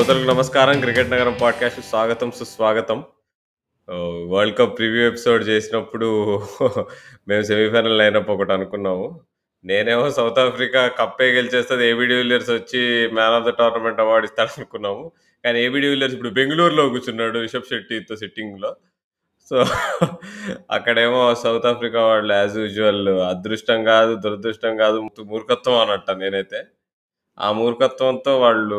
శ్రోతలకు నమస్కారం. క్రికెట్ నగరం పాడ్కాస్ట్ స్వాగతం సుస్వాగతం. వరల్డ్ కప్ ప్రివ్యూ ఎపిసోడ్ చేసినప్పుడు మేము సెమీఫైనల్ లైనప్ ఒకటి అనుకున్నాము. నేనేమో సౌత్ ఆఫ్రికా కప్పే గెలిచేస్తుంది ఏబీ డివిలియర్స్ వచ్చి man of the tournament award ఇస్తాడు అనుకున్నాము. కానీ ఏబీ డివిలియర్స్ ఇప్పుడు బెంగళూరులో కూర్చున్నాడు రిషబ్ శెట్టితో సిట్టింగ్లో సో అక్కడేమో సౌత్ ఆఫ్రికా వాళ్ళు యాజ్ యూజువల్ అదృష్టం కాదు దురదృష్టం కాదు మూర్ఖత్వం అన్నట్ట నేనైతే. ఆ మూర్ఖత్వంతో వాళ్ళు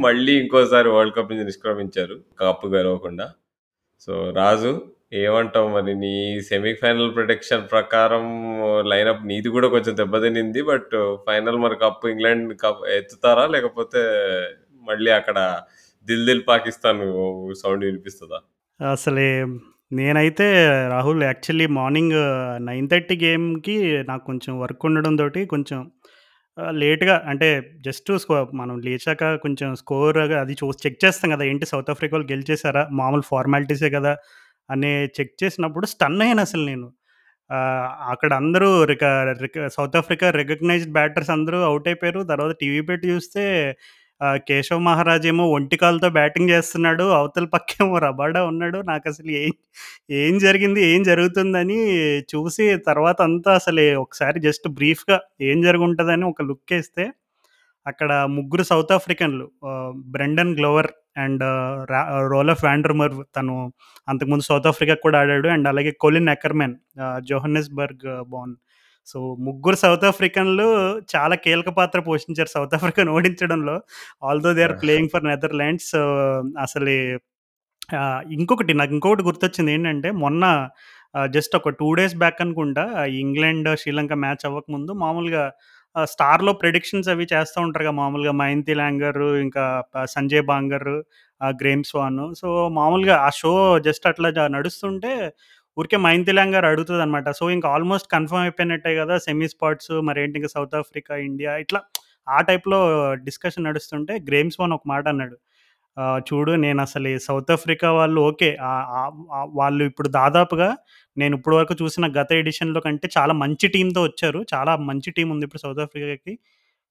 మళ్ళీ ఇంకోసారి వరల్డ్ కప్ నుంచి నిష్క్రమించారు. కప్పు గెలవకుండా. సో రాజు ఏమంటావు మరి? నీ సెమీఫైనల్ ప్రొటెక్షన్ ప్రకారం లైనప్ నీది కూడా కొంచెం దెబ్బతినింది బట్ ఫైనల్ మరి కప్పు ఇంగ్లాండ్ కప్ ఎత్తుతారా? లేకపోతే మళ్ళీ అక్కడ దిల్ దిల్ పాకిస్తాన్ సౌండ్ వినిపిస్తుందా? అసలే నేనైతే Rahul actually morning nine thirty గేమ్కి నాకు కొంచెం వర్క్ ఉండడంతో కొంచెం లేట్గా అంటే జస్ట్ స్కో మనం లేచాక కొంచెం స్కోర్ అది చూ చెక్ చేస్తాం కదా ఏంటి సౌత్ ఆఫ్రికా వాళ్ళు గెలిచేసారా మామూలు ఫార్మాలిటీసే కదా అని చెక్ చేసినప్పుడు స్టన్ అయ్యాను అసలు నేను. అక్కడ అందరూ రిక రిక సౌత్ ఆఫ్రికా రికగ్నైజ్డ్ బ్యాటర్స్ అందరూ అవుట్ అయిపోయారు. తర్వాత టీవీ పెట్టి చూస్తే కేశవ్ మహారాజ్ ఏమో ఒంటికాలతో బ్యాటింగ్ చేస్తున్నాడు అవతల పక్కేమో రబాడా ఉన్నాడు. నాకు అసలు ఏం ఏం జరిగింది ఏం జరుగుతుందని చూసి తర్వాత అంతా అసలు ఒకసారి జస్ట్ బ్రీఫ్గా ఏం జరుగుంటుందని ఒక లుక్ వేస్తే అక్కడ ముగ్గురు South ఆఫ్రికన్లు Brendan Glover and Roelof van der Merwe తను అంతకుముందు సౌత్ ఆఫ్రికా కూడా ఆడాడు అండ్ అలాగే Colin Ackermann Johannesburg born. So ముగ్గురు సౌత్ ఆఫ్రికన్లు చాలా కీలక పాత్ర పోషించారు సౌత్ ఆఫ్రికాను ఓడించడంలో. Although they are playing for Netherlands అసలు ఇంకొకటి నాకు ఇంకొకటి గుర్తొచ్చింది ఏంటంటే మొన్న జస్ట్ ఒక టూ డేస్ బ్యాక్ అనుకుంటా ఇంగ్లాండ్ శ్రీలంక మ్యాచ్ అవ్వకముందు మామూలుగా స్టార్లో ప్రెడిక్షన్స్ అవి చేస్తూ ఉంటారుగా మామూలుగా మయంతి ల్యాంగర్ ఇంకా Sanjay Bangar Graeme Swann so మామూలుగా ఆ షో జస్ట్ అట్లా నడుస్తుంటే ఊరికే మైంతిలాంగ్ గారు అడుగుతుంది అనమాట సో ఇంకా ఆల్మోస్ట్ కన్ఫర్మ్ అయిపోయినట్టే కదా సెమీ స్పాట్స్ మరేంటి ఇంకా సౌత్ ఆఫ్రికా ఇండియా ఇట్లా ఆ టైప్లో డిస్కషన్ నడుస్తుంటే గ్రేమ్స్ వన్ ఒక మాట అన్నాడు. చూడు నేను అసలు సౌత్ ఆఫ్రికా వాళ్ళు ఓకే వాళ్ళు ఇప్పుడు దాదాపుగా నేను ఇప్పుడు వరకు చూసిన గత ఎడిషన్లో కంటే చాలా మంచి టీంతో వచ్చారు. చాలా మంచి టీం ఉంది ఇప్పుడు సౌత్ ఆఫ్రికాకి.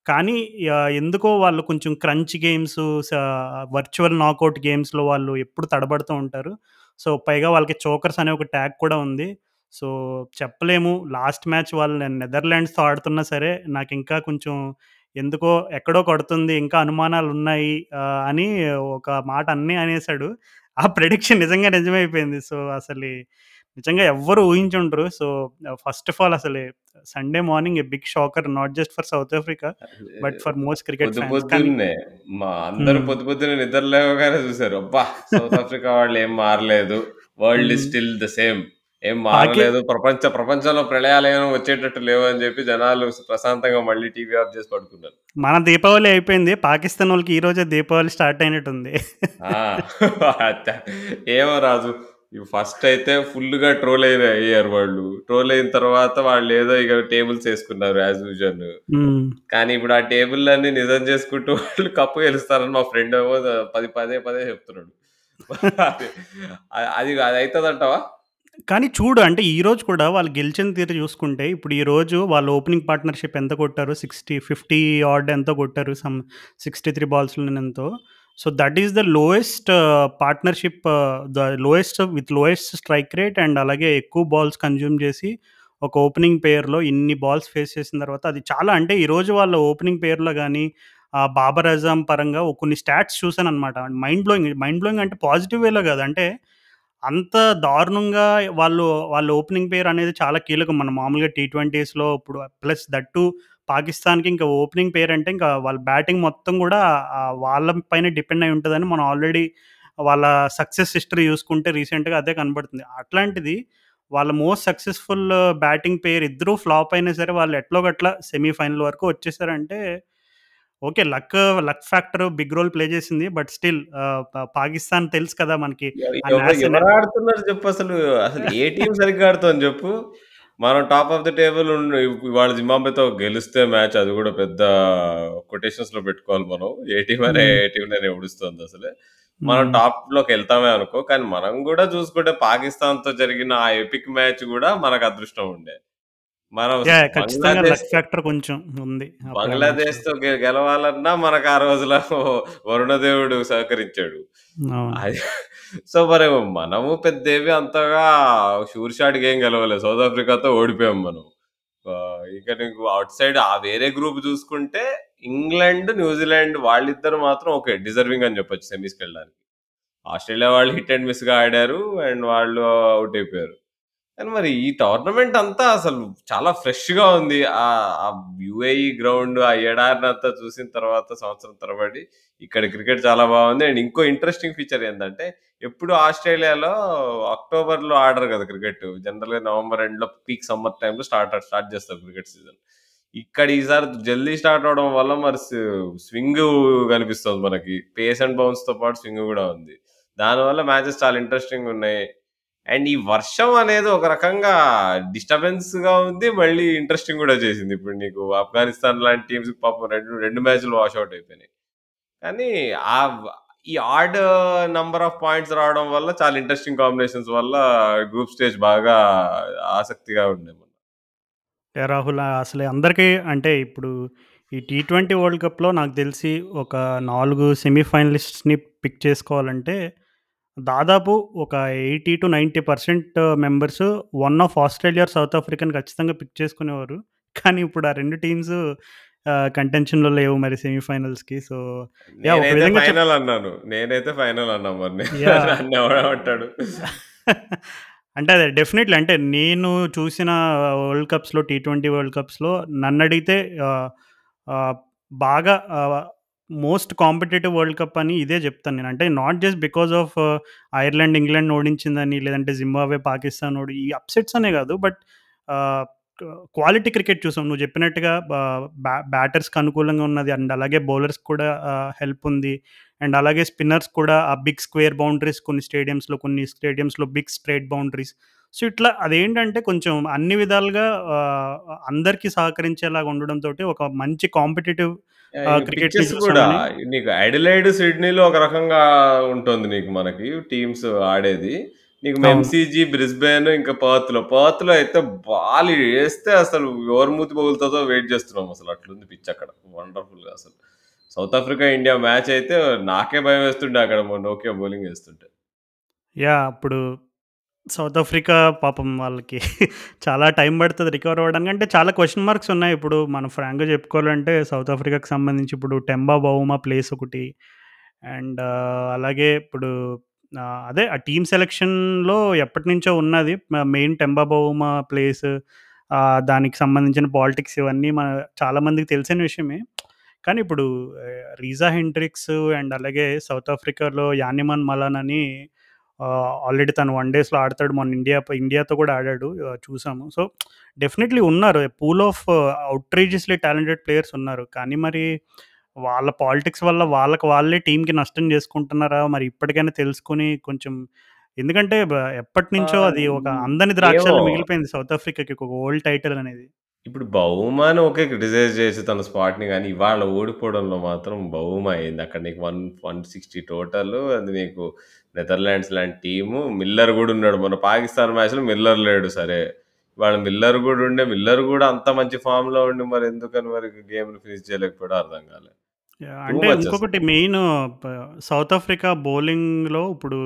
కానీ ఎందుకో వాళ్ళు కొంచెం క్రంచ్ గేమ్స్ వర్చువల్ నాకౌట్ గేమ్స్లో వాళ్ళు ఎప్పుడు తడబడుతూ ఉంటారు. సో పైగా వాళ్ళకి చోకర్స్ అనే ఒక ట్యాగ్ కూడా ఉంది. సో చెప్పలేము. లాస్ట్ మ్యాచ్ వాళ్ళు నేను నెదర్లాండ్స్తో ఆడుతున్నా సరే నాకు ఇంకా కొంచెం ఎందుకో ఎక్కడో కొడుతుంది ఇంకా అనుమానాలు ఉన్నాయి అని ఒక మాట అన్నీ అనేసాడు. ఆ ప్రెడిక్షన్ నిజంగా నిజమైపోయింది. సో అసలు నిజంగా ఎవ్వరు ఊహించుంటారు సో ఫస్ట్ ఆఫ్ ఆల్ అసలు Sunday morning a big shocker not just for South Africa but for most cricket పొద్దున్నే మా అందరూ పొద్దు పొద్దున్నే నిద్ర లేవగానే చూసారు అబ్బా సౌత్ ఆఫ్రికా వాళ్ళు ఏం మారలేదు. World is still the same ఏం మారలేదు. ప్రపంచ ప్రపంచంలో ప్రళయాలు ఏమైనా వచ్చేటట్టు లేవు అని చెప్పి జనాలు ప్రశాంతంగా మళ్ళీ టీవీ ఆఫ్ చేసి పడుకున్నారు. మన దీపావళి అయిపోయింది. పాకిస్తాన్ వాళ్ళకి ఈ రోజే దీపావళి స్టార్ట్ అయినట్టుంది. ఏమో రాజు. ఫస్ట్ అయితే ఫుల్గా ట్రోల్ అయిన అయ్యారు వాళ్ళు. ట్రోల్ అయిన తర్వాత వాళ్ళు ఏదో ఇక టేబుల్స్ వేసుకున్నారు యాజ్ యూజువల్ కానీ ఇప్పుడు ఆ టేబుల్ అన్ని నిజం చేసుకుంటూ వాళ్ళు కప్పు గెలుస్తారని మా ఫ్రెండ్ ఏమో పది పదే పదే చెప్తున్నాడు. అది. అది అవుతుంది అంటావా కానీ చూడు అంటే ఈ రోజు కూడా వాళ్ళు గెలిచిన తీరు చూసుకుంటే ఇప్పుడు ఈ రోజు వాళ్ళ ఓపెనింగ్ పార్ట్నర్షిప్ ఎంత కొట్టారు? సిక్స్టీ ఫిఫ్టీ ఆర్డ్ ఎంతో కొట్టారు. సమ్ సిక్స్టీ త్రీ బాల్స్ ఎంతో. So that is the lowest partnership the lowest with lowest strike rate and అలాగే ఎక్కువ బాల్స్ కన్జ్యూమ్ చేసి ఒక ఓపెనింగ్ పేర్లో ఇన్ని బాల్స్ ఫేస్ చేసిన తర్వాత అది చాలా అంటే ఈరోజు వాళ్ళ ఓపెనింగ్ పేర్లో కానీ బాబర్ అజాం పరంగా కొన్ని స్టాట్స్ చూసాను అనమాట మైండ్ బ్లోయింగ్ మైండ్ బ్లోయింగ్ అంటే పాజిటివ్ వేలో కాదు. అంటే అంత దారుణంగా వాళ్ళు వాళ్ళ ఓపెనింగ్ పేరు అనేది చాలా కీలకం. మనం మామూలుగా టీ ట్వంటీస్లో ఇప్పుడు ప్లస్ దట్టు పాకిస్తాన్కి ఇంకా ఓపెనింగ్ పేరు అంటే ఇంకా వాళ్ళ బ్యాటింగ్ మొత్తం కూడా వాళ్ళ పైన డిపెండ్ అయి ఉంటుందని మనం ఆల్రెడీ వాళ్ళ సక్సెస్ హిస్టరీ చూసుకుంటే రీసెంట్గా అదే కనబడుతుంది. అట్లాంటిది వాళ్ళ మోస్ట్ సక్సెస్ఫుల్ బ్యాటింగ్ పేరు ఇద్దరు ఫ్లాప్ అయినా సరే వాళ్ళు ఎట్లో గట్లా సెమీఫైనల్ వరకు వచ్చేసారంటే okay luck luck factor big role play చేసింది బట్ స్టిల్ పాకిస్తాన్ తెలుసు కదా మనకి. ఆడుతున్నారు చెప్పు అసలు అసలు. ఏ టీం సరిగ్గా ఆడుతుంది చెప్పు. మనం టాప్ ఆఫ్ ద టేబుల్ ఇవాళ జింబాబేతో గెలిస్తే మ్యాచ్ అది కూడా పెద్ద కొటేషన్స్లో పెట్టుకోవాలి మనం. ఏ టీం అనే ఏ టీం అనే ఉడుస్తుంది అసలు. మనం టాప్లోకి వెళ్తామే అనుకో కానీ మనం కూడా చూసుకుంటే పాకిస్తాన్తో జరిగిన ఆ ఎపిక్ మ్యాచ్ కూడా మనకు అదృష్టం ఉండే. మనం ఫ్యాక్టర్ కొంచెం ఉంది. బంగ్లాదేశ్‌తో గె గెలవాలన్నా మనకు ఆ రోజులో వరుణదేవుడు సహకరించాడు. సో, మరి మనము పెద్దేమి అంతగా షూర్ షాట్‌గా ఏం గెలవలేదు. సౌత్ ఆఫ్రికాతో ఓడిపోయాం మనం. ఆహ్, ఇక నీకు ఔట్ సైడ్ ఆ వేరే గ్రూప్ చూసుకుంటే ఇంగ్లాండ్, న్యూజిలాండ్ వాళ్ళిద్దరు మాత్రం ఓకే. డిజర్వింగ్ అని చెప్పొచ్చు సెమీస్‌కెళ్ళడానికి. ఆస్ట్రేలియా వాళ్ళు హిట్ అండ్ మిస్‌గా ఆడారు. అండ్ వాళ్ళు ఔట్ అయిపోయారు. కానీ మరి ఈ టోర్నమెంట్ అంతా అసలు చాలా ఫ్రెష్‌గా ఉంది. ఆహ్, ఆ యూఏఈ గ్రౌండ్ ఆ ఎడారినంతా చూసిన తర్వాత సంవత్సరం తరబడి ఇక్కడ క్రికెట్ చాలా బాగుంది. అండ్ ఇంకో ఇంట్రెస్టింగ్ ఫీచర్ ఏందంటే ఎప్పుడు ఆస్ట్రేలియాలో అక్టోబర్‌లో ఆడరు కదా క్రికెట్. జనరల్‌గా నవంబర్ ఎండ్‌లో పీక్ సమ్మర్ టైంలో స్టార్ట్ స్టార్ట్ చేస్తారు క్రికెట్ సీజన్. ఇక్కడ ఈసారి జల్దీ స్టార్ట్ అవ్వడం వల్ల మరి స్వింగ్ కనిపిస్తుంది మనకి. పేస్ అండ్ బౌన్స్‌తో పాటు స్వింగ్ కూడా ఉంది. దానివల్ల మ్యాచెస్ చాలా ఇంట్రెస్టింగ్ ఉన్నాయి. అండ్ ఈ వర్షం అనేది ఒక రకంగా డిస్టర్బెన్స్‌గా ఉంది. మళ్ళీ ఇంట్రెస్టింగ్ కూడా చేసింది. ఇప్పుడు నీకు ఆఫ్ఘనిస్తాన్ లాంటి టీమ్స్ పాపం 2, 2 మ్యాచ్‌లు వాష్ అవుట్ అయిపోయినాయి. కానీ ఆ ఈ ఆడ్ నంబర్ ఆఫ్ పాయింట్స్ రావడం వల్ల చాలా ఇంట్రెస్టింగ్ కాంబినేషన్స్ వల్ల గ్రూప్ స్టేజ్ బాగా ఆసక్తిగా ఉండే మొన్న. రాహుల్ అసలే అందరికీ అంటే ఇప్పుడు ఈ టీ ట్వంటీ వరల్డ్ కప్‌లో నాకు తెలిసి ఒక నాలుగు సెమీఫైనలిస్ట్ని పిక్ చేసుకోవాలంటే దాదాపు ఒక 80-90% members one of Australia, South ఆఫ్రికాని ఖచ్చితంగా పిక్ చేసుకునేవారు. కానీ ఇప్పుడు ఆ రెండు టీమ్స్ కంటెన్షన్‌లో లేవు మరి సెమీ ఫైనల్స్‌కి. సో ఫైనల్ అన్నాను. నేనైతే ఫైనల్ అన్నా మరి నేను. యాహ్! నన్నెవడేమంటాడు? అంటే అదే డెఫినెట్‌లీ అంటే నేను చూసిన వరల్డ్ కప్స్‌లో టీ ట్వెంటీ వరల్డ్ కప్స్‌లో నన్నడిగితే ఆహ్, ఆహ్, బాగా మోస్ట్ కాంపిటీటివ్ వరల్డ్ కప్ అని ఇదే చెప్తాను నేను. అంటే not just because of Ireland, England ఓడించిందని లేదంటే జింబాబ్వే, పాకిస్తాన్ ఓడి ఈ అప్సెట్స్ అనే కాదు. బట్ క్వాలిటీ క్రికెట్ చూసాం. నువ్వు చెప్పినట్టుగా బ్యాటర్స్‌కి అనుకూలంగా ఉన్నది. అండ్ అలాగే బౌలర్స్‌కి కూడా హెల్ప్ ఉంది. అండ్ అలాగే స్పిన్నర్స్ కూడా ఆ బిగ్ స్క్వేర్ బౌండరీస్ కొన్ని స్టేడియమ్స్‌లో, కొన్ని స్టేడియమ్స్‌లో బిగ్ స్ట్రెయిట్ బౌండరీస్. సో, ఇట్లా అదేంటంటే కొంచెం అన్ని విధాలుగా అందరికీ సహకరించేలాగా ఉండడంతోటి ఒక మంచి కాంపిటీటివ్ పిచెస్ కూడా నీకు అడిలైడ్, సిడ్నీలో ఒక రకంగా ఉంటుంది నీకు మనకి టీమ్స్ ఆడేది. నీకు అవును. ఎంసీజీ, బ్రిస్బేన్ ఇంకా పర్త్‌లో. పర్త్‌లో అయితే బాల్ ఏస్తే అసలు ఎవరి మూతి పగులుతదో వెయిట్ చేస్తున్నాం అసలు. అట్లుంది పిచ్ అక్కడ. వండర్‌ఫుల్‌గా అసలు. సౌత్ ఆఫ్రికా, ఇండియా మ్యాచ్ అయితే నాకే భయమేస్తుండే అక్కడ నోకియా బౌలింగ్ ఏస్తుంటే. యాహ్! అప్పుడు సౌత్ ఆఫ్రికా పాపం వాళ్ళకి చాలా టైం పడతది రికవర్ అవ్వడానికి. అంటే చాలా క్వెషన్ మార్క్స్ ఉన్నాయి. ఇప్పుడు మనం ఫ్రాంక్‌గా చెప్పుకోవాలంటే సౌత్ ఆఫ్రికాకి సంబంధించి ఇప్పుడు టెంబా బౌమా ప్లేస్ ఒకటి. అండ్ ఆహ్, అలాగే ఇప్పుడు అదే ఆ టీమ్ సెలక్షన్‌లో ఎప్పటినుంచో ఉన్నది. మ మెయిన్ టెంబా ప్లేస్ ఆహ్, దానికి సంబంధించిన పాలిటిక్స్ ఇవన్నీ మన చాలామందికి తెలిసిన విషయమే. కానీ ఇప్పుడు ఆహ్, రీజా హెండ్రిక్స్ అండ్ అలాగే సౌత్ ఆఫ్రికాలో యానిమన్ మలాన్ అని ఆహ్, ఆల్రెడీ తను వన్ డేస్‌లో ఆడతాడు. మొన్న ఇండియా ప ఇండియాతో కూడా ఆడాడు. ఆహ్, చూసాము. సో, డెఫినెట్‌లీ ఉన్నారు. Pool of outrageously talented players ఉన్నారు. కానీ మరి వాళ్ళ పాలిటిక్స్ వల్ల వాళ్ళకి వాళ్ళే టీమ్‌కి నష్టం చేసుకుంటున్నారా? మరి ఇప్పటికైనా తెలుసుకొని కొంచెం ఎందుకంటే బ ఎప్పటినుంచో ఆహ్, అది ఒక. అందని ఏమో ద్రాక్షలా మిగిలిపోయింది సౌత్ ఆఫ్రికాకి ఒక వరల్డ్ టైటిల్ అనేది. ఇప్పుడు బౌమాని ఓకే. క్రిటిసైజ్ చేయొచ్చు తన స్పాట్‌ని గానీ, ఇవాళ ఓడిపోవడంలో మాత్రం బౌమా అయింది. అక్కడ నీకు వన్ 160 టోటలు. అది నీకు నెదర్లాండ్స్ లాంటి టీము. మిల్లర్ గూడా ఉన్నాడు. మొన్న పాకిస్తాన్ మ్యాచ్‌లో మిల్లర్ లేడు సరే. ఇవాళ మిల్లర్ గూడా ఉండే, మిల్లర్ గూడా అంత మంచి ఫార్మ్‌లో ఉండి మరి ఎందుకని మరి గేమ్‌ని ఫినిష్ చేయలేకపోయాడో అర్థం కాలే. యాహ్! టూ అంటే మచ్ అసలు. ఇంకొకటి మెయిన్ ప సౌత్ ఆఫ్రికా బౌలింగ్‌లో ఇప్పుడు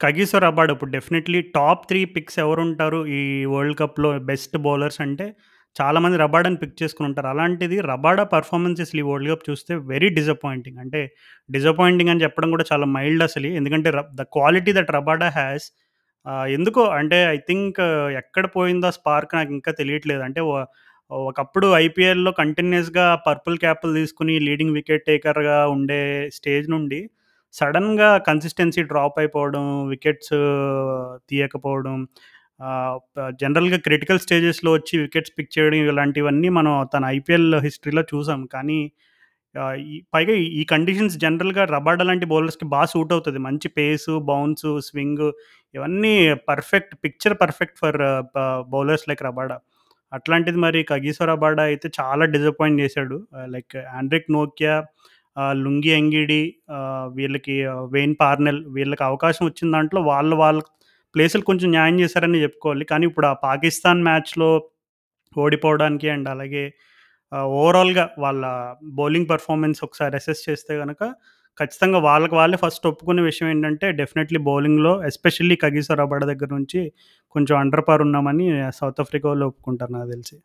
కగిసో రబాడ ఇప్పుడు డెఫినెట్‌లీ టాప్ 3 పిక్స్ ఎవరుంటారు ఈ వరల్డ్ కప్‌లో బెస్ట్ బౌలర్స్ అంటే చాలామంది రబాడాని పిక్ చేసుకొనుంటారు. అలాంటిది రబాడా పెర్ఫార్మన్సెస్ ఈ వరల్డ్ కప్ చూస్తే వెరీ డిసప్పాయింటింగ్. అంటే డిసప్పాయింటింగ్ అని చెప్పడం కూడా చాలా మైల్డ్ అసలి. ఎందుకంటే ర the quality that Rabada has ah, ఎందుకో అంటే ఐ థింక్ ఎక్కడ పోయిందో ఆ స్పార్క్ నాకు ఇంకా తెలియట్లేదు. అంటే వ ఒకప్పుడు ఐపీఎల్‌లో కంటిన్యూయస్‌గా పర్పుల్ క్యాప్‌లు తీసుకొని లీడింగ్ వికెట్ టేకర్‌గా ఉండే స్టేజ్ నుండి సడెన్‌గా కన్సిస్టెన్సీ డ్రాప్ అయిపోవడం, వికెట్స్ తీయకపోవడం, ఆహ్, ప జనరల్‌గా క్రిటికల్ స్టేజెస్‌లో వచ్చి వికెట్స్ పిక్ చేయడం ఇలాంటివన్నీ మనం తన ఐపీఎల్ హిస్టరీలో చూసాం. కానీ ఆహ్, ఈ పైగా ఈ కండిషన్స్ జనరల్‌గా రబాడా లాంటి బౌలర్స్‌కి బా సూట్ అవుతది. మంచి పేసు, బౌన్స్ స్వింగు ఇవన్నీ పర్ఫెక్ట్ పిక్చర్ పర్ఫెక్ట్ ఫర్ బ బౌలర్స్ లైక్ రబాడా. అట్లాంటిది మరి కగిసో బాడా అయితే చాలా డిసప్పాయింట్ చేశాడు. లైక్ ఆండ్రిక్ నోకియా, లుంగి ఎంగిడి వీళ్ళకి వెయిన్ పార్నెల్ వీళ్ళకి అవకాశం వచ్చిన దాంట్లో వాళ్ళు వాళ్ళ ప్లేసులు కొంచెం న్యాయం చేశారని చెప్పుకోవాలి. కానీ ఇప్పుడు ఆ పాకిస్తాన్ మ్యాచ్‌లో ఓడిపోవడానికి అండ్ అలాగే ఓవరాల్‌గా వాళ్ళ బౌలింగ్ పర్ఫార్మెన్స్ ఒకసారి అసెస్ చేస్తే కనుక ఖచ్చితంగా వాళ్ళకి వాళ్ళే ఫస్ట్ ఒప్పుకునే విషయం ఏంటంటే డెఫినెట్‌లీ బౌలింగ్‌లో ఎస్పెషల్లీ కగిసో రబాడ దగ్గర నుంచి కొంచెం అండర్ పార్ ఉన్నామని సౌత్ ఆఫ్రికా వాళ్ళు ఒప్పుకుంటారు నాకు తెలిసి.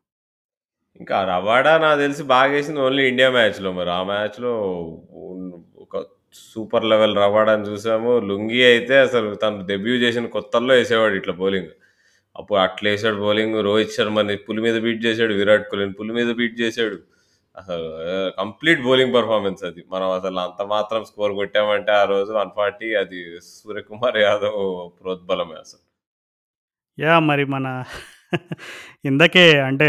ఇంకా రబాడా నాకు తెలిసి బాగా వేసింది ఓన్లీ ఇండియా మ్యాచ్‌లో మరి. ఆ మ్యాచ్‌లో ఒక సూపర్ లెవెల్ రబాడాని చూసాము. లుంగీ అయితే అసలు తను డెబ్యూ చేసిన కొత్తల్లో వేసేవాడు ఇట్లా బౌలింగ్. అప్పుడు అట్లేసాడు బౌలింగ్. రోహిత్ శర్మని పులి మీద బీట్ చేసాడు. విరాట్ కోహ్లీని పులి మీద బీట్ చేసాడు. అసలు కంప్లీట్ బౌలింగ్ పర్ఫార్మెన్స్ అది. మనం అసలు అంత మాత్రం స్కోర్ కొట్టామంటే ఆ రోజు 140 అది సూర్యకుమార్ యాదవ్ ప్రోద్బలమే అసలు. యా మరి మన ఇందాకే అంటే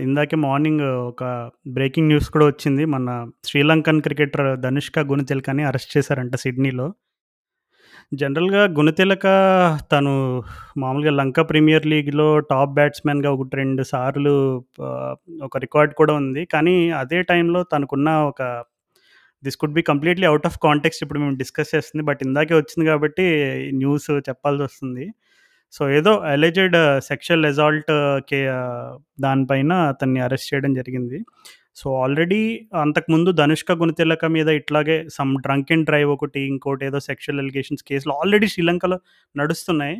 ఇందాకే మార్నింగ్ ఒక బ్రేకింగ్ న్యూస్ కూడా వచ్చింది. మన శ్రీలంకన్ క్రికెటర్ ధనుష్క గుణతిలకని అరెస్ట్ చేశారంట సిడ్నీలో. జనరల్‌గా గుణతిలక తను మామూలుగా లంక ప్రీమియర్ లీగ్‌లో టాప్ బ్యాట్స్‌మెన్‌గా 1, 2 సార్లు ఆహ్, ఒక రికార్డ్ కూడా ఉంది. కానీ అదే టైంలో తనకున్న ఒక this could be completely out of context ఇప్పుడు మేము డిస్కస్ చేస్తుంది. బట్ ఇందాకే వచ్చింది కాబట్టి న్యూస్ చెప్పాల్సొస్తుంది. సో, ఏదో అలెజెడ్ సెక్షువల్ అసాల్ట్ కే దానిపైన అతన్ని అరెస్ట్ చేయడం జరిగింది. సో, ఆల్రెడీ అంతకుముందు 'ధనుష్క గుణతిలక' మీద ఇట్లాగే సమ్ డ్రంక్ అండ్ డ్రైవ్ ఒకటి, ఇంకోటేదో సెక్షువల్ అలిగేషన్స్ కేసులు ఆల్రెడీ శ్రీలంకలో నడుస్తున్నాయి.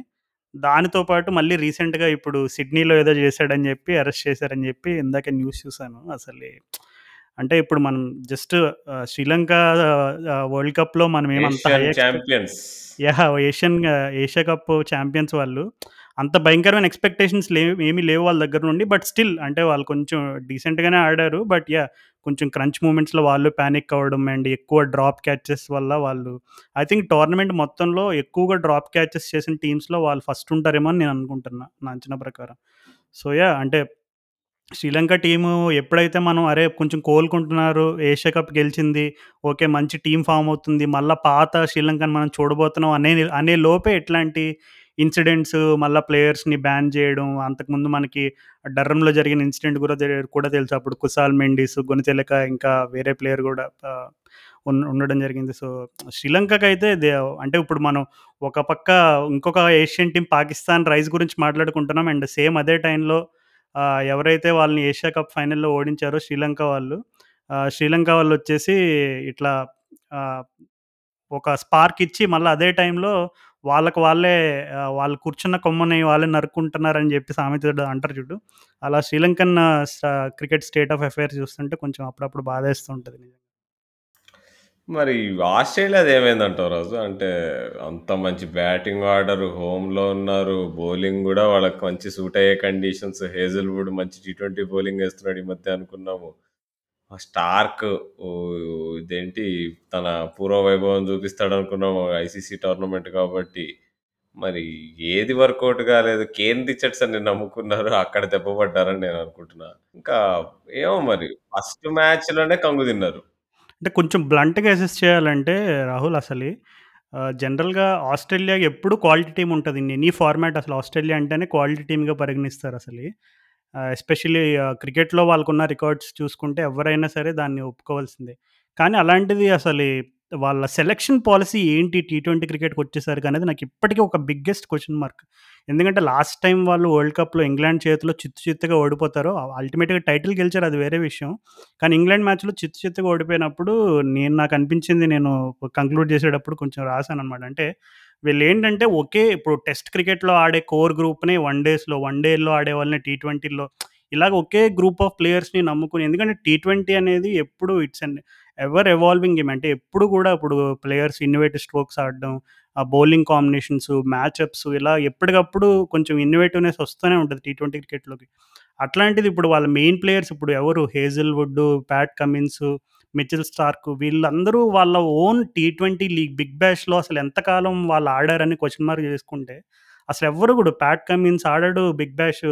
దానితో పాటు మళ్ళీ రీసెంట్‌గా ఇప్పుడు సిడ్నీలో ఏదో చేశాడని చెప్పి అరెస్ట్ చేశారని చెప్పి ఇందాకే న్యూస్ చూసాను. అసలే అంటే ఇప్పుడు మనం జస్ట్ శ్రీలంక వరల్డ్ కప్‌లో మనం ఏమంత champions. Asian Asia cup champions వాళ్ళు. అంత భయంకరమైన ఎక్స్‌పెక్టేషన్స్ లేవు ఏమీ లేవు వాళ్ళ దగ్గర నుండి. బట్ స్టిల్ అంటే వాళ్ళు కొంచెం డీసెంట్‌గానే ఆడారు. బట్ యా కొంచెం క్రంచ్ మూమెంట్స్‌లో వాళ్ళు ప్యానిక్ అవ్వడం అండ్ ఎక్కువ డ్రాప్ క్యాచెస్ వల్ల వాళ్ళు ఐ థింక్ టోర్నమెంట్ మొత్తంలో ఎక్కువగా డ్రాప్ క్యాచెస్ చేసిన టీమ్స్‌లో వాళ్ళు ఫస్ట్ ఉంటారేమో అని నేను అనుకుంటున్నా. నా అంచనా ప్రకారం. సో, యా అంటే శ్రీలంక టీము ఎప్పుడైతే మనం అరే! కొంచెం కోలుకుంటున్నారు. ఏషియా కప్ గెలిచింది. ఓకే. మంచి టీం ఫామ్ అవుతుంది. మళ్ళీ పాత శ్రీలంకని మనం చూడబోతున్నాం అనే అనే లోపే ఇట్లాంటి ఇన్సిడెంట్స్ మళ్ళీ ప్లేయర్స్‌ని బ్యాన్ చేయడం. అంతకుముందు మనకి డర్రంలో జరిగిన ఇన్సిడెంట్ కూడా కూడా తెలుసు. అప్పుడు కుసాల్ మెండిస్, గుణతిలక ఇంకా వేరే ప్లేయర్ కూడా ఉండడం జరిగింది. సో, శ్రీలంకకి అయితే అంటే ఇప్పుడు మనం ఒక పక్క ఇంకొక ఏషియన్ టీమ్ పాకిస్తాన్ రైస్ గురించి మాట్లాడుకుంటున్నాం. అండ్ సేమ్ అదే టైంలో ఎవరైతే వాళ్ళని ఏషియా కప్ ఫైనల్‌లో ఓడించారో శ్రీలంక వాళ్ళు. శ్రీలంక వాళ్ళు వచ్చేసి ఇట్లా ఒక స్పార్క్ ఇచ్చి మళ్ళీ అదే టైంలో వాళ్ళకు వాళ్ళే వాళ్ళు కూర్చున్న కొమ్మని వాళ్ళే నరుక్కుంటున్నారని చెప్పి సామెత అంటారు చూడు. అలా Sri Lankan cricket state of affairs చూస్తుంటే కొంచెం అప్పుడప్పుడు బాధేస్తూ ఉంటుంది నిజంగా. మరి ఆస్ట్రేలియాది ఏమైందంటావు రాజు? అంటే అంత మంచి బ్యాటింగ్ ఆర్డర్, హోమ్‌లో ఉన్నారు. బౌలింగ్ కూడా వాళ్ళకి మంచి సూట్ అయ్యే కండిషన్స్. హేజల్‌వుడ్ మంచి టీ20 బౌలింగ్ వేస్తున్నాడు ఈ మధ్య అనుకున్నాము. స్టార్క్ ఇదేంటి తన పూర్వ వైభవం చూపిస్తాడనుకున్నాము ఐసీసీ టోర్నమెంట్ కాబట్టి. మరి ఏది వర్కౌట్ కాలేదు. కేన్ రిచర్డ్సన్‌ని నమ్ముకున్నారు. అక్కడ దెబ్బపడ్డారని నేను అనుకుంటున్నా. ఇంకా ఏమో మరి ఫస్ట్ మ్యాచ్‌లోనే కంగు తిన్నారు. అంటే కొంచెం బ్లంట్‌గా అసెస్ చేయాలంటే రాహుల్ అసలు జనరల్‌గా ఆస్ట్రేలియా ఎప్పుడు క్వాలిటీ టీం ఉంటుంది ఇన్ ఎనీ ఫార్మాట్ అసలు ఆస్ట్రేలియా అంటేనే క్వాలిటీ టీమ్‌గా పరిగణిస్తారు అసలు ఎస్పెషల్లీ క్రికెట్‌లో వాళ్ళకున్న రికార్డ్స్ చూసుకుంటే ఎవరైనా సరే దాన్ని ఒప్పుకోవాల్సిందే. కానీ అలాంటిది అసలు వాళ్ళ సెలక్షన్ పాలిసీ ఏంటి టీ20 క్రికెట్‌కొచ్చేసరికి అనేది నాకు ఇప్పటికీ ఒక బిగ్గెస్ట్ క్వెషన్ మార్క్. ఎందుకంటే లాస్ట్ టైమ్ వాళ్ళు వరల్డ్ కప్‌లో ఇంగ్లాండ్ చేతిలో చిత్తు చిత్తుగా ఓడిపోతారు. అల్టిమేట్‌గా టైటిల్ గెలిచారు అది వేరే విషయం. కానీ ఇంగ్లాండ్ మ్యాచ్‌లో చిత్తు చిత్తుగా ఓడిపోయినప్పుడు నేను నాకు అనిపించింది నేను కంక్లూడ్ చేసేటప్పుడు కొంచెం రాసాననమాట. అంటే వీళ్ళు ఏంటంటే ఒకే ఇప్పుడు టెస్ట్ క్రికెట్‌లో ఆడే కోర్ గ్రూప్నే వన్ డేస్‌లో, వన్ డేలో ఆడే వాళ్ళని టీ20లో ఇలాగ ఒకే గ్రూప్ ఆఫ్ ప్లేయర్స్‌ని నమ్ముకుని ఎందుకంటే టీ20 అనేది ఎప్పుడు it's and ever evolving game. అంటే ఎప్పుడు కూడా ఇప్పుడు ప్లేయర్స్ ఇన్నోవేటివ్ స్ట్రోక్స్ ఆడడం, ఆ బౌలింగ్ కాంబినేషన్స్, మ్యాచప్స్ ఇలా ఎప్పటికప్పుడు కొంచెం ఇన్నోవేటివ్‌నెస్ వస్తూనే ఉంటుంది టీ ట్వంటీ క్రికెట్‌లోకి. అట్లాంటిది ఇప్పుడు వాళ్ళ మెయిన్ ప్లేయర్స్ ఇప్పుడు ఎవరు Hazlewood Pat Cummins, Mitchell Starc వీళ్ళందరూ వాళ్ళ ఓన్ టీ20 లీగ్ బిగ్ బ్యాష్‌లో అసలు ఎంతకాలం వాళ్ళు ఆడారని క్వశ్చన్ మార్క్ చేసుకుంటే, అసలు ఎవ్వరు కూడా ప్యాట్ కమిన్స్ ఆడాడు బిగ్ బ్యాష్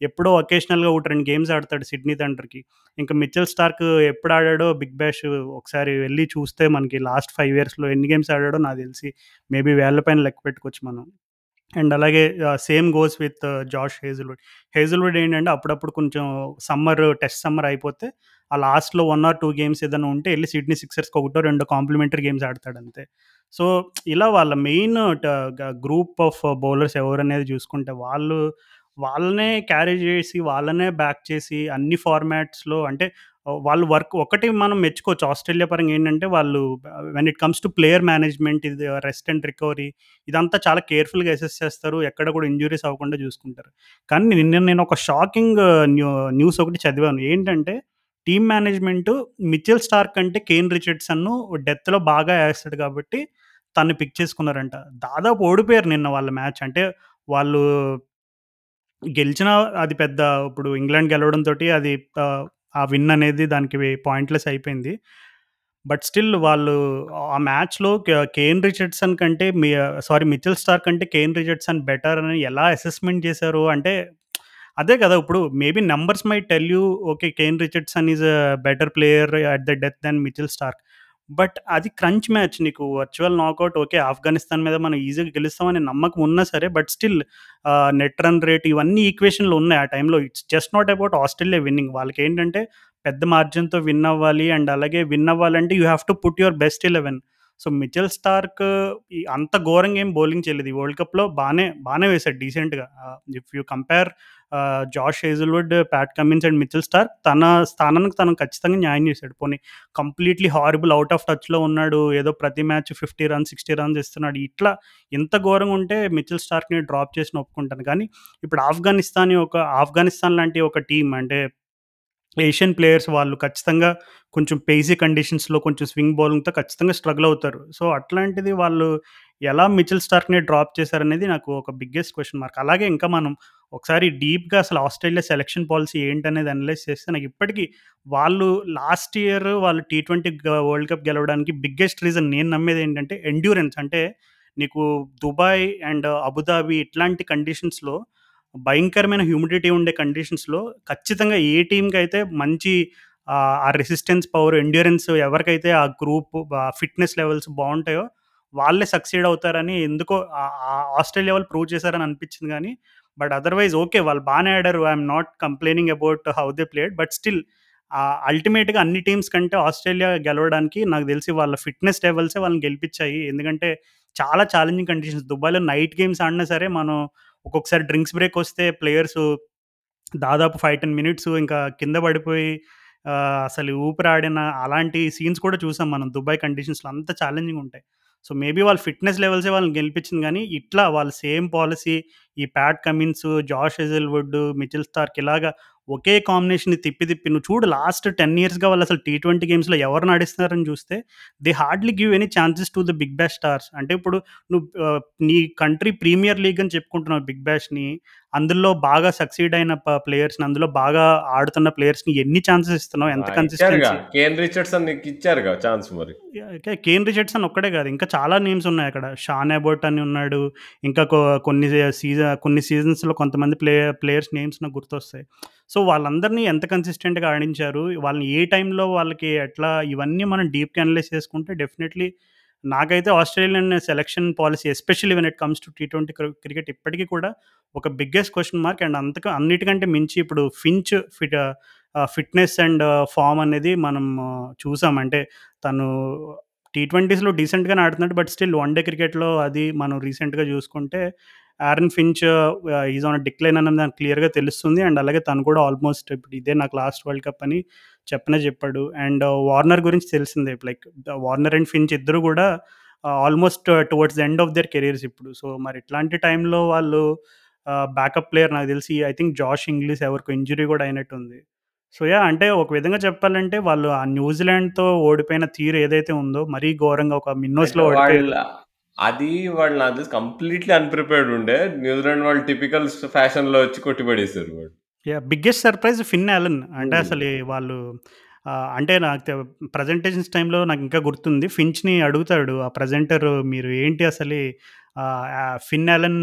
ఎప్పుడో ఒకేషనల్గా ఒకటి రెండు గేమ్స్ ఆడతాడు సిడ్నీ తండ్రికి ఇంకా మిచెల్ స్టార్క్ ఎప్పుడు ఆడాడో బిగ్ బ్యాష్ ఒకసారి వెళ్ళి చూస్తే మనకి లాస్ట్ ఫైవ్ ఇయర్స్‌లో ఎన్ని గేమ్స్ ఆడాడో నాకు తెలిసి మేబీ వేళ్ళ పైన లెక్క పెట్టుకోవచ్చు మనం. అండ్ అలాగే same goes with Josh Hazlewood. Hazlewood ఏంటంటే అప్పుడప్పుడు కొంచెం సమ్మర్ టెస్ట్ సమ్మర్ అయిపోతే ఆ లాస్ట్‌లో వన్ ఆర్ టూ గేమ్స్ ఏదైనా ఉంటే వెళ్ళి సిడ్నీ సిక్సర్స్‌కి ఒకటో, రెండు కాంప్లిమెంటరీ గేమ్స్ ఆడతాడంతే. సో, ఇలా వాళ్ళ మెయిన్ గ్రూప్ ఆఫ్ బౌలర్స్ ఎవరనేది చూసుకుంటే వాళ్ళు వాళ్ళనే క్యారీ చేసి, వాళ్ళనే బ్యాక్ చేసి అన్ని ఫార్మాట్స్‌లో అంటే వాళ్ళు వర్క్ ఒకటి మనం మెచ్చుకోవచ్చు ఆస్ట్రేలియా పరంగా ఏంటంటే వాళ్ళు when it comes to player management ఇది రెస్ట్ అండ్ రికవరీ ఇదంతా చాలా కేర్‌ఫుల్‌గా అసెస్ చేస్తారు. ఎక్కడ కూడా ఇంజురీస్ అవ్వకుండా చూసుకుంటారు. కానీ నిన్న నేను ఒక షాకింగ్ న్యూ న్యూస్ ఒకటి చదివాను. ఏంటంటే టీమ్ మేనేజ్‌మెంటు మిచెల్ స్టార్క్ కంటే కేన్ రిచర్డ్‌సన్‌ను డెత్‌లో బాగా ఏస్తాడు కాబట్టి తన్ని పిక్ చేసుకున్నారంట. దాదాపు ఓడిపోయారు నిన్న వాళ్ళ మ్యాచ్. అంటే వాళ్ళు గెలిచినా అది పెద్ద ఇప్పుడు ఇంగ్లాండ్ గెలవడంతోటి అది ఆ విన్ అనేది దానికి పాయింట్‌లెస్ అయిపోయింది. బట్ స్టిల్ వాళ్ళు ఆ మ్యాచ్‌లో కేన్ రిచర్డ్‌సన్ కంటే మీ సారీ మిచిల్ స్టార్ కంటే కేన్ రిచర్డ్‌సన్ బెటర్ అని ఎలా అసెస్‌మెంట్ చేశారు అంటే అదే కదా! ఇప్పుడు maybe numbers may tell you okay. Kane Richardson is a better player at the death than Mitchell Starc. But అది క్రంచ్ మ్యాచ్ నీకు వర్చువల్ నాకౌట్ ఓకే. ఆఫ్ఘనిస్తాన్ మీద మనం ఈజీగా గెలుస్తామనే నమ్మకం ఉన్నా సరే but still net run rate ఇవన్నీ ఈక్వేషన్‌లు ఉన్నాయి ఆ టైంలో. It's just not about Australia winning. వాళ్ళకి ఏంటంటే పెద్ద మార్జిన్‌తో విన్ అవ్వాలి అండ్ అలాగే విన్ అవ్వాలంటే you have to put your best 11. So Mitchell Starc ఈ అంత ఘోరంగా ఏం బౌలింగ్ చేయలేదు. ఈ వరల్డ్ కప్‌లో బాగానే బాగానే వేశాడు డీసెంట్‌గా. If you compare Josh Hazlewood, Pat Cummins and Mitchell Starc తన స్థానానికి తను ఖచ్చితంగా న్యాయం చేశాడు. పోనీ కంప్లీట్‌లీ హారిబుల్ అవుట్ ఆఫ్ టచ్‌లో ఉన్నాడు. ఏదో ప్రతి మ్యాచ్ 50 రన్స్, 60 రన్స్ ఇస్తున్నాడు. ఇట్లా ఇంత ఘోరంగా ఉంటే మిచెల్ స్టార్క్‌ని డ్రాప్ చేసి ఒప్పుకుంటాను. కానీ ఇప్పుడు ఆఫ్ఘనిస్తాన్ ఒక ఆఫ్ఘనిస్తాన్ లాంటి ఒక టీం అంటే ఏషియన్ ప్లేయర్స్ వాళ్ళు ఖచ్చితంగా కొంచెం పేసీ కండిషన్స్‌లో కొంచెం స్వింగ్ బౌలింగ్‌తో ఖచ్చితంగా స్ట్రగుల్ అవుతారు. సో, అట్లాంటిది వాళ్ళు ఎలా మిచెల్ స్టార్క్‌ని డ్రాప్ చేశారనేది నాకు ఒక బిగ్గెస్ట్ క్వెషన్ మార్క్. అలాగే ఇంకా మనం ఒకసారి డీప్‌గా అసలు ఆస్ట్రేలియా సెలక్షన్ పాలిసీ ఏంటనేది అనలైజ్ చేస్తే నాకు ఇప్పటికి వాళ్ళు లాస్ట్ ఇయర్ వాళ్ళు టీ20 గ వరల్డ్ కప్ గెలవడానికి బిగ్గెస్ట్ రీజన్ నేను నమ్మేది ఏంటంటే ఎండ్యూరెన్స్ అంటే నీకు దుబాయ్ అండ్ అబుదాబి ఇట్లాంటి కండిషన్స్‌లో భయంకరమైన హ్యూమిడిటీ ఉండే కండిషన్స్‌లో ఖచ్చితంగా ఏ టీమ్‌కైతే మంచి ఆహ్, ఆ రెసిస్టెన్స్ పవర్, ఎండ్యూరెన్స్ ఎవరికైతే ఆ గ్రూప్ ఫిట్‌నెస్ లెవెల్స్ బావుంటాయో వాళ్ళే సక్సీడ్ అవుతారని ఎందుకో ఆహ్, ఆహ్, ఆస్ట్రేలియా వాళ్ళు ప్రూవ్ చేశారని అనిపించింది గానీ, బట్ అదర్‌వైజ్ ఓకే. వాళ్ళు బానే ఆడారు. I am not complaining about how they played. But still ah, అల్టిమేట్‌గా అన్ని టీమ్స్ కంటే ఆస్ట్రేలియా గెలవడానికి నాకు తెలిసి వాళ్ళ ఫిట్‌నెస్ లెవెల్సే వాళ్ళని గెలిపించాయి. ఎందుకంటే చాలా ఛాలెంజింగ్ కండిషన్స్. దుబాయ్‌లో నైట్ గేమ్స్ ఆడినా సరే మనం ఒక్కొక్కసారి డ్రింక్స్ బ్రేక్ వస్తే ప్లేయర్స్ దాదాపు 5, 10 మినిట్స్ ఇంకా కింద పడిపోయి అసలు ఊపిరాడిన అలాంటి సీన్స్ కూడా చూసాం మనం దుబాయ్ కండిషన్స్‌లో అంత ఛాలెంజింగ్ ఉంటాయి. సో, మేబీ వాళ్ళ ఫిట్‌నెస్ లెవెల్సే వాళ్ళని గెలిపించింది కానీ ఇట్లా వాళ్ళ సేమ్ పాలసీ ఈ Pat Cummins, Josh Hazlewood, Mitchell Starc ఇలాగా ఒకే కాంబినేషన్‌ని తిప్పి తిప్పి నువ్వు చూడు లాస్ట్ 10 ఇయర్స్‌గా వాళ్ళు అసలు టీ20 గేమ్స్‌లో ఎవరిని ఆడిస్తున్నారని చూస్తే they hardly give any chances to the Big Bash stars. అంటే ఇప్పుడు నువ్వు నీ కంట్రీ ప్రీమియర్ లీగ్ అని చెప్పుకుంటున్నావు బిగ్ బాష్‌ని. అందులో బాగా సక్సీడ్ అయిన ప్లేయర్స్‌ని అందులో బాగా ఆడుతున్న ప్లేయర్స్‌ని ఎన్ని ఛాన్సెస్ ఇస్తున్నావు? ఎంత. కన్సిస్టెన్సీ? కేన్ రిచర్డ్‌సన్ నీకిచ్చారుగా ఛాన్స్ మరి. కేన్ రిచర్డ్‌సన్ ఒక్కడే కాదు. ఇంకా చాలా నేమ్స్ ఉన్నాయక్కడ. షాన్ అబోట్ అని ఉన్నాడు. ఇంకా కొన్ని సీజ కొన్ని సీజన్స్‌లో కొంతమంది ప్లే ప్లేయర్స్ నేమ్స్ నాకు గుర్తొస్తాయి. సో, వాళ్ళందరినీ ఎంత కన్సిస్టెంట్‌గా ఆడించారు. వాళ్ళని ఏ టైంలో వాళ్ళకి ఎట్లా ఇవన్నీ మనం డీప్‌గా అనలైజ్ చేసుకుంటే డెఫినెట్‌లీ నాకైతే Australian selection policy especially when it comes to T20 క్రి క్రికెట్ ఇప్పటికి కూడా ఒక బిగ్గెస్ట్ క్వెషన్ మార్క్ అండ్ అంతక అన్నిటికంటే మించి ఇప్పుడు Finch fit ah, fitness and form అనేది మనం చూసాం. అంటే తను టీ20స్‌లో డీసెంట్‌గానే ఆడుతున్నాడు. బట్ స్టిల్ వన్ డే క్రికెట్‌లో అది మనం రీసెంట్‌గా చూసుకుంటే Aaron Finch is on decline అనేది నాకు క్లియర్‌గా తెలుస్తుంది. అండ్ అలాగే తను కూడా ఆల్మోస్ట్ ఇప్పుడు ఇదే నాకు లాస్ట్ వరల్డ్ కప్ అని చెప్పనే చెప్పాడు. అండ్ వార్నర్ గురించి తెలిసిందే. లైక్ వార్నర్ అండ్ ఫించ్ ఇద్దరు కూడా almost towards the end of their careers ఇప్పుడు. సో, మరి ఇట్లాంటి టైంలో వాళ్ళు బ్యాకప్ ప్లేయర్ నాకు తెలిసి ఐ థింక్ జాష్ ఇంగ్లీష్ ఎవరికో ఇంజ్యూరీ కూడా అయినట్టుంది. So, yeah! అంటే ఒక విధంగా చెప్పాలంటే వాళ్ళు ఆ న్యూజిలాండ్‌తో ఓడిపోయిన తీరు ఏదైతే ఉందో మరీ ఘోరంగా ఒక మిన్నోస్‌లో ఓడిపోయారు. అది వాళ్ళు నాకు తెలిసి కంప్లీట్‌లీ అన్‌ప్రిపేర్డ్ ఉండే. న్యూజిలాండ్ వాళ్ళు టిపికల్ ఫ్యాషన్‌లో వచ్చి కొట్టి పడేసారు వాళ్ళు. Yeah! Biggest surprise Finn Allen. అంటే హ్మ్. అసలు వాళ్ళు అంటే నాకు ప్రెజెంటేషన్స్ టైమ్‌లో నాకింకా గుర్తుంది. ఫించ్‌ని అడుగుతాడు ఆ ప్రెజెంటర్ మీరు ఏంటి అసలు ఫిన్ అలెన్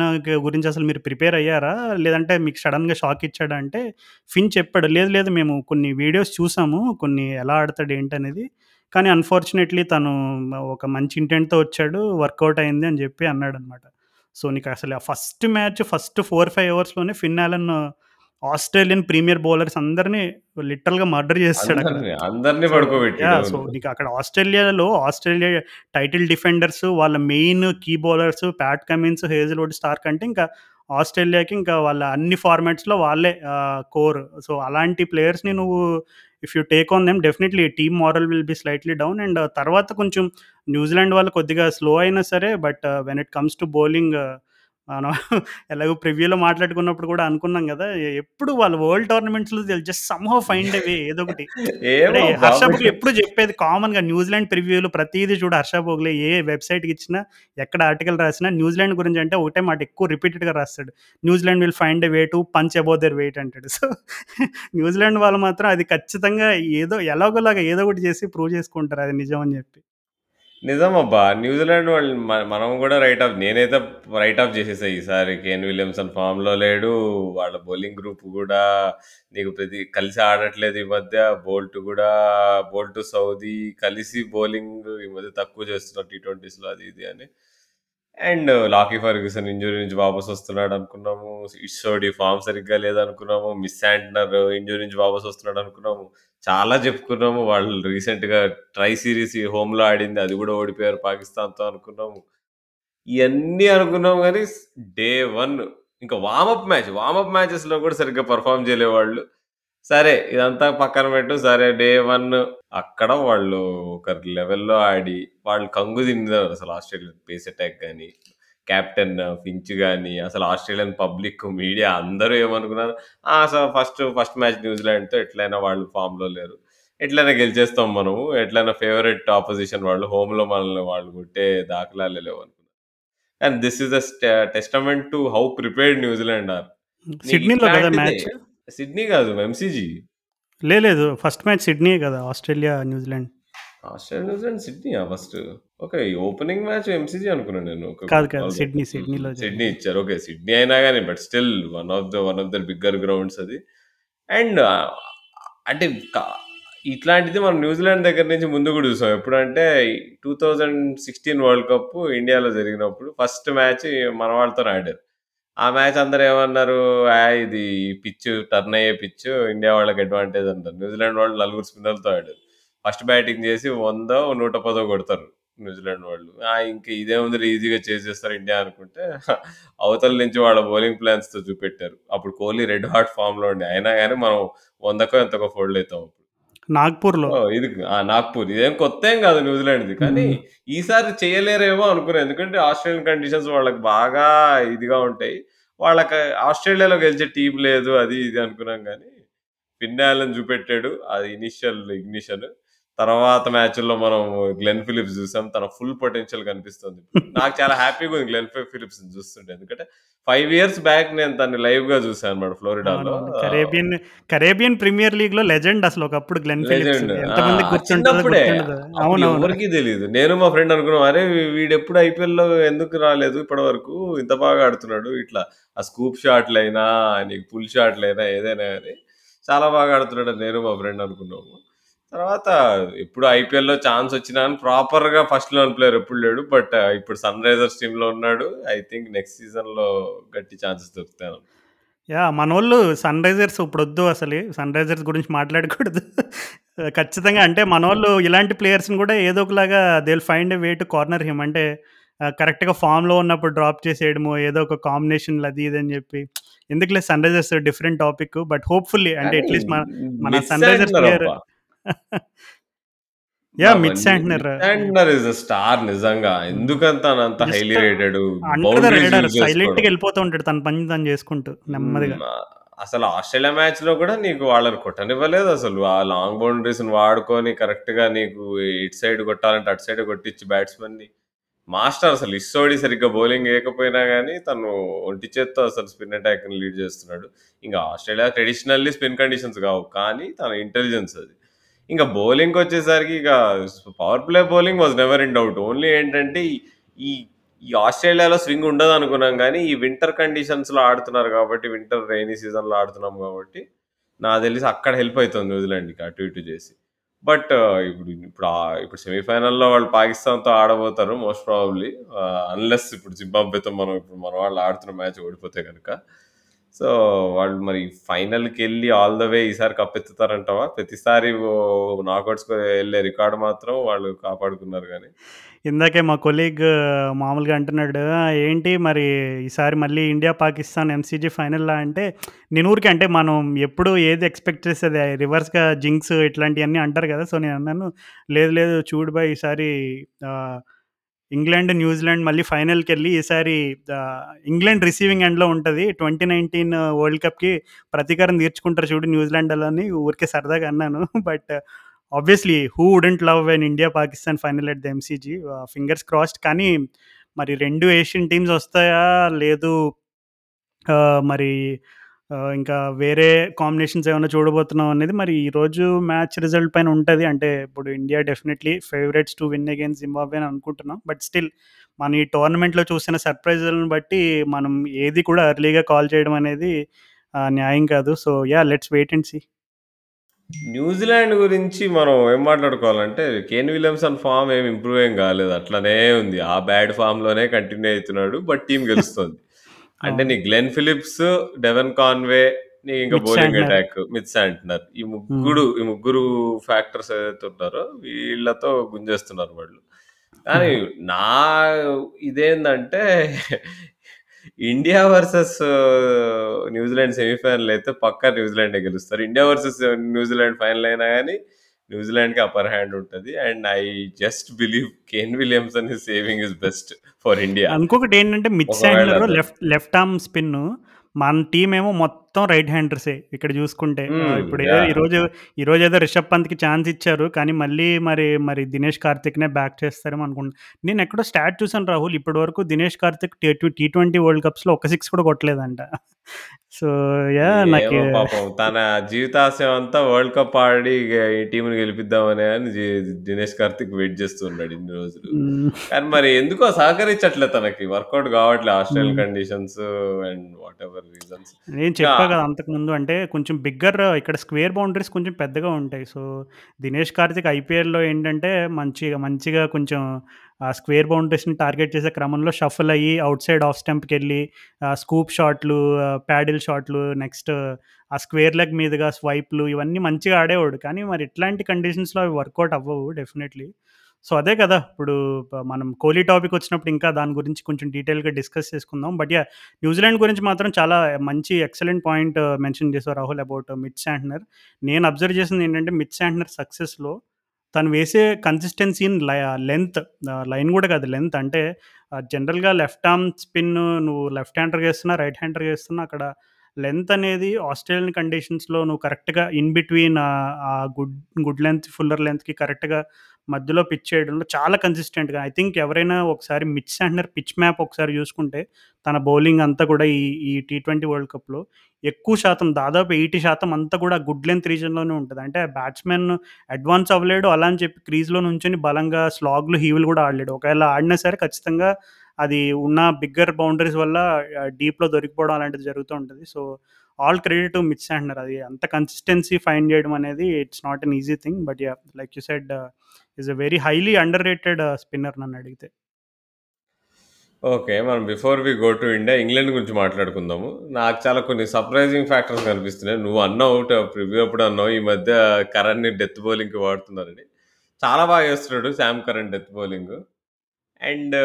గురించి అసలు మీరు ప్రిపేర్ అయ్యారా? లేదంటే మీకు సడెన్‌గా షాక్ ఇచ్చాడా? అంటే ఫించ్ చెప్పాడు. లేదు లేదు మేము కొన్ని వీడియోస్ చూసాము. కొన్ని ఎలా ఆడతాడు ఏంటనేది. కానీ అన్‌ఫార్చునేట్‌లీ తను ఒక మంచి ఇంటెంట్‌తో వచ్చాడు. వర్కౌట్ అయింది అని చెప్పి అన్నాడనమాట. సో, నీకు అసలు ఆ first match first 4, 5 ఓవర్స్‌లోనే Finn Allen Australian premier bowlers అందరిని లిటరల్‌గా మర్డర్ చేసేసాడక్కడ. అందరిని, అందరిని సో పడుకోబెట్టాడు. సో. నీకు అక్కడ ఆస్ట్రేలియాలో ఆస్ట్రేలియా టైటిల్ డిఫెండర్స్ వాళ్ళ main key bowlers Pat Cummins, Hazlewood, Starc అంటే ఇంకా ఆస్ట్రేలియాకి ఇంకా వాళ్ళ అన్ని ఫార్మాట్స్‌లో వాళ్ళే ఆహ్, కోర్. సో, అలాంటి ప్లేయర్స్‌ని నువ్వు if you take on them definitely team morale will be slightly down and తర్వాత కొంచెం న్యూజిలాండ్ వాళ్ళు కొద్దిగా స్లో అయినా సరే but when it comes to bowling మనం ఎలాగో ప్రివ్యూలో మాట్లాడుకున్నప్పుడు కూడా అనుకున్నాం గదా! ఎప్పుడు వాళ్ళు world టోర్నమెంట్స్‌లో they just somehow find a way ఏదో ఒకటి. అంటే ఏమో హర్ష బాబు. భోగ్లే ఎప్పుడు చెప్పేది కామన్‌గా న్యూజిలాండ్ ప్రివ్యూలు ప్రతీది చూడు హర్ష భోగ్లే ఏ వెబ్‌సైట్‌కి ఇచ్చినా, ఎక్కడ ఆర్టికల్ రాసినా న్యూజిలాండ్ గురించి అంటే ఒకటే మాట ఎక్కువ రిపీటెడ్‌గా రాస్తాడు. New Zealand will find a way to punch above their weight అంటాడు. సో, న్యూజిలాండ్ వాళ్ళు మాత్రం అది ఖచ్చితంగా ఏదో ఎలాగోలాగా ఏదో ఒకటి చేసి ప్రూవ్ చేసుకుంటారు అది నిజం అని చెప్పి. నిజమబ్బా! న్యూజిలాండ్ వాళ్ళు మ మనం గూడా రైట్ ఆఫ్ నేనైతే రైట్ ఆఫ్ చేసేసా ఈసారి. కేన్ విలియమ్సన్ ఫామ్‌లో లేడు. వాళ్ళ బౌలింగ్ గ్రూప్ గూడా నీకు ప్రతి కలిసి ఆడట్లేదు ఈ మధ్య. బోల్ట్ గూడా బోల్ట్, సౌదీ కలిసి బౌలింగ్ ఈ మధ్య తక్కువ చేస్తున్నారు టీ20స్‌లో అది ఇది అని. అండ్ లాకీ ఫర్గ్యూసన్ ఇంజ్యూరీ నుంచి వాపస్ వస్తున్నాడు అనుకున్నాము. ఇషోడి ఫార్మ్ సరిగ్గా లేదనుకున్నాము. మిస్ శాంట్నర్ ఇంజ్యూరీ నుంచి వాపస్ వస్తున్నాడు అనుకున్నాము. చాలా చెప్పుకున్నాము. వాళ్ళు రీసెంట్‌గా ట్రై సిరీస్ హోమ్‌లో ఆడింది. అది గూడా ఓడిపోయారు పాకిస్తాన్‌తో అనుకున్నాము. ఇయన్నీ అనుకున్నాం గానీ స్ డే 1 ఇంకా వార్మప్ మ్యాచ్. వార్మప్ మ్యాచెస్‌లో గూడా సరిగ్గా పెర్ఫార్మ్ చేయలే వాళ్ళు. సరే ఇదంతా పక్కన పెట్టు. సరే డే 1 అక్కడ వాళ్ళు ఒక లెవెల్‌లో ఆడి వాళ్ళు కంగు తిన్నారు అసలు ఆస్ట్రేలియన్ పేస్ అటాక్ గాని, కెప్టెన్ ఫించ్ గాని, అసలు ఆస్ట్రేలియన్ పబ్లిక్, మీడియా అందరూ ఏమనుకున్నారు! సో, ఫస్ట్ ఫస్ట్ మ్యాచ్ న్యూజిలాండ్‌తో ఎట్లైనా వాళ్ళు ఫామ్‌లో లేరు. ఎట్లైనా గెలిచేస్తాం మనము. ఎట్లైనా ఫేవరెట్ అపోజిషన్ వాళ్ళు హోమ్‌లో మనల్ని వాళ్ళు కొట్టే దాఖలాలే లేవనుకున్నా. అండ్ దిస్ స్ట testament to how prepared New Zealand are. సిడ్నీలో కదా ఇట్లాంటిదే మ్యాచ్? సిడ్నీ కాదు ఎంసీజీ. లేదు. ఫస్ట్ మ్యాచ్ సిడ్నీయే కదా! Australia, New Zealand. Australia, New Zealand సిడ్నీయా first? Okay. Opening match MCG అనుకున్నాను నేను. కాదు. కాదు. సిడ్నీ. సిడ్నీలో సిడ్నీ జరిగింది. ఇచ్చారు. ఓకే. సిడ్నీ అయినా గాని but still one of the one of the bigger grounds అది. అండ్ ఆహ్, అంటే క ఇట్లాంటిది మనం న్యూజిలాండ్ దగ్గర నుంచి ముందు గూడా చూసాం. ఎప్పుడంటే 2016 వరల్డ్ కప్ ఇండియాలో జరిగినప్పుడు ఫస్ట్ మ్యాచ్ మన వాళ్ళతోనే ఆడారు. ఆ మ్యాచ్ అందరూ ఏమన్నారు, "ఆహ్, ఇది పిచ్ టర్న్ అయ్యే పిచ్ ఇండియా వాళ్ళకి అడ్వాంటేజ్" అంటారు. న్యూజిలాండ్ వాళ్ళు నలుగురు స్పిన్నర్‌లతో ఆడారు. ఫస్ట్ బ్యాటింగ్ చేసి 100 110 కొడతారు న్యూజిలాండ్ వాళ్ళు. ఇంక ఇదేముందిలే ఈజీగా చేసేస్తారు ఇండియా అనుకుంటే అవతల నుంచి వాళ్ళ బౌలింగ్ ప్లాన్స్‌తో చూపెట్టారు. అప్పుడు కోహ్లీ రెడ్ హాట్ ఫామ్‌లో ఉండే. అయినా గాని మనం 100కో ఎంతకో ఫోల్డ్ అయితాం అప్పుడు. నాగ్‌పూర్‌లో. సో, ఇది! నాగ్‌పూర్. ఇదేం కొత్తేం కాదు న్యూజిలాండ్‌ది. కానీ హ్మ్. ఈసారి చేయలేరేమో అనుకున్నా. ఎందుకంటే ఆస్ట్రేలియన్ కండిషన్స్ వాళ్ళకి బాగా ఇదిగా ఉంటాయి. వాళ్ళకి ఆస్ట్రేలియాలో గెలిచే టీమ్ లేదు అది ఇది అనుకున్నాం గానీ, ఫిన్ ఆలన్ చూపెట్టాడు. అది ఇనీషియల్ ఇగ్నిషన్. తర్వాత మ్యాచ్‌ల్లో మనం గ్లెన్ ఫిలిప్స్ చూసాం. తన ఫుల్ పొటెన్షియల్ కనిపిస్తుంది. నాకు చాలా హ్యాపీగా ఉంది గ్లెన్ ఫి ఫిలిప్స్‌ని చూస్తుంటే. ఎందుకంటే 5 ఇయర్స్ బ్యాక్ నేను తనని లైవ్‌గా చూసాను అన్నమాట ఫ్లోరిడాలో. కరేబియన్, కరేబియన్ ప్రీమియర్ లీగ్‌లో లెజెండ్ అసలు ఒకప్పుడు గ్లెన్ ఫిలిప్స్. చిన్నప్పుడే. ఎవ్వరికీ తెలీదు. నేను మా ఫ్రెండ్ అనుకున్నాం. అరే! వీడెప్పుడు ఐపీఎల్‌లో ఎందుకు రాలేదు ఇప్పటివరకు? ఇంత బాగా ఆడుతున్నాడు. ఇట్లా ఆ స్కూప్ షాట్‌లైనా, నీకు పుల్ షాట్‌లైనా ఏదైనా గాని చాలా బాగా ఆడుతున్నాడని నేను మా ఫ్రెండ్ అనుకున్నాము. తర్వాత ఎప్పుడు ఐపీఎల్‌లో ఛాన్స్ వచ్చినా గాని ప్రాపర్‌గా ఫస్ట్ లెవెన్ ప్లేయర్ ఎప్పుడు లేడు. బట్ ఇప్పుడు సన్ రైజర్స్ టీమ్‌లో ఉన్నాడు. ఐ థింక్ నెక్స్ట్ సీజన్‌లో గట్టి ఛాన్సెస్ దొరుకుతాయి. యాహ్! మనోళ్ళు సన్ రైజర్స్ ఇప్పుడొద్దు అసలు. సన్ రైజర్స్ గురించి మాట్లాడకూడదు. ఖచ్చితంగా అంటే మనోళ్ళు ఇలాంటి ప్లేయర్స్‌ని కూడా ఏదో ఒకలాగా they will find a way to corner him. అంటే కరెక్ట్‌గా ఫామ్‌లో ఉన్నప్పుడు డ్రాప్ చేసేయడమో, ఏదో ఒక కాంబినేషన్‌లు అది ఇది అని చెప్పి. ఎందుకులే Sunrisers different topic. But hopefully అంటే అట్‌లీస్ట్ మన మన Sunrisers player yeah! Mitch Santner. Santner is a star నిజంగా. ఎందుకంత అంత హైలీ రేటెడ్ బౌండరీస్. సైలెంట్‌గా వెళ్ళిపోతూ ఉంటాడు. తన పని తను చేసుకుంటూ నెమ్మదిగా. అసలు ఆస్ట్రేలియా మ్యాచ్‌లో కూడా నీకు వాళ్ళని కొట్టనివ్వలేదు అసలు. ఆ లాంగ్ బౌండరీస్‌ని వాడుకొని కరెక్ట్‌గా నీకు ఇటు సైడ్ కొట్టాలంటే అటు సైడ్ కొట్టించి బ్యాట్స్‌మెన్‌ని మాస్టర్ అసలు ఇస్సోడి సరిగ్గా బౌలింగ్ ఏయకపోయినా గాని తను ఒంటి చేత్తో అసలు స్పిన్ అటాక్‌ని లీడ్ చేస్తున్నాడు. ఇంక ఆస్ట్రేలియా ట్రెడిషనల్లీ స్పిన్ కండిషన్స్ కావు. కానీ తన ఇంటెలిజెన్స్ అది. ఇంక బౌలింగ్‌కొచ్చేసరికి ఇక power play bowling was never in doubt. Only ఏంటంటే ఈ ఈ ఆస్ట్రేలియాలో స్వింగ్ ఉండదనుకున్నాం గానీ, ఈ వింటర్ కండిషన్స్‌లో ఆడుతున్నారు కాబట్టి, వింటర్ రెయినీ సీజన్‌లో ఆడుతున్నాం కాబట్టి, నాకు తెలిసి అక్కడ హెల్ప్ అయితుంది న్యూజిలాండ్‌కి అటు ఇటు చేసి. బట్ uh, ఇప్పుడు ఇప్పుడు ఆహ్, ఇప్పుడు సెమీఫైనల్‌లో వాళ్ళు పాకిస్తాన్‌తో ఆడబోతారు మోస్ట్ ప్రాబబ్లీ. ఆహ్, అన్‌లెస్ ఇప్పుడు జింబాబ్వేతో మనం ఇప్పుడు మన వాళ్ళు ఆడుతున్న మ్యాచ్ ఓడిపోతే గనుక. సో, వాళ్ళు మరి ఫైనల్కి వెళ్ళి ఆల్ ద వే ఈసారి కప్పెత్తుతారంటావా? ప్రతిసారి ఓ నాకౌట్స్‌కి ఎళ్ళే రికార్డ్ మాత్రం వాళ్ళు కాపాడుకున్నారు గానీ. ఇందాకే మా కొలీగ్ మామూలుగా అంటున్నాడు. ఏంటి మరి ఈసారి మళ్ళీ ఇండియా, పాకిస్తాన్ ఎంసీజీ ఫైనల్‌లా" అంటే నేను ఊరికే అంటే మనం ఎప్పుడు ఏది ఎక్స్‌పెక్ట్ చేసేది రివర్స్‌గా జింక్స్ ఇట్లాంటియన్నీ అంటారు కదా! సో, నేనన్నాను, "లేదు లేదు చూడు భాయ్ ఈసారి ఆహ్, ఇంగ్లాండ్, న్యూజిలాండ్ మళ్ళీ ఫైనల్‌కెళ్ళి ఈసారి ఇంగ్లాండ్ రిసీవింగ్ ఎండ్‌లో ఉంటుంది. ట్వంటీ నైన్టీన్ వరల్డ్ కప్‌కి ప్రతీకారం తీర్చుకుంటారు చూడు న్యూజిలాండోళ్ళని" ఊరికే సరదాగా అన్నాను. But obviously who wouldn't love an India, Pakistan final at the MCG. Fingers crossed. కానీ మరి రెండు ఏషియన్ టీమ్స్ వస్తాయా? లేదు. మరి ఆహ్, ఇంకా వేరే కాంబినేషన్స్ ఏమైనా చూడబోతున్నాం అనేది మరి ఈరోజు మ్యాచ్ రిజల్ట్ పైన ఉంటది. అంటే ఇప్పుడు India definitely favourites to win against Zimbabwe అని అనుకుంటున్నాం. బట్ స్టిల్ మన ఈ టోర్నమెంట్‌లో చూసిన సర్ప్రైజులను బట్టి మనం ఏది కూడా ఎర్లీగా కాల్ చేయడం అనేది ఆహ్, న్యాయం కాదు. So, yeah! Let's wait and see. New Zealand గురించి మనం ఏం మాట్లాడుకోవాలంటే, కేన్ విలియమ్సన్ ఫార్మ్ ఏమి ఇంప్రూవ్ ఏం కాలేదు. అట్లనే ఉంది. ఆ బ్యాడ్ ఫార్మ్‌లోనే కంటిన్యూ అయితున్నాడు. బట్ టీమ్ గెలుస్తుంది. అంటే. నీ గ్లెన్ ఫిలిప్స్, డెవెన్ కాన్వే, నీకు ఇంకా బౌలింగ్. Attack Mitch Santner. ఈ. ముగ్గురు ఈ ముగ్గురు ఫ్యాక్టర్స్ ఏదైతే ఉన్నారో వీళ్ళతో గుంజేస్తున్నారు వాళ్ళు. కానీ నా ఇదేందంటే India versus New Zealand semifinal అయితే పక్కా న్యూజిలాండే గెలుస్తారు. ఇండియా వర్సెస్ న్యూజిలాండ్ ఫైనల్ అయినా గానీ న్యూజిలాండ్‌కి అప్పర్ హ్యాండ్ ఉంటది. And I just believe Kane Williamson is saving his best for India. Mitch ఒకవేళ శాంట్నర్ అది లెఫ్ట్ లెఫ్ట్ ఆర్మ్ స్పిన్ను. మన టీమేమో మొత్తం రైట్ హ్యాండర్సే ఇక్కడ చూసుకుంటే. ఇప్పుడేదో యాహ్! ఈరోజు ఈరోజేదో రిషబ్ పంత్‌కి ఛాన్స్ ఇచ్చారు. కానీ మళ్ళీ మరి మరి దినేష్ కార్తిక్‌నే బ్యాక్ చేస్తారేమో అనుకున్నా. నేనెక్కడో స్టాట్ చూసాను రాహుల్ ఇప్పటి వరకు దినేష్ కార్తిక్ టీ టు టీ20 వరల్డ్ కప్స్‌లో ఒక్క సిక్స్ కూడా కొట్టలేదంట. So, yeah! నాకి తన జీవితాశయం అంతా వరల్డ్ కప్ ఆడి ఈ టీమ్‌ని గెలిపిద్దామనే అని దినేష్ కార్తిక్ వెయిట్ చేస్తూ ఉన్నాడు ఇన్ని రోజులు. కానీ మరి ఎందుకో సహకరించట్లే తనకి. వర్కౌట్ కావట్లే Australian. Conditions and whatever reasons. నేను చెప్పా కదా! అంతకుముందు అంటే కొంచెం బిగ్గర్ ఇక్కడ స్క్వేర్ బౌండరీస్ కొంచెం పెద్దగా ఉంటాయి. సో, దినేష్ కార్తిక్ ఐపీఎల్‌లో ఏంటంటే మంచిగా మంచిగా కొంచెం ఆ స్క్వేర్ బౌండరీస్‌ని టార్గెట్ చేసే క్రమంలో షఫుల్ అయ్యి అవుట్ సైడ్ ఆఫ్ స్టంప్‌కెళ్ళి వెళ్ళి స్కూప్ షాట్లు, ప్యాడిల్ షాట్లు నెక్స్ట్ ఆ స్క్వేర్ లెగ్ మీదుగా స్వైప్‌లు ఇవన్నీ మంచిగా ఆడేవాడు. కానీ మరి ఇట్లాంటి కండిషన్స్‌లో అవి వర్కౌట్ అవ్వవు డెఫినెట్‌లీ. సో, అదే కదా! ఇప్పుడు మనం కోహ్లీ టాపిక్ వచ్చినప్పుడు ఇంకా దాని గురించి కొంచెం డీటెయిల్‌గా డిస్కస్ చేసుకుందాం. బట్ యా న్యూజిలాండ్ గురించి మాత్రం చాలా మంచి ఎక్సలెంట్ పాయింట్ మెన్షన్ చేశారు రాహుల్ అబౌట్ మిచ్ శాంట్నర్. నేను అబ్జర్వ్ చేసింది ఏంటంటే మిచ్ శాంట్నర్ సక్సెస్‌లో తను వేసే consistency in line length line కూడా కాదు లెంత్ అంటే జనరల్‌గా లెఫ్ట్ ఆర్మ్ స్పిన్ నువ్వు లెఫ్ట్ హ్యాండర్‌గా వేస్తున్నా రైట్ హ్యాండర్‌గా వేస్తున్నా అక్కడ లెంత్ అనేది ఆస్ట్రేలియన్ కండిషన్స్‌లో నువ్వు కరెక్ట్‌గా ఇన్ బిట్వీన్ ఆహ్, ఆ గుడ్ గుడ్ లెంత్, ఫుల్లర్ లెంత్‌కి కరెక్ట్‌గా మధ్యలో పిచ్ చేయడంలో చాలా కన్సిస్టెంట్‌గా ఐ థింక్ ఎవరైనా ఒకసారి మిచ్ శాంట్నర్ పిచ్ మ్యాప్ ఒకసారి చూసుకుంటే తన బౌలింగ్ అంతా కూడా ఈ ఈ టీ20 వరల్డ్ కప్‌లో ఎక్కువ శాతం దాదాపు 80% అంతా కూడా గుడ్ లెంత్ రీజన్లోనే ఉంటది. అంటే బ్యాట్స్‌మెన్ అడ్వాన్స్ అవ్వలేడు. అలా అని చెప్పి క్రీజ్‌లో నుంచొని బలంగా స్లాగ్‌లు, హీవ్‌లు కూడా ఆడలేడు. ఒకవేళ ఆడినా సరే ఖచ్చితంగా అది ఉన్న బిగ్గర్ బౌండరీస్ వల్ల డీప్‌లో దొరికిపోవడం అలాంటిది జరుగుతూ ఉంటుంది so, all credit to Mitch అంటున్నారు అది అంత కన్సిస్టెన్సీ ఫైండ్ చేయడం అనేది it's not an easy thing. But yeah! Like you said is a very highly underrated spinner నన్నడిగితే. ఓకే. మనం before we go to India, England గురించి మాట్లాడుకుందాము. నాకు చాలా కొన్ని సర్ప్రైజింగ్ ఫ్యాక్టర్స్ కనిపిస్తున్నాయి. నువ్వు అన్నావు ప్రివ్యూ అప్పుడు అన్నావు ఈ మధ్య కరణ్‌ని డెత్ బౌలింగ్‌కి వాడుతున్నారని. చాలా బాగా చేస్తున్నాడు Sam Curran death bowling and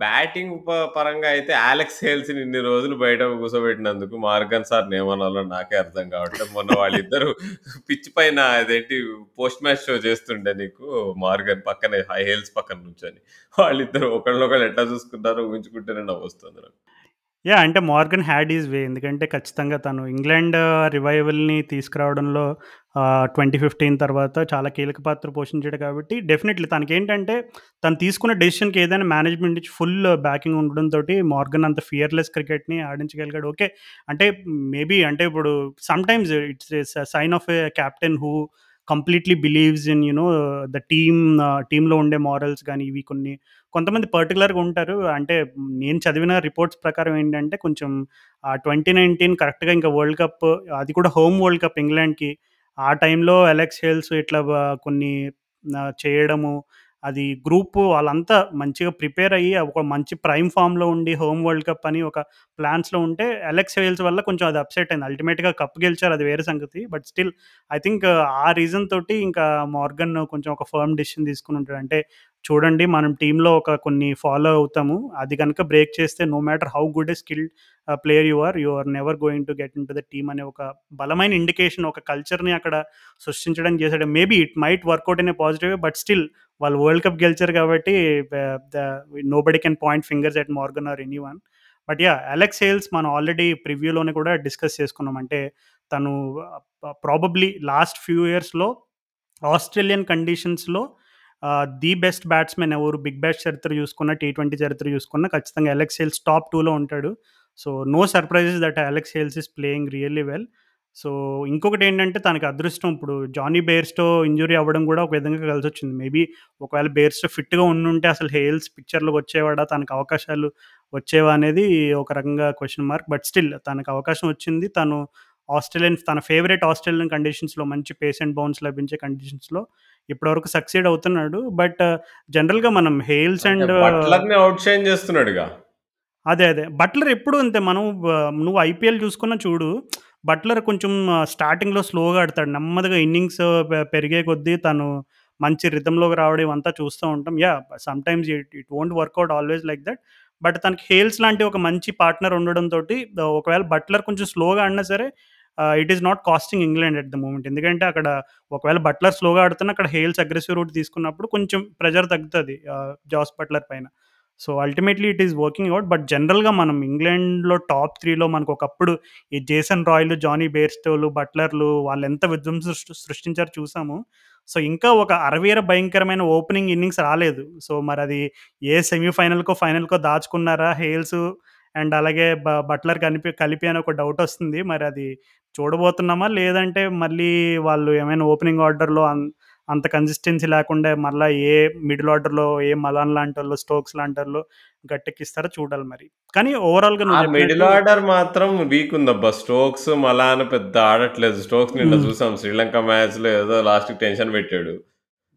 batting ప పరంగా అయితే అలెక్స్ హేల్స్‌ని ఇన్ని రోజులు బయట కూర్చోబెట్టినందుకు మార్గన్ సార్‌ని ఏమనాలో నాకే అర్థం కావట్లేదు. మొన్న వాళ్ళిద్దరూ పిచ్ పైన అదేంటి పోస్ట్ మ్యాచ్ షో చేస్తుండే నీకు మార్గన్ పక్కనే హై హేల్స్ పక్కన నుంచొని. వాళ్ళిద్దరూ ఒకళ్ళనొకళ్ళు ఎట్లా చూసుకుంటారో ఊహించుకుంటేనే నవ్వొస్తుంది నాకు. యాహ్! అంటే మార్గన్ హ్యాడ్ హిస్ వే. ఎందుకంటే ఖచ్చితంగా తను ఇంగ్లాండ్ రివైవల్‌ని తీసుకురావడంలో ట్వంటీ ఫిఫ్టీన్ తర్వాత చాలా కీలక పాత్ర పోషించాడు కాబట్టి డెఫినెట్‌లీ తనకి ఏంటంటే తను తీసుకున్న డెసిషన్‌కి ఏదైనా మేనేజ్‌మెంట్ నుంచి ఫుల్ బ్యాకింగ్ ఉండడంతో మార్గన్ అంత ఫియర్‌లెస్ క్రికెట్‌ని ఆడించగలిగాడు. ఓకే. అంటే మేబీ అంటే ఇప్పుడు sometimes it's sign of a captain who completely believes in you know the team టీంలో ఉండే మారల్స్ కానీ ఇవి కొన్ని కొంతమంది పర్టికులర్గా ఉంటారు. అంటే నేను చదివిన రిపోర్ట్స్ ప్రకారం ఏంటంటే కొంచెం ఆ 2019 కరెక్ట్‌గా ఇంకా వరల్డ్ కప్ అది కూడా హోమ్ వరల్డ్ కప్ ఇంగ్లాండ్‌కి. ఆ టైంలో అలెక్స్ హేల్స్ ఇట్లా కొన్ని చేయడము అది గ్రూపు వాళ్ళంతా మంచిగా ప్రిపేర్ అయ్యి ఒక మంచి ప్రైమ్ ఫామ్‌లో ఉండి హోమ్ వరల్డ్ కప్ అని ఒక ప్లాన్స్‌లో ఉంటే అలెక్స్ వేల్స్ వల్ల కొంచెం అది అప్సెట్ అయింది. అల్టిమేట్‌గా కప్ గెలిచారు అది వేరే సంగతి. But still I think ah reason తోటి ఇంకా మార్గన్ కొంచెం ఒక ఫర్మ్ డిసిషన్ తీసుకొని ఉంటాడు. అంటే చూడండి మనం టీంలో ఒక కొన్ని ఫాలో అవుతాము. అది కనుక బ్రేక్ చేస్తే no matter how good a skilled player you are, you are never going to get into the team అనే ఒక బలమైన ఇండికేషన్ ఒక కల్చర్‌ని అక్కడ సృష్టించడం చేశాడు maybe it might work out in a positive but still వాళ్ళు వరల్డ్ కప్ గెలిచారు కాబట్టి nobody can point fingers at Morgan or anyone but yeah Alex Hales మనం ఆల్రెడీ ప్రివ్యూలోనే కూడా డిస్కస్ చేసుకున్నాం. అంటే తను ప్రాబబ్లీ లాస్ట్ ఫ్యూ ఇయర్స్‌లో ఆస్ట్రేలియన్ కండిషన్స్‌లో ది బెస్ట్ బ్యాట్స్‌మెన్ ఎవరు బిగ్ బ్యాష్ చరిత్ర చూసుకున్న, టీ20 చరిత్ర చూసుకున్న ఖచ్చితంగా అలెక్స్ హేల్స్ టాప్ టూలో ఉంటాడు. So, no surprises that Alex Hales is playing really well. So, ఇంకొకటేంటంటే తనకి అదృష్టం ఇప్పుడు జానీ బెయిర్‌స్టో ఇంజ్యూరీ అవ్వడం కూడా ఒక విధంగా కలిసొచ్చింది. మేబీ ఒకవేళ బెయిర్‌స్టో ఫిట్‌గా ఉండుంటే అసలు హేల్స్ పిక్చర్‌లోకి వచ్చేవాడా? తనకు అవకాశాలు వచ్చేవా అనేది ఒక రకంగా క్వెషన్ మార్క్. బట్ స్టిల్ తనకు అవకాశం వచ్చింది. తను ఆస్ట్రేలియన్ తన ఫేవరెట్ ఆస్ట్రేలియన్ కండిషన్స్‌లో మంచి పేస్ అండ్ బౌన్స్ లభించే కండిషన్స్‌లో ఇప్పటివరకు సక్సీడ్ అవుతున్నాడు. బట్ జనరల్‌గా మనం హేల్స్ అండ్ షైన్ చేస్తున్నాడుగా. అదే. అదే. బట్లర్ ఎప్పుడూ అంతే. మనం నువ్వు ఐపీఎల్ చూసుకున్నా చూడు. బట్లర్ కొంచెం స్టార్టింగ్‌లో స్లోగా ఆడతాడు. నెమ్మదిగా ఇన్నింగ్స్ పెరిగే కొద్దీ తను మంచి రిథంలోకి రావడం ఇవంతా చూస్తూ ఉంటాం. Yeah sometimes it it won't work out always like that. But తనకి హేల్స్ లాంటి ఒక మంచి పార్ట్నర్ ఉండడంతో ఒకవేళ బట్లర్ కొంచెం స్లోగా ఆడినా సరే it is not costing England at the moment. ఎందుకంటే అక్కడ ఒకవేళ బట్లర్ స్లోగా ఆడుతున్నా అక్కడ హేల్స్ అగ్రెసివ్ రూట్ తీసుకున్నప్పుడు కొంచెం ప్రెజర్ తగ్గుతుంది జాస్ బట్లర్ పైన. So, ultimately it is working out but జనరల్‌గా మనం ఇంగ్లాండ్‌లో టాప్ త్రీలో మనకు ఒకప్పుడు ఈ జేసన్ రాయ్‌లు, జానీ బేర్స్టోలు బట్లర్‌లు వాళ్ళెంత విధ్వంసం సృ సృష్టించారో చూసాము. సో, ఇంకా ఒక అరవేర భయంకరమైన ఓపెనింగ్ ఇన్నింగ్స్ రాలేదు. సో, మరి అది ఏ సెమీఫైనల్‌కో, ఫైనల్‌కో దాచుకున్నారా హేల్స్ అండ్ అలాగే బ బట్లర్ కలిపి కలిపి అని ఒక డౌట్ వస్తుంది మరి అది చూడబోతున్నామా? లేదంటే మళ్ళీ వాళ్ళు ఏమైనా ఓపెనింగ్ ఆర్డర్‌లో అంత కన్సిస్టెన్సీ లేకుండా మళ్ళా ఏ మిడిల్ ఆర్డర్‌లో ఏ మలాన్ లాంటోళ్ళు, స్టోక్స్ లాంటోళ్ళు గట్టెక్కిస్తారో చూడాలి మరి. కానీ ఓవరాల్‌గా ఆ నువ్వు మిడిల్ ఆర్డర్ మాత్రం వీక్ ఉందబ్బా. స్టోక్స్, మలాన్ పెద్ద ఆడట్లేదు. స్టోక్స్ నిన్న. చూసాం శ్రీలంక మ్యాచ్‌లో ఏదో లాస్ట్‌కి టెన్షన్ పెట్టాడు.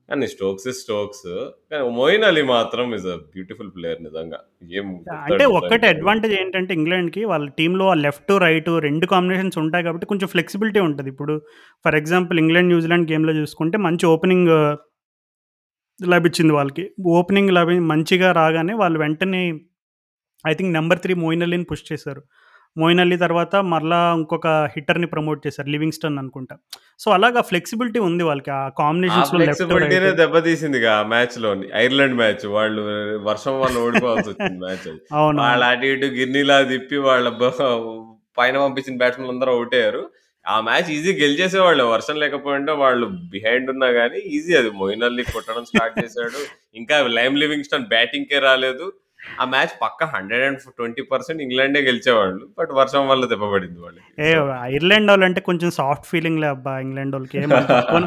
కానీ స్టోక్స్ స్టోక్స్. కానీ మోయిన్ అలీ మాత్రం ఈస్ ఎ బ్యూటిఫుల్ ప్లేయర్ నిజంగా. ఏం అంటే ఒక్కటి. అడ్వాంటేజ్ ఏంటంటే ఇంగ్లాండ్‌కి వాళ్ళ టీమ్‌లో లెఫ్ట్, రైట్ 2 కాంబినేషన్స్ ఉంటాయి కాబట్టి కొంచెం ఫ్లెక్సిబిలిటీ ఉంటది. ఇప్పుడు ఫర్ ఎగ్జాంపుల్ ఇంగ్లాండ్, న్యూజిలాండ్ గేమ్‌లో చూసుకుంటే మంచి ఓపెనింగ్ లభించింది వాళ్ళకి. ఓపెనింగ్ లభి మంచిగా రాగానే వాళ్ళు వెంటనే ఐ థింక్ నంబర్ 3 మోయిన్ అలీని పుష్ చేశారు. మోయిన్ అలీ తర్వాత మరలా ఇంకొక హిట్టర్‌ని ప్రమోట్ చేశారు. లివింగ్‌స్టన్ అనుకుంటా. సో, అలాగా ఫ్లెక్సిబిలిటీ ఉంది వాళ్ళకి. ఆ రైట్ దెబ్బతీసిందిగా ఆ మ్యాచ్‌లోని. Ireland match. వాళ్ళు వర్షం వల్ల ఓడిపోవాల్సొచ్చింది మ్యాచ్ అది. అవునవును. వాళ్ళు అటు ఇటు గిన్నీలా తిప్పి వాళ్ళ పైన పంపించిన బ్యాట్స్‌మెన్ అందరూ ఔట్ అయ్యారు. ఆ మ్యాచ్ ఈజీగా గెలిచేసేవాళ్ళు. వర్షం లేకపోయింటే వాళ్ళు బిహైండ్ ఉన్నా గానీ ఈజీ అది. మోయిన్ అలీ కొట్టడం స్టార్ట్ చేశాడు. ఇంకా లైమ్ లివింగ్‌స్టన్ బ్యాటింగ్‌కే రాలేదు. ఆ మ్యాచ్ పక్క హండ్రెడ్ అండ్ ట్వంటీ పర్సెంట్ ఇంగ్లాండే గెలిచేవాళ్ళు. బట్ వర్షం వల్ల దెబ్బపడింది వాళ్ళు ఏ ఐర్లాండ్ వాళ్ళు అంటే కొంచెం సాఫ్ట్ ఫీలింగ్ లే అబ్బా! ఇంగ్లాండ్ వాళ్ళకి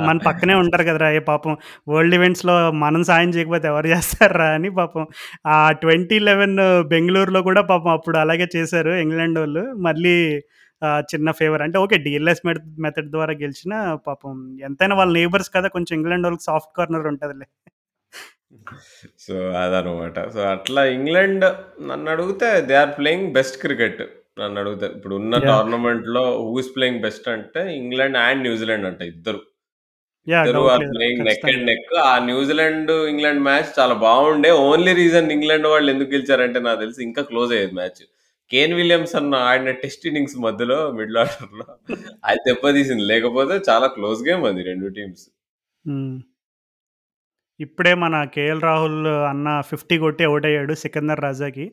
మన పక్కనే ఉంటారు కదరా! ఏ పాపం వరల్డ్ ఈవెంట్స్‌లో మనం సాయం చేయకపోతే ఎవరు చేస్తారా అని పాపం ఆ ట్వంటీ లెవెన్ బెంగళూరులో కూడా పాపం అప్పుడు అలాగే చేశారు ఇంగ్లాండ్ వాళ్ళు మళ్ళీ చిన్న ఫేవర్ అంటే ఓకే. డిఎల్ఎస్ మెథడ్ మెథడ్ ద్వారా గెలిచిన పాపం ఎంతైనా వాళ్ళ నేబర్స్ కదా! కొంచెం ఇంగ్లాండ్ వాళ్ళకి సాఫ్ట్ కార్నర్ ఉంటుందిలే సో, అదనమాట. సో, అట్లా ఇంగ్లాండ్ నన్నడిగితే they are playing best cricket. నన్నడిగితే. ఇప్పుడున్న యాహ్! టోర్నమెంట్‌లో హూ ఈస్ ప్లేయింగ్ బెస్ట్ అంటే ఇంగ్లాండ్ అండ్ న్యూజిలాండ్ అంట ఇద్దరు. యాహ్! ఇద్దరు డౌట్ ఆర్ లేదు. Playing neck and. నెక్. ఆ న్యూజిలాండ్, ఇంగ్లాండ్ మ్యాచ్ చాలా బావుండే. ఓన్లీ రీజన్ ఇంగ్లాండ్ వాళ్ళు ఎందుకు గెలిచారంటే నాకు తెలిసి ఇంకా క్లోజ్ అయ్యేది మ్యాచ్. కేన్ విలియమ్సన్ ఆడిన టెస్ట్ ఇన్నింగ్స్ మధ్యలో మిడిల్ ఆర్డర్‌లో అది దెబ్బతీసింది. లేకపోతే చాలా క్లోజ్ గేమ్ అది 2 టీమ్స్. హ్మ్. ఇప్పుడే మన కేఎల్ రాహుల్ అన్న 50 కొట్టి ఔట్ అయ్యాడు సికందర్ రజాకి.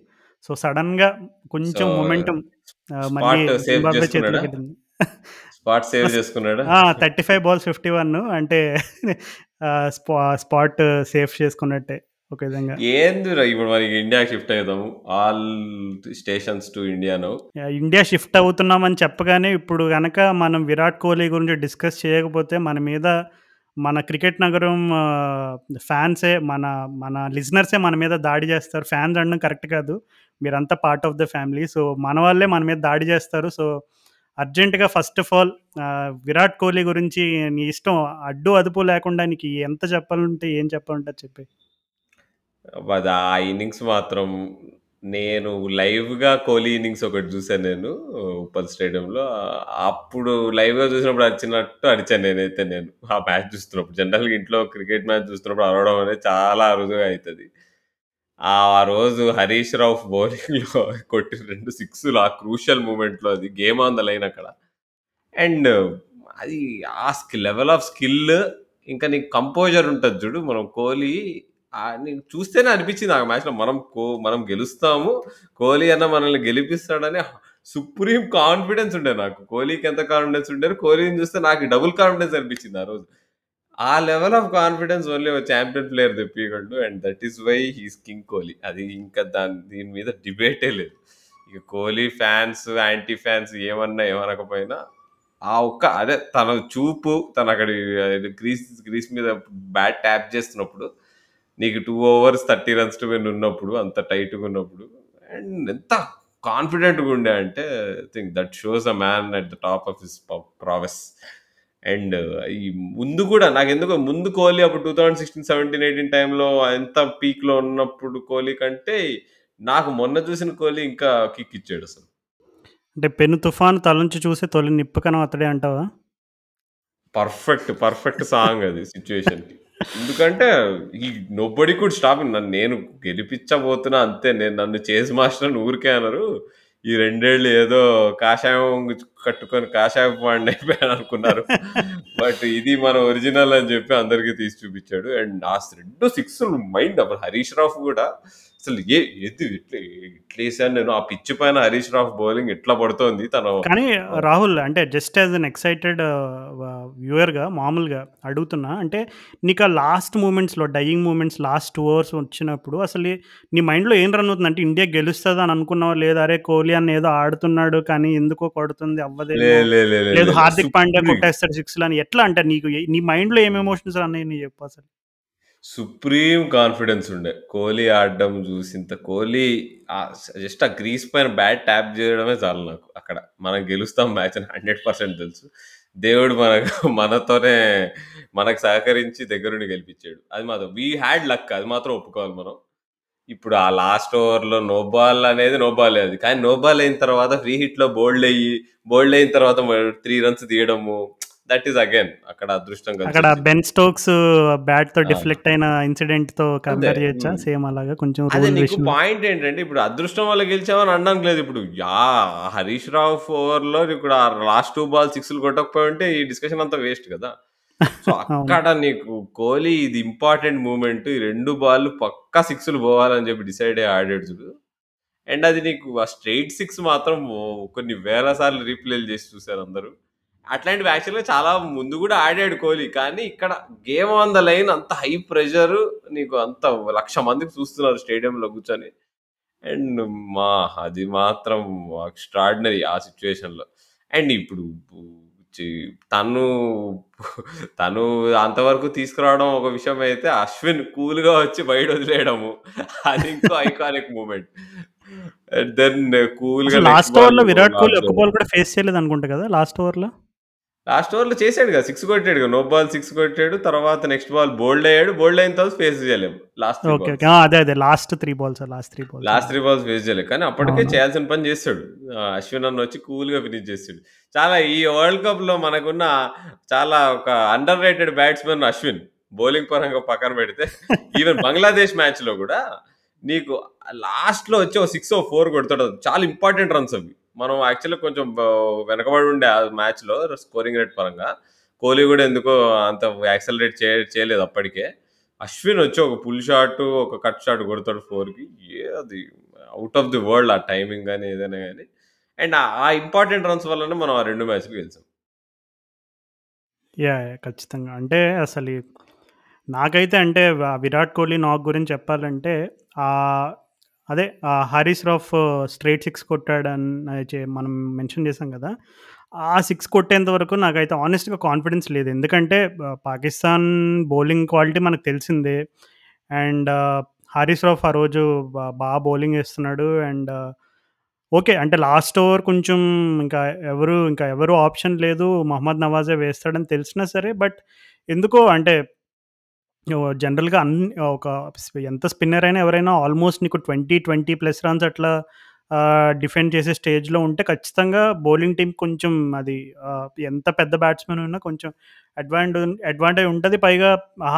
సో, సడెన్‌గా సో, కొంచెం మళ్ళీ స్పాట్ సేవ్ జింబాబ్వే చేసుకున్నాడా? చేతిలోకెళ్ళింది. స్పాట్ సేవ్ అస్ చేసుకున్నాడా? ఆ! 35 బాల్స్ 51 అంటే ఆహ్, స్పా స్పాట్ సేఫ్ చేసుకున్నట్టే ఒక విధంగా. ఏందిరా ఇప్పుడు మరి ఇండియాకి shift అయిదాము. All stations to India! India shift అవుతున్నామని చెప్పగానే ఇప్పుడు గనక మనం విరాట్ కోహ్లీ గురించి డిస్కస్ చేయకపోతే మన మీద మన క్రికెట్ నగరం ఫ్యాన్సే మన మన లిజనర్సే మన మీద దాడి చేస్తారు. ఫ్యాన్స్ అనడం కరెక్ట్ కాదు. మీరంతా part of the family. So, మన వాళ్ళే మన మీద దాడి చేస్తారు. సో, అర్జెంట్‌గా first of all Virat Kohli గురించి నీ ఇష్టం అడ్డు అదుపు లేకుండా నీకు ఎంత చెప్పాలంటే ఏం చెప్పాలంటే చెప్పి ఆ ఇన్నింగ్స్ మాత్రం నేను లైవ్‌గా కోహ్లీ ఇన్నింగ్స్ ఒకటి చూసాను నేను ఉప్పల్ స్టేడియంలో. అప్పుడు లైవ్‌గా చూసినప్పుడు అరిచినట్టు అరిచాను నేనైతే నేను. ఆ మ్యాచ్ చూస్తున్నప్పుడు. జనరల్‌గా ఇంట్లో క్రికెట్ మ్యాచ్ చూస్తున్నప్పుడు అరవడం అనేది చాలా అరుదుగా అయితది. ఆ రోజు హరీష్ రావు బౌలింగ్‌లో కొట్టిన 2 సిక్స్‌లు ఆ క్రూషియల్ మూమెంట్‌లో అది గేమ్ ఆన్ ద లైన్ అక్కడ. అండ్ అది ఆ స్కి లెవెల్ ఆఫ్ స్కిల్ ఇంకా నీకు కంపోజర్ ఉంటది చూడు. మనం కోహ్లీ నేను చూస్తేనే అనిపించింది ఆ మ్యాచ్‌లో మనం కో మనం గెలుస్తాము. కోహ్లీ అన్న మనల్ని గెలిపిస్తాడని సుప్రీం కాన్ఫిడెన్స్ ఉండే నాకు. కోహ్లీకి ఎంత కాన్ఫిడెన్స్ ఉండేనో కోహ్లీని చూస్తే నాకు డబుల్ కాన్ఫిడెన్స్ అనిపించింది ఆ రోజు. ఆ లెవెల్ ఆఫ్ కాన్ఫిడెన్స్ ఓన్లీ ఒక champion player తెప్పియగలడు. And that is why he's king Kohli. అది ఇంకా దాని దీని మీద డిబేటే లేదు. ఇక కోహ్లీ ఫ్యాన్స్, యాంటీ ఫ్యాన్స్ ఏమన్నా ఏమనకపోయినా ఆ ఒక్క అదే తన చూపు తనక్కడి క్రీజ్ క్రీజ్ మీద బ్యాట్ ట్యాప్ చేస్తున్నప్పుడు నీకు 2 ఓవర్స్ 30 రన్స్ టు విన్ ఉన్నప్పుడు అంత టైట్‌గా ఉన్నప్పుడు అండ్ ఎంత కాన్ఫిడెంట్‌గా ఉండే అంటే I think that shows a man at the top of his prowess. And ఈ ముందు కూడా నాకెందుకో ముందు కోహ్లీ అప్పుడు 2016, 17, 18 టైమ్‌లో ఎంత పీక్‌లో ఉన్నప్పుడు కోహ్లీ కంటే నాకు మొన్న చూసిన కోహ్లీ ఇంకా కిక్ ఇచ్చాడసలు. అంటే 'పెను తుఫాను తలొంచి చూసే తొలి నిప్పుకణం అతడే' అంటావా? పర్ఫెక్ట్. పర్ఫెక్ట్ సాంగ్ అది సిట్యుయేషన్‌కి. ఎందుకంటే ఈ నోబడి కుడ్ స్టాప్ నన్ను నేను గెలిపించబోతున్నా అంతే. నేను నన్ను చేసి మాస్టర్ అని ఊరికే అన్నారు ఈ రెండేళ్ళు ఏదో కాషాయం కట్టుకొని కాషాయం వాడిని అయిపోయాను అనుకున్నారు. బట్ ఇది మన ఒరిజినల్ అని చెప్పి అందరికీ తీసి చూపించాడు. అండ్ ఆ రెండు సిక్స్ మైండ్ అప్పుడు హరీష్ రాఫ్ కూడా అసలు ఏ ఏది ఎట్లా ఎట్లేసాను నేను ఆ పిచ్ పైన హరీష్ రాఫ్ బౌలింగ్ ఎట్లా పడుతోంది తను కానీ రాహుల్ అంటే జస్ట్ యాస్ ఎన్ ఎక్సైటెడ్ వ్యూయర్‌గా మామూలుగా అడుగుతున్నా. అంటే నీకా లాస్ట్ మూమెంట్స్‌లో డయింగ్ మూమెంట్స్ లాస్ట్ 2 అవర్స్ వచ్చినప్పుడు అసలు నీ మైండ్‌లో ఏం రన్ అవుతుంది? అంటే ఇండియా గెలుస్తదా అని అనుకున్నావా? లేదా అరే! కోహ్లీ అన్న ఏదో ఆడుతున్నాడు కానీ ఎందుకో కొడుతుంది లే లేదు. హార్దిక్ పాండ్యా సుప్రీం. కొట్టేస్తాడు సిక్స్‌లని ఎట్లా అంటే నీకు నీ మైండ్‌లో ఏం ఎమోషన్స్ రన్ అయినాయి చెప్పు అసలు? సుప్రీం కాన్ఫిడెన్స్ ఉండే. కోహ్లీ ఆడడం జూసింత కోహ్లీ ఆహ్, జస్ట్ ఆ గ్రీస్ పైన బ్యాట్ ట్యాప్ జేయడమే చాలు నాకు అక్కడ. మనం గెలుస్తాం మ్యాచ్ అని 100% తెలుసు. దేవుడు మనకు మనతోనే మనకు సహకరించి దగ్గరుండి గెలిపించాడు అది మాత్రం వి హాడ్ లక్ అది మాత్రం ఒప్పుకోవాలి మనం. ఇప్పుడు ఆ లాస్ట్ ఓవర్‌లో నో బాల్ అనేది నో బాలే అది. కానీ నో బాల్ అయిన తర్వాత ఫ్రీ హిట్‌లో బౌల్డ్ అయ్యి, బౌల్డ్ అయిన తర్వాత త్రీ 3 రన్స్ తీయడము దట్ ఈస్ అగైన్ అక్కడ అదృష్టం అక్కడ. బెన్ స్టోక్స్ బ్యాట్‌తో ఆ! డిఫ్లెక్ట్ అయిన ఇన్సిడెంట్‌తో అంతే. కంపేర్ చేయొచ్చా? సేమ్ అలాగా కొంచెం అదే నీకు. పాయింట్ ఏంటంటే, ఇప్పుడు అదృష్టం వల్ల గెలిచామని అనడానికి లేదు. ఇప్పుడు యాహ్! హరీష్ రావు ఓవర్‌లో ఇప్పుడు ఆ లాస్ట్ 2 బాల్ సిక్స్‌లు కొట్టకపోయుంటే ఈ డిస్కషన్ అంతా వేస్ట్ కదా! సో. అక్కడ నీకు కోహ్లీ ఇది ఇంపార్టెంట్ మూమెంట్. ఈ 2 బాల్లు పక్కా సిక్స్‌లు పోవాలని చెప్పి డిసైడ్ అయ్యి ఆడాడు చూడు. అండ్ అది నీకు ఆ స్ట్రెయిట్ సిక్స్ మాత్రం కొన్ని వేల సార్లు రీప్లేలు చేసి చూసారు అందరూ. అట్లాంటివి యాక్చువల్‌గా చాలా ముందు కూడా ఆడాడు కోహ్లీ. కానీ ఇక్కడ గేమ్ ఆన్ ద లైన్ అంత హై ప్రెషర్ నీకు అంత 1,00,000 మందికి చూస్తున్నారు స్టేడియంలో కూర్చొని. అండ్ మా అది మాత్రం ఎక్స్‌ట్రార్డినరీ ఆ సిట్యుయేషన్‌లో. అండ్ ఇప్పుడు తను తను అంతవరకు తీసుకురావడం ఒక విషయం అయితే, అశ్విన్ కూల్‌గా వచ్చి వైడ్ వదిలేయడము. అది ఇంకో ఐకానిక్ మూమెంట్. దెన్ కూల్‌గా లాస్ట్ ఓవర్‌లో విరాట్ కోహ్లీ ఒక్క ఓవర్. బాల్ కూడా ఫేస్ చేయలేదనుకుంటా కదా! లాస్ట్ ఓవర్‌లో? లాస్ట్ ఓవర్‌లో చేసాడుగా. 6 కొట్టాడుగా. నో బాల్ 6 కొట్టాడు. తర్వాత నెక్స్ట్ బాల్ బౌల్డ్ అయ్యాడు. బౌల్డ్ అయిన తర్వాత ఫేస్ చేయలేము. Last 3 okay. ఓకే. బాల్స్. ఆ! అదే. అదే. Last 3 balls. Last 3 balls. Last 3 balls face చేయలేదు. కానీ అప్పటికే. చేయాల్సిన పని. ఆహ్, అశ్విన్ అన్న వచ్చి కూల్‌గా ఫినిష్ చేసాడు. చాలా ఈ వరల్డ్ కప్‌లో మనకున్న చాలా ఒక underrated batsman Ashwin. Bowling పరంగా పక్కన పెడితే ఈవెన్ బంగ్లాదేశ్ మ్యాచ్‌లో కూడా నీకు లాస్ట్‌లో వచ్చి ఓ 6 ఓ 4 కొడతాడు. చాలా ఇంపార్టెంట్ రన్స్ అవి. మనం యాక్చువల్‌గా కొంచెం వెనకబడి ఉండే ఆ మ్యాచ్‌లో స్కోరింగ్ రేట్ పరంగా. కోహ్లీ కూడా ఎందుకో అంత యాక్సెలరేట్ చే చేయలేదు అప్పటికే. అశ్విన్ వచ్చి ఒక పుల్ షాట్, ఒక కట్ షాట్ కొడతాడు ఫోర్కి ఏ అది అవుట్ ఆఫ్ ది వరల్డ్ ఆ టైమింగ్ కానీ ఏదైనా కానీ అండ్ ఆ ఇంపార్టెంట్ రన్స్ వల్లనే మనం ఆ రెండు మ్యాచ్‌లు గెలిచాం యా ఖచ్చితంగా. అంటే అసలు నాకైతే అంటే విరాట్ కోహ్లీ నాకు గురించి చెప్పాలంటే ఆ అదే హారీస్ రాఫ్ స్ట్రైట్ సిక్స్ కొట్టాడని మనం మెన్షన్ చేసాం కదా! ఆ సిక్స్ కొట్టేంత వరకు నాకైతే ఆనెస్ట్గా కాన్ఫిడెన్స్ లేదు. ఎందుకంటే పాకిస్తాన్ బౌలింగ్ క్వాలిటీ మనకు తెలిసిందే. అండ్ హారీస్ రాఫ్ ఆ రోజు బాగా బౌలింగ్ వేస్తున్నాడు అండ్ ఓకే. అంటే లాస్ట్ ఓవర్ కొంచెం ఇంకా ఎవరు ఇంకా ఎవరు ఆప్షన్ లేదు. మహమ్మద్ నవాజే వేస్తాడని తెలిసినా సరే బట్ ఎందుకో అంటే జనరల్‌గా అన్ని ఒక స్పి ఎంత స్పిన్నర్ అయినా ఎవరైనా ఆల్మోస్ట్ నీకు 20, 20 ప్లస్ రన్స్ అట్లా ఆహ్, డిఫెండ్ చేసే స్టేజ్‌లో ఉంటే ఖచ్చితంగా బౌలింగ్ టీమ్ కొంచెం అది ఆహ్, ఎంత పెద్ద బ్యాట్స్‌మెన్ ఉన్నా కొంచెం అడ్వాంటు అడ్వాంటేజ్ ఉంటది. పైగా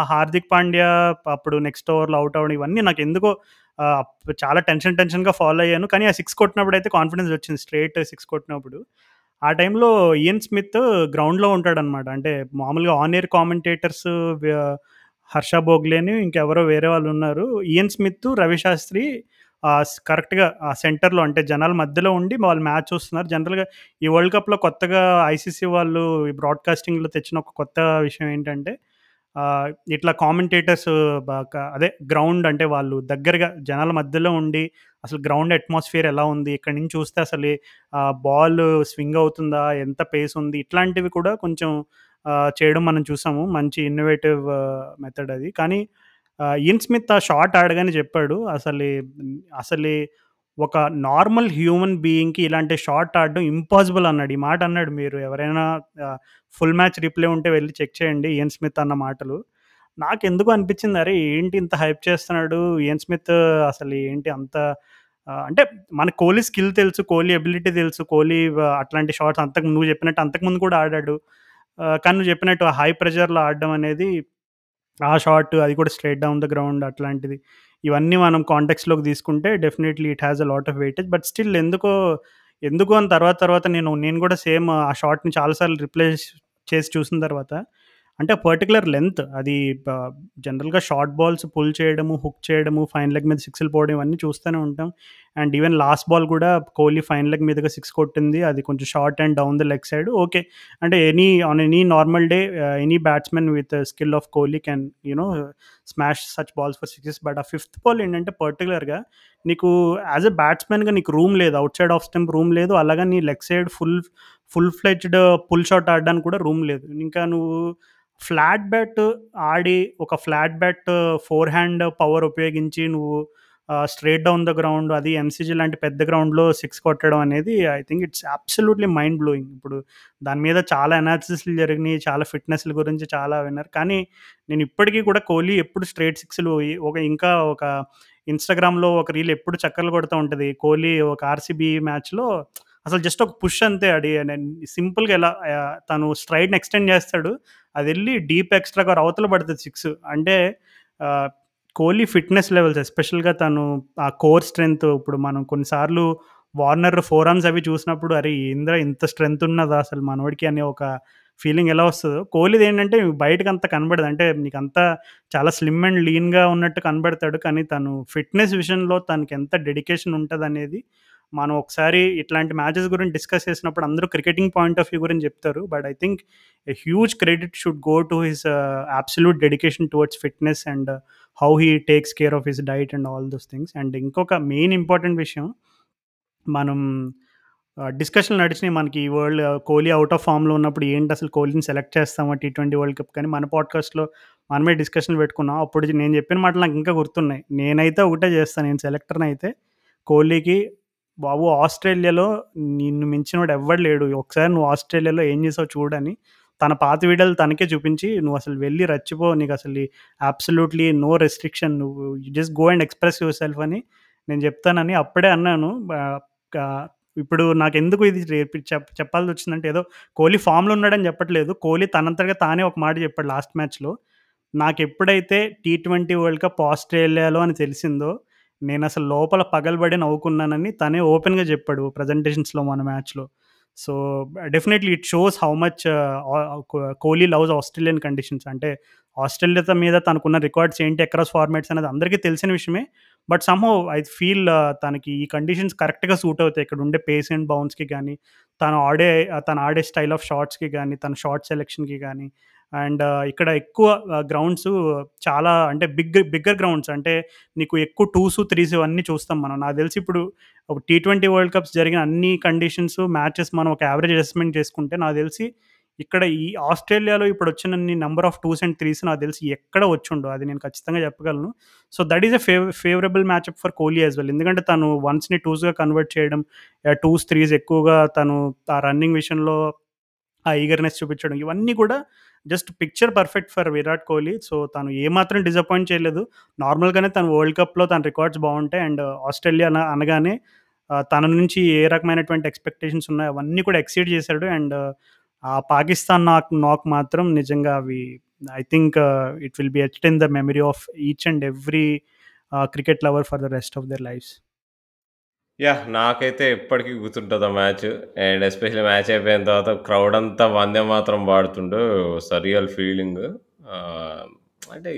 హార్దిక్ పాండ్యా అప్పుడు నెక్స్ట్ ఓవర్‌లో అవుట్ అవ్వడం ఇవన్నీ నాకెందుకో ఆహ్, చాలా టెన్షన్ టెన్షన్‌గా ఫాలో అయ్యాను. కానీ ఆ 6 కొట్టినప్పుడైతే కాన్ఫిడెన్స్ వచ్చింది. స్ట్రెయిట్ 6 కొట్టినప్పుడు. ఆ టైంలో ఇయాన్ స్మిత్ గ్రౌండ్‌లో ఉంటాడనమాట. అంటే మామూలుగా ఆన్ ఎయిర్ కామెంటేటర్స్ వ్య హర్ష బోగ్లేని ఇంకెవరో వేరే వాళ్ళు ఉన్నారు ఈఎన్ స్మిత్, రవి శాస్త్రి కరెక్ట్‌గా ఆ సెంటర్‌లో అంటే జనాల మధ్యలో ఉండి వాళ్ళు మ్యాచ్ చూస్తున్నారు. జనరల్‌గా ఈ వరల్డ్ కప్‌లో కొత్తగా ఐసీసీ వాళ్ళు ఈ బ్రాడ్‌కాస్టింగ్‌లో తెచ్చిన ఒక కొత్త విషయం ఏంటంటే ఇట్లా కామెంటేటర్స్ అదే గ్రౌండ్ అంటే వాళ్ళు దగ్గరగా జనాల మధ్యలో ఉండి అసలు గ్రౌండ్ అట్మాస్ఫియర్ ఎలా ఉంది? ఇక్కడ నుంచి చూస్తే అసలు బాల్ స్వింగ్ అవుతుందా? ఎంత పేస్ ఉంది? ఇట్లాంటివి కూడా కొంచెం చేయడం మనం చూసాము. మంచి ఇన్నోవేటివ్ మెథడ్ అది. కానీ ఆహ్, స్మిత్ ఆ షార్ట్ ఆడగానే చెప్పాడు. అసలు అసలు ఒక నార్మల్ హ్యూమన్ బీయింగ్‌కి ఇలాంటి షార్ట్ ఆడడం ఇంపాసిబుల్ అన్నాడు. ఈ మాట అన్నాడు. మీరు ఎవరైనా ఫుల్ మ్యాచ్ రీప్లే ఉంటే వెళ్ళి చెక్ చేయండి. ఇయన్ స్మిత్ అన్న మాటలు. నాకు ఎందుకు అనిపించింది. అరే! ఏంటి ఇంత హైప్ చేస్తున్నాడు. ఇయన్ స్మిత్ అసలు ఏంటి అంత అంటే మన కోహ్లీ స్కిల్ తెలుసు. కోహ్లీ ఎబిలిటీ తెలుసు. కోహ్లీ అట్లాంటి షార్ట్స్ అంతకు నువ్వు చెప్పినట్టు అంతకుముందు కూడా ఆడాడు. కానీ నువ్వు చెప్పినట్టు హై ప్రెషర్‌లో ఆడడం అనేది ఆ షాట్ అది కూడా స్ట్రైట్ డౌన్ ద గ్రౌండ్ అట్లాంటిది. ఇవన్నీ మనం కాంటెక్స్లోకి తీసుకుంటే definitely it has a lot of weightage. But still ఎందుకో, ఎందుకో అని తర్వాత తర్వాత నేను నేను కూడా సేమ్ ఆ షాట్‌ని చాలాసార్లు రిప్లేస్ చేసి చూసిన తర్వాత అంటే పర్టికులర్ లెంత్ అది జనరల్‌గా షార్ట్ బాల్స్ పుల్ చేయడము, హుక్ చేయడము, ఫైన్ లెగ్ మీద సిక్స్‌లు పోవడం ఇవన్నీ చూస్తూనే ఉంటాం. అండ్ ఈవెన్ లాస్ట్ బాల్ కూడా కోహ్లీ ఫైన్ లెగ్ మీదుగా సిక్స్ కొట్టింది. అది కొంచెం short and down the leg side okay. అంటే any on any normal day any batsmen with skill of Kohli can you know smash such balls for sixes. But ఆ fifth ball ఏంటంటే పర్టికులర్గా నీకు as a బ్యాట్స్మెన్గా నీకు room లేదు. Outside off stump room లేదు. అలాగే నీ leg side full full fledged pull shot ఆడడానికి కూడా రూమ్ లేదు. ఇంకా నువ్వు ఫ్లాట్ బ్యాట్ ఆడి ఒక flat bat forehand power ఉపయోగించి నువ్వు స్ట్రేట్ డౌన్ ద గ్రౌండ్ అది ఎంసీజీ లాంటి పెద్ద గ్రౌండ్‌లో సిక్స్ కొట్టడం అనేది I think it's absolutely mind blowing. ఇప్పుడు దాని మీద చాలా అనాలిసిస్‌లు జరిగినాయి. చాలా ఫిట్‌నెస్‌ల గురించి చాలా విన్నారు. కానీ నేను ఇప్పటికీ కూడా కోహ్లీ ఎప్పుడు స్ట్రేట్ సిక్స్‌లు ఒక ఇంకా ఒక ఇన్‌స్టాగ్రామ్‌లో ఒక రీల్ ఎప్పుడు చక్కర్లు కొడుతూ ఉంటుంది కోహ్లీ ఒక ఆర్‌సీబీ మ్యాచ్‌లో అసలు జస్ట్ ఒక పుష్ అంతే అడి సింపుల్‌గా ఎలా తను స్ట్రైడ్‌ని ఎక్స్‌టెండ్ చేస్తాడు. అది వెళ్ళి డీప్ ఎక్స్ట్రాగా అవతల పడుతుంది సిక్స్ అంటే కోహ్లీ ఫిట్‌నెస్ లెవెల్స్ ఎస్పెషల్‌గా తను ఆ కోర్ స్ట్రెంత్ ఇప్పుడు మనం కొన్నిసార్లు వార్నర్ ఫోర్ అవి చూసినప్పుడు అరే! ఇంద్ర ఇంత స్ట్రెంత్ ఉన్నదా అసలు మనవాడికి అనే ఒక ఫీలింగ్ ఎలా వస్తుందో కోహ్లీది ఏంటంటే బయటకంత కనబడదు. అంటే నీకంతా చాలా స్లిమ్ అండ్ లీన్‌గా ఉన్నట్టు కనబడతాడు. కానీ తను ఫిట్‌నెస్ విషయంలో తనకి ఎంత డెడికేషన్ ఉంటుంది అనేది మనం ఒకసారి ఇట్లాంటి మ్యాచెస్ గురించి డిస్కస్ చేసినప్పుడు అందరూ క్రికెటింగ్ పాయింట్ ఆఫ్ వ్యూ గురించి చెప్తారు. But I think a huge credit should go to his absolute dedication towards fitness and how he takes care of his diet and all those things. And ఇంకొక main important విషయం మనం discussion డిస్కషన్‌లు నడిచినాయి మనకి ఈ world Kohli out of ఫార్మ్‌లో ఉన్నప్పుడు ఏంటి అసలు కోహ్లీని సెలెక్ట్ చేస్తామా టీ ట్వంటీ వరల్డ్ కప్ కానీ మన పాడ్‌కాస్ట్‌లో మనమే డిస్కషన్‌లు పెట్టుకున్నాం. అప్పుడు నేను చెప్పిన మాటలు నాకు ఇంకా గుర్తున్నాయి. నేనైతే ఒకటే చేస్తాను. నేను సెలెక్టర్‌నైతే కోహ్లీకి బాబు ఆస్ట్రేలియాలో నిన్ను మించినోడు ఎవ్వడు లేడు. ఒకసారి నువ్వు ఆస్ట్రేలియాలో ఏం చేసావో చూడని తన పాత వీడియోలు తనకే చూపించి నువ్వు అసలు వెళ్ళి రచ్చిపో. నీకు అసలు అబ్సల్యూట్‌లీ నో రెస్ట్రిక్షన్. నువ్వు just go and express yourself అని నేను చెప్తానని అప్పుడే అన్నాను. ఇప్పుడు నాకు ఎందుకు ఇది చెప్పాల్సి చెప్ ఏదో కోహ్లీ ఫామ్‌లో ఉన్నాడని చెప్పట్లేదు. కోహ్లీ తనంతగా తానే ఒక మాట చెప్పాడు లాస్ట్ మ్యాచ్‌లో. నాకు ఎప్పుడైతే టీ ట్వంటీ వరల్డ్ కప్ ఆస్ట్రేలియాలో అని తెలిసిందో, నేను అసలు లోపల పగలబడి నవ్వుకున్నానని తనే ఓపెన్‌గా చెప్పాడు ప్రెజెంటేషన్స్‌లో మన మ్యాచ్‌లో. So, definitely it shows how much Kohli loves Australian conditions. అంటే ఆస్ట్రేలియా మీద తనకున్న రికార్డ్స్ ఏంటి అక్రాస్ ఫార్మాట్స్ అనేది అందరికీ తెలిసిన విషయమే. బట్ సమ్‌హౌ ఐ ఫీల్ తనకి ఈ కండిషన్స్ కరెక్ట్‌గా సూట్ అవుతాయి. ఇక్కడ ఉండే పేస్ అండ్ బౌన్స్‌కి కానీ తను ఆడే తను ఆడే స్టైల్ ఆఫ్ షార్ట్స్కి కానీ తన షార్ట్ సెలెక్షన్కి కానీ అండ్ ఇక్కడ ఎక్కువ గ్రౌండ్స్ చాలా అంటే బిగ్ బిగ్గర్ గ్రౌండ్స్ అంటే నీకు ఎక్కువ టూసు, త్రీస్ అన్నీ చూస్తాం మనం. నాకు తెలిసి ఇప్పుడు ఒక టీ ట్వంటీ వరల్డ్ కప్స్ జరిగిన అన్ని కండిషన్స్, మ్యాచెస్ మనం ఒక యావరేజ్ అసెస్మెంట్ చేసుకుంటే నాకు తెలిసి ఇక్కడ ఈ ఆస్ట్రేలియాలో ఇప్పుడు వచ్చిన number of twos and threes నాకు తెలిసి ఎక్కడ వచ్చుండవు. అది నేను ఖచ్చితంగా చెప్పగలను. So, that is a fave favourable matchup for Kohli as well. ఎందుకంటే తను వన్స్‌ని టూస్‌గా కన్వర్ట్ చేయడం, టూస్, త్రీస్ ఎక్కువగా తను ఆ రన్నింగ్ విషయంలో ఆ ఈగర్‌నెస్ చూపించడం ఇవన్నీ కూడా just picture perfect for Virat Kohli. So, తను ఏమాత్రం డిసప్పాయింట్ చేయలేదు. నార్మల్‌గానే తను వరల్డ్ కప్‌లో తన రికార్డ్స్ బాగుంటాయి అండ్ ఆస్ట్రేలియా అనగానే తన నుంచి ఏ రకమైనటువంటి ఎక్స్‌పెక్టేషన్స్ ఉన్నాయో అవన్నీ కూడా ఎక్సీడ్ చేశాడు. అండ్ ఆ పాకిస్తాన్ నాక్ నాక్ మాత్రం నిజంగా అవి I think it will be at in the memory of each and every cricket lover for the rest of their lifes. Yeah! నాకైతే ఎప్పటికి గుర్తుంటది ఆ మ్యాచ్. అండ్ ఎస్పెషల్లీ మ్యాచ్ అయిపోయిన తర్వాత క్రౌడ్ అంతా వందే మాత్రం పాడుతుండు. Surreal feeling. ఆహ్, అంటే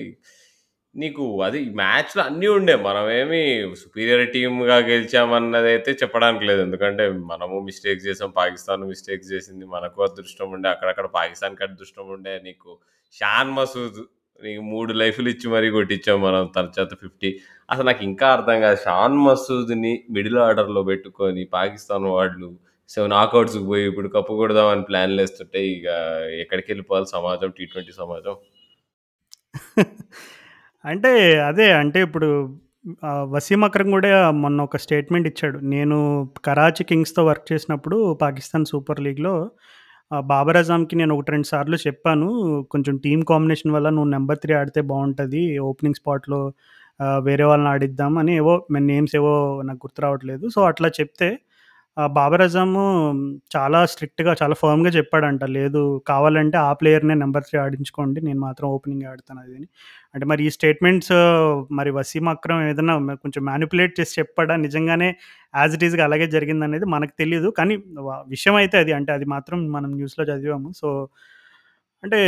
నీకు అది మ్యాచ్‌లో అన్నీ ఉండే. మనమేమి సుపీరియర్ టీమ్‌గా గెలిచామన్నదైతే చెప్పడానికి లేదు. ఎందుకంటే మనము మిస్టేక్స్ చేసాం. పాకిస్తాన్ మిస్టేక్స్ చేసింది. మనకు అదృష్టం ఉండే. అక్కడక్కడ పాకిస్తాన్‌కి అదృష్టం ఉండే. నీకు షాన్ మసూద్ నీకు మూడు లైఫ్‌లు ఇచ్చి మరీ కొట్టించాం మనం తన చేత 50. అసలు నాకు ఇంకా అర్థం కాదు. షాన్ మసూద్‌ని మిడిల్ ఆర్డర్‌లో పెట్టుకొని పాకిస్తాన్ వాళ్ళు సెవెన్ నాకౌట్స్‌కి పోయి ఇప్పుడు కప్పు కొడదామని ప్లాన్‌లేస్తుంటే ఇక ఎక్కడికెళ్ళిపోవాలి సమాజం టీ20 సమాజం. అంటే అదే అంటే ఇప్పుడు వసీం అక్రమ్ కూడా మొన్న ఒక స్టేట్మెంట్ ఇచ్చాడు. నేను కరాచీ కింగ్స్‌తో వర్క్ చేసినప్పుడు పాకిస్తాన్ సూపర్ లీగ్‌లో బాబర్ అజామ్‌కి నేను 1, 2 సార్లు చెప్పాను. కొంచెం టీమ్ కాంబినేషన్ వల్ల నువ్వు నంబర్ 3 ఆడితే బావుంటది. ఓపెనింగ్ స్పాట్‌లో ఆహ్, వేరే వాళ్ళని ఆడిద్దాం అని ఏవో నేమ్స్ ఏవో నాకు గుర్తు రావట్లేదు. సో, అట్లా చెప్తే ఆ బాబర్ అజామ్ చాలా స్ట్రిక్ట్‌గా చాలా ఫర్మ్‌గా చెప్పాడంట. లేదు కావాలంటే ఆ ప్లేయర్‌నే నంబర్ 3 ఆడించుకోండి. నేను మాత్రం ఓపెనింగే ఆడతాను అది అని. అంటే మరి ఈ స్టేట్మెంట్స్ మరి వసీం అక్రమ్ ఏదన్నా కొంచెం మ్యానిప్యులేట్ చేసి చెప్పాడా? నిజంగానే యాజ్ ఇట్ ఈస్‌గా అలాగే జరిగిందనేది మనకు తెలీదు. కానీ వ విషయం అయితే అది. అంటే అది మాత్రం మనం న్యూస్‌లో చదివాము. సో, అంటే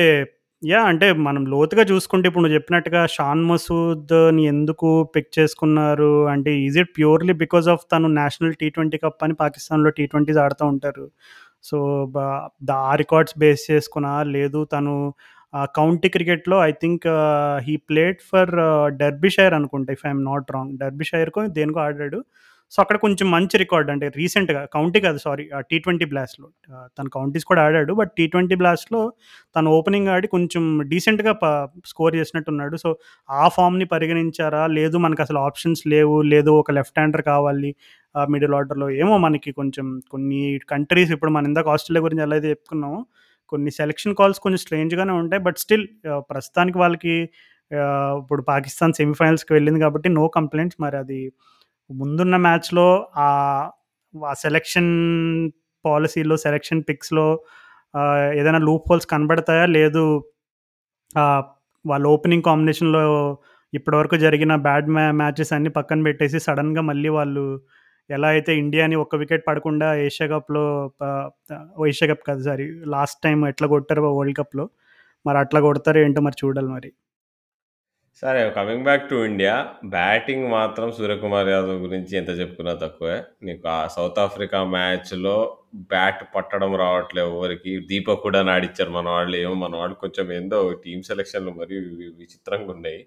యాహ్! అంటే మనం లోతుగా చూసుకుంటే ఇప్పుడు నువ్వు చెప్పినట్టుగా షాన్ మసూద్‌ని ఎందుకు పిక్ చేసుకున్నారు అంటే is it purely because of తను నేషనల్ టీ20 కప్ అని పాకిస్తాన్‌లో టీ20s ఆడుతా ఉంటారు. సో, బ ద ఆ రికార్డ్స్ బేస్ చేసుకొనా? లేదు తను ఆహ్, కౌంటీ క్రికెట్‌లో I think ah, he played for Derbyshire అనుకుంటా if I am not wrong. డెర్బీషైర్‌కో దేనికో ఆడాడు. సో, అక్కడ కొంచెం మంచి రికార్డ్ అంటే రీసెంట్‌గా కౌంటీ కాదు సారీ టీ ట్వంటీ బ్లాస్ట్‌లో. తన కౌంటీస్ కూడా ఆడాడు. బట్ టీ20 బ్లాస్ట్‌లో తను ఓపెనింగ్ ఆడి కొంచెం డీసెంట్‌గా ప స్కోర్ చేసినట్టున్నాడు. సో, ఆ ఫామ్ని పరిగణించారా? లేదు మనకసలు ఆప్షన్స్ లేవు. లేదు ఒక లెఫ్ట్ హ్యాండర్ కావాలి మిడిల్ ఆర్డర్‌లో ఏమో మనకి కొంచెం కొన్ని కంట్రీస్ ఇప్పుడు మనం ఇందాక ఆస్ట్రేలియా గురించి ఎలా అయితే చెప్పుకున్నామో, కొన్ని సెలక్షన్ కాల్స్ కొంచెం స్ట్రేంజ్‌గానే ఉంటాయి. బట్ స్టిల్ ప్రస్తుతానికి వాళ్ళకి ఇప్పుడు పాకిస్తాన్ సెమీఫైనల్స్‌కి వెళ్ళింది కాబట్టి నో కంప్లైంట్స్ మరి అది ముందున్న మ్యాచ్‌లో ఆ సెలక్షన్ పాలసీలో సెలక్షన్ పిక్స్‌లో ఏదైనా లూప్ హోల్స్ కనబడతాయా? లేదు వాళ్ళ ఓపెనింగ్ కాంబినేషన్‌లో ఇప్పటివరకు జరిగిన బ్యాడ్ మ్యా మ్యాచెస్ అన్నీ పక్కన పెట్టేసి సడన్గా మళ్ళీ వాళ్ళు ఎలా అయితే ఇండియాని ఒక్క వికెట్ పడకుండా ఏషియా కప్‌లో ఏషియా కప్ కాదు సారీ లాస్ట్ టైం ఎట్లా కొట్టారో వరల్డ్ కప్‌లో మరి అట్లా కొడతారో ఏంటో మరి చూడాలి మరి. సరే coming back to India. Batting మాత్రం సూర్యకుమార్ యాదవ్ గురించి ఎంత చెప్పుకున్నా తక్కువే. నీకు ఆ సౌత్ ఆఫ్రికా మ్యాచ్‌లో బ్యాట్ పట్టడం రావట్లే ఎవ్వరికీ. దీపక్ కూడా ఆడిచ్చారు మన వాళ్ళు. ఏమో మన వాళ్ళు కొంచెం ఏందో టీమ్ సెలక్షన్‌లు మరీ వి విచిత్రంగున్నాయి.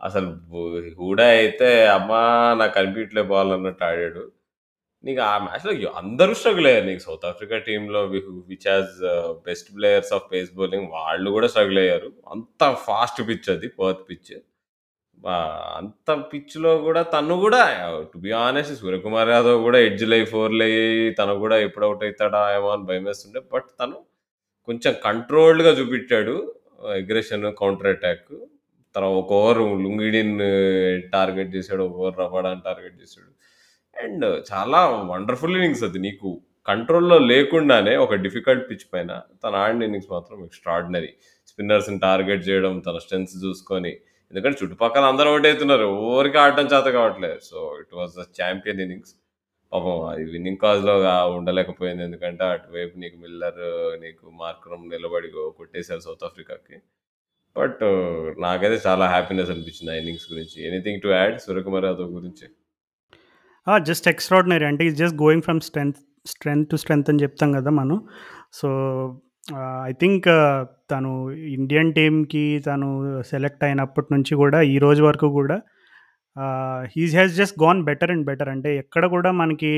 అసలు బు హూడా అయితే అమ్మా! నాకు కనిపియట్లే బాల్ అన్నట్టు ఆడాడు. నీకు ఆ మ్యాచ్‌లో అందరూ స్ట్రగుల్ అయ్యారు. నీకు సౌత్ ఆఫ్రికా టీంలో which has best players of pace bowling వాళ్ళు కూడా స్ట్రగుల్ అయ్యారు. అంత ఫాస్ట్ పిచ్ అది పర్త్ పిచ్. అంత పిచ్‌లో కూడా తను కూడా to be honest Suryakumar Yadav కూడా ఎడ్జ్లై ఫోర్లు అయ్యి తను కూడా ఎప్పుడు అవుట్ అవుతాడా ఏమో అని భయమేస్తుండే. బట్ తను కొంచెం కంట్రోల్డ్‌గా చూపించాడు అగ్రెషన్, కౌంటర్ అటాక్. తర్వాత ఒక ఓవర్ లుంగిడిన్ టార్గెట్ చేసాడు. ఒక ఓవర్ రబాడాని టార్గెట్ చేసాడు. అండ్ చాలా వండర్‌ఫుల్ ఇన్నింగ్స్ అది. నీకు కంట్రోల్‌లో లేకుండానే ఒక డిఫికల్ట్ పిచ్ పైన తను ఆడిన ఇన్నింగ్స్ మాత్రం ఎక్స్ట్రాడినరీ స్పిన్నర్స్‌ని టార్గెట్ చేయడం, తన స్ట్రెంగ్స్ చూసుకొని. ఎందుకంటే చుట్టుపక్కల అందరూ ఔట్ అయితున్నారు. ఆడటం చేత కావట్లేదు. So, it was the champion innings. పాపం అది విన్నింగ్ కాజ్‌లో ఉండలేకపోయింది. ఎందుకంటే అటువైపు నీకు మిల్లర్, నీకు మార్క్రమ్ నిలబడి కొట్టేశారు సౌత్ ఆఫ్రికాకి. బట్ నాకైతే చాలా హ్యాపీనెస్ అనిపించింది ఆ ఇన్నింగ్స్ గురించి. Anything to add Suryakumar Yadav గురించి? జస్ట్ ఎక్స్ట్రాడినరీ అంటే is just going from strength strength to strength అని చెప్తాం కదా మనం. సో, ఐ థింక్ తను ఇండియన్ టీమ్‌కి తను సెలెక్ట్ అయినప్పటి నుంచి కూడా ఈ రోజు వరకు కూడా he's he just gone better and better. అంటే ఎక్కడ కూడా మనకి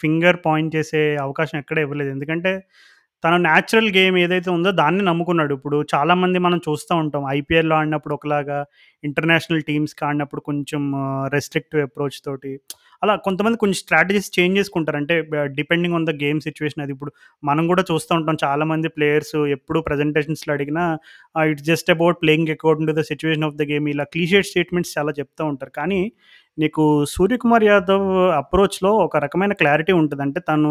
ఫింగర్ పాయింట్ చేసే అవకాశం ఎక్కడ ఇవ్వలేదు. ఎందుకంటే తన న్యాచురల్ గేమ్ ఏదైతే ఉందో దాన్ని నమ్ముకున్నాడు. ఇప్పుడు చాలామంది మనం చూస్తూ ఉంటాం. ఐపీఎల్‌లో ఆడినప్పుడు ఒకలాగా, ఇంటర్నేషనల్ టీమ్స్‌కి ఆడినప్పుడు కొంచెం రెస్ట్రిక్టివ్ అప్రోచ్ తోటి అలా కొంతమంది కొన్ని స్ట్రాటజీస్ చేంజ్ చేసుకుంటారు. అంటే depending on the game situation అది ఇప్పుడు మనం కూడా చూస్తూ ఉంటాం చాలామంది ప్లేయర్స్ ఎప్పుడు ప్రజెంటేషన్స్‌లో అడిగినా it's just about playing according to the situation of the game ఇలా క్లీషే స్టేట్మెంట్స్ చాలా చెప్తూ ఉంటారు. కానీ నీకు 'సూర్యకుమార్ యాదవ్' అప్రోచ్‌లో ఒక రకమైన క్లారిటీ ఉంటుంది అంటే తను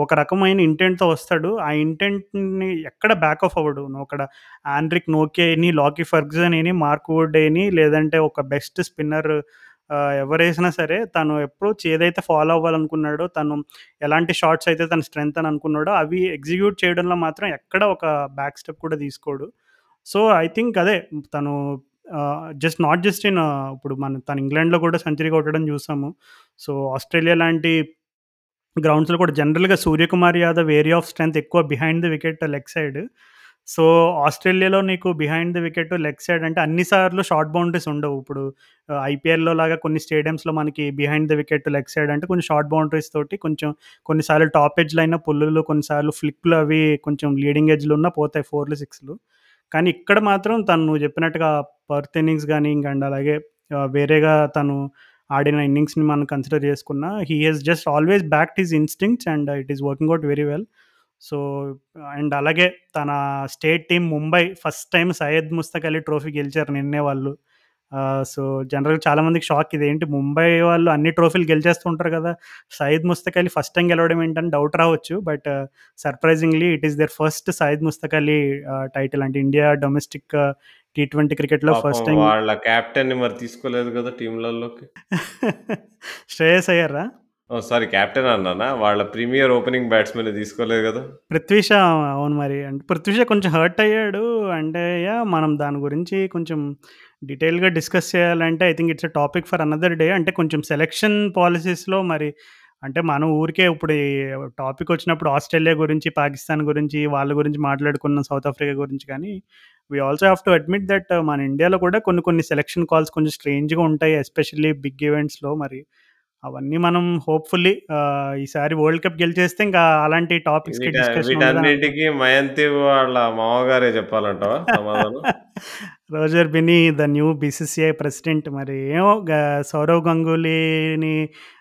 ఒక రకమైన ఇంటెంట్‌తో వస్తాడు. ఆ ఇంటెంట్‌ని ఎక్కడ బ్యాక్ ఆఫ్ అవ్వడు. నువ్వక్కడ ఆండ్రిక్ నోకే అని లాకీ ఫెర్గ్యూసన్‌ని, మార్క్ వుడ్ అని లేదంటే ఒక బెస్ట్ స్పిన్నర్ ఎవరేసినా సరే తను ఎప్పుడు ఏదైతే ఫాలో అవ్వాలనుకున్నాడో, తను ఎలాంటి షార్ట్స్ అయితే తన స్ట్రెంత్ అని అనుకున్నాడో అవి ఎగ్జిక్యూట్ చేయడంలో మాత్రం ఎక్కడ ఒక బ్యాక్ స్టెప్ కూడా తీసుకోడు. సో, ఐ థింక్ అదే తను జస్ట్ నాట్ జస్ట్ ఇన్ ఇప్పుడు మన తను ఇంగ్లాండ్‌లో కూడా సెంచరీ కొట్టడం చూసాము. సో, ఆస్ట్రేలియా లాంటి గ్రౌండ్స్‌లో కూడా జనరల్‌గా 'Suryakumar Yadav' area of strength ఎక్కువ behind the wicket leg side. So, ఆస్ట్రేలియాలో నీకు behind the wicket leg side అంటే అన్ని సార్లు షార్ట్ బౌండరీస్ ఉండవు. ఇప్పుడు ఐపీఎల్‌లో లాగా కొన్ని స్టేడియంస్లో మనకి behind the wicket leg side అంటే కొంచెం షార్ట్ బౌండరీస్ తోటి కొంచెం కొన్నిసార్లు టాప్ ఎడ్జ్లు అయినా పుల్లులు, కొన్నిసార్లు ఫ్లిక్‌లు అవి కొంచెం లీడింగ్ ఎడ్జ్లు ఉన్న పోతాయి 4లు, 6లు. కానీ ఇక్కడ మాత్రం తను నువ్వు చెప్పినట్టుగా పర్త్ ఇన్నింగ్స్ కానీ ఇంకండి అండ్ అలాగే వేరేగా తను ఆడిన ఇన్నింగ్స్‌ని మనం కన్సిడర్ చేసుకున్నా he he's just always backed his instincts and it is working out very well. So, and అలాగే తన state team Mumbai first time Syed Mushtaq Ali trophy గెలిచారు నిన్నే వాళ్ళు. సో, జనరల్‌గా చాలామందికి షాక్ ఇదేంటి ముంబై వాళ్ళు అన్ని ట్రోఫీలు గెలిచేస్తూ ఉంటారు కదా! సయ్యద్ ముస్తక్ అలీ ఫస్ట్ టైమ్ గెలవడం ఏంటని డౌట్ రావచ్చు. But surprisingly it is their first Syed Mushtaq Ali title అంటే ఇండియా డొమెస్టిక్ టీ ట్వెంటీ క్రికెట్‌లో పాపం ఫస్ట్ టైమ్ వాళ్ళ కెప్టెన్‌ని మరి తీసుకోలేదు కదా టీమ్‌లలోకి. శ్రేయస్ అయ్యరా? ఓహ్! సారీ కెప్టెన్ అన్నానా? వాళ్ళ ప్రీమియర్ ఓపెనింగ్ బ్యాట్స్‌మెన్‌ని తీసుకోలేదు కదా! పృథ్వీ షా అవును మరి. అంటే పృథ్వీ షా కొంచెం హర్ట్ అయ్యాడు. అంటే యాహ్! మనం దాని గురించి కొంచెం డీటెయిల్‌గా డిస్కస్ చేయాలంటే I think it's a topic for another day. అంటే కొంచెం సెలక్షన్ పాలిసీస్‌లో మరి అంటే మనం ఊరికే ఇప్పుడు ఈ టాపిక్ వచ్చినప్పుడు ఆస్ట్రేలియా గురించి, పాకిస్తాన్ గురించి, వాళ్ళ గురించి మాట్లాడుకున్నాం సౌత్ ఆఫ్రికా గురించి కానీ we also have to admit that మన ఇండియాలో కూడా కొన్ని కొన్ని సెలక్షన్ కాల్స్ కొంచెం స్ట్రేంజ్‌గా ఉంటాయి. ఎస్పెషల్లీ బిగ్ ఈవెంట్స్‌లో మరి అవన్నీ మనం హోప్‌ఫుల్లీ ఈసారి వరల్డ్ కప్ గెలిచేస్తే ఇంకా అలాంటి ఉండదని వీటన్నిటికి మయంతి వాళ్ళ మామగారే చెప్పాలంటావా సమాధానం? Roger Binny the new BCCI president మరి ఏమో సౌరవ్ గంగూలీని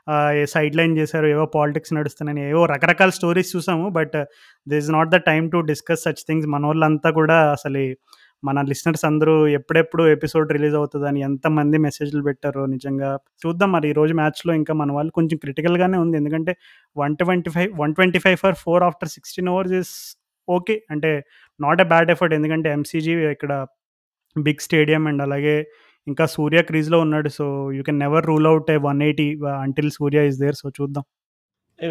ఆహ్, సైడ్‌లైన్ చేశారు. ఏవో పాలిటిక్స్ నడుస్తున్నాయని ఏవో రకరకాల స్టోరీస్ చూసాము. But this not the time to discuss such things. మనోళ్ళంతా కూడా అసలు మన లిసనర్స్ అందరూ ఎప్పుడెప్పుడు ఎపిసోడ్ రిలీజ్ అవుతుందని ఎంతమంది మెసేజ్‌లు పెట్టారో నిజంగా. చూద్దాం మరి ఈరోజు మ్యాచ్‌లో ఇంకా మన వాళ్ళు కొంచెం క్రిటికల్‌గానే ఉంది. ఎందుకంటే 125 125 for four after 16 overs is okay. అంటే నాట్ ఎ బ్యాడ్ ఎఫర్ట్ ఎందుకంటే ఎంసీజీ ఇక్కడ బిగ్ స్టేడియం అండ్ అలాగే ఇంకా సూర్య క్రీజ్‌లో ఉన్నాడు. So, you can never rule out a one eighty until Surya is there. So, చూద్దాం.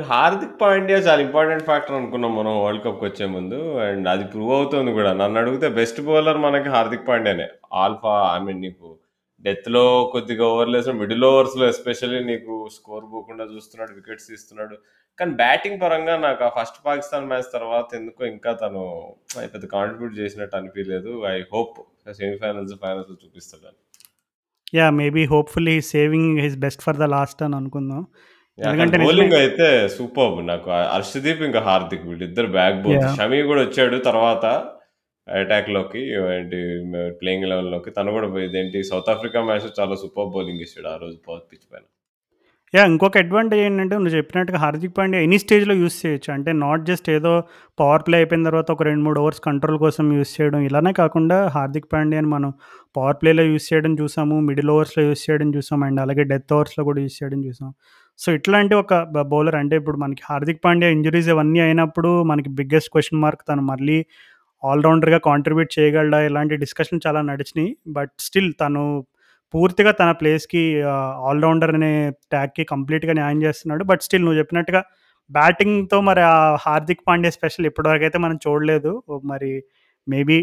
హార్దిక్ పాండ్యా చాలా ఇంపార్టెంట్ ఫ్యాక్టర్ అనుకున్నాం మనం వరల్డ్ కప్‌కి వచ్చే ముందు. అండ్ అది ప్రూవ్ అవుతుంది కూడా. నన్ను అడిగితే బెస్ట్ బౌలర్ మనకి హార్దిక్ పాండ్యానే. ఆల్ఫా ఐ మీన్ నీకు డెత్‌లో కొద్దిగా ఓవర్‌లేసిన మిడిల్ ఓవర్స్‌లో ఎస్పెషల్లీ నీకు స్కోర్ పోకుండా చూస్తున్నాడు. వికెట్స్ తీస్తున్నాడు. కానీ బ్యాటింగ్ పరంగా నాకు ఆ ఫస్ట్ పాకిస్తాన్ మ్యాచ్ తర్వాత ఎందుకో ఇంకా తను పెద్ద కాంట్రిబ్యూట్ చేసినట్టు అనిపించలేదు I hope semifinals, finals చూపిస్తాడని. Yeah maybe hopefully saving his best for the last అని అనుకుందాం. బౌలింగ్ అయితే సూపర్బ్. నాకు హర్షదీప్ ఇంకా హార్దిక్ వీళ్ళిద్దరు బ్యాక్. యాహ్! షమి కూడా వచ్చాడు తర్వాత అటాక్‌లోకి ఏంటి ప్లేయింగ్ 11లోకి. తను కూడా ఇదేంటి సౌత్ ఆఫ్రికా మ్యాచ్‌లో చాలా సూపర్బ్ బౌలింగ్ ఇచ్చాడు ఆ రోజు పవర్ పిచ్ పైన. యాహ్! ఇంకొక అడ్వాంటేజ్ ఏంటంటే నువ్వు చెప్పినట్టుగా హార్దిక్ పాండ్యా ఎనీ స్టేజ్‌లో యూజ్ చేయొచ్చు. అంటే నాట్ జస్ట్ ఏదో పవర్ ప్లే అయిపోయిన తర్వాత ఒక 2, 3 ఓవర్స్ కంట్రోల్ కోసం యూజ్ చేయడం ఇలానే కాకుండా హార్దిక్ పాండ్యాని మనం పవర్ ప్లేలో యూజ్ చేయడం చూసాము. మిడిల్ ఓవర్స్‌లో యూజ్ చేయడం చూసాం. అండ్ అలాగే డెత్ ఓవర్స్‌లో కూడా యూజ్ చేయడం చూసాం. సో, ఇట్లాంటి ఒక బౌలర్ అంటే ఇప్పుడు మనకి హార్దిక్ పాండ్యా ఇంజరీస్ ఇవన్నీ అయినప్పుడు మనకి బిగ్గెస్ట్ క్వశ్చన్ మార్క్ తను మళ్ళీ ఆల్రౌండర్గా కాంట్రిబ్యూట్ చేయగలడా? ఇలాంటి డిస్కషన్ చాలా నడిచినాయి. బట్ స్టిల్ తను పూర్తిగా తన ప్లేస్‌కి ఆల్రౌండర్ అనే ట్యాగ్‌కి కంప్లీట్‌గా న్యాయం చేస్తున్నాడు. బట్ స్టిల్ నువ్వు చెప్పినట్టుగా బ్యాటింగ్‌తో మరి ఆ హార్దిక్ పాండ్యా స్పెషల్ ఇప్పటివరకు అయితే మనం చూడలేదు. మరి మేబీ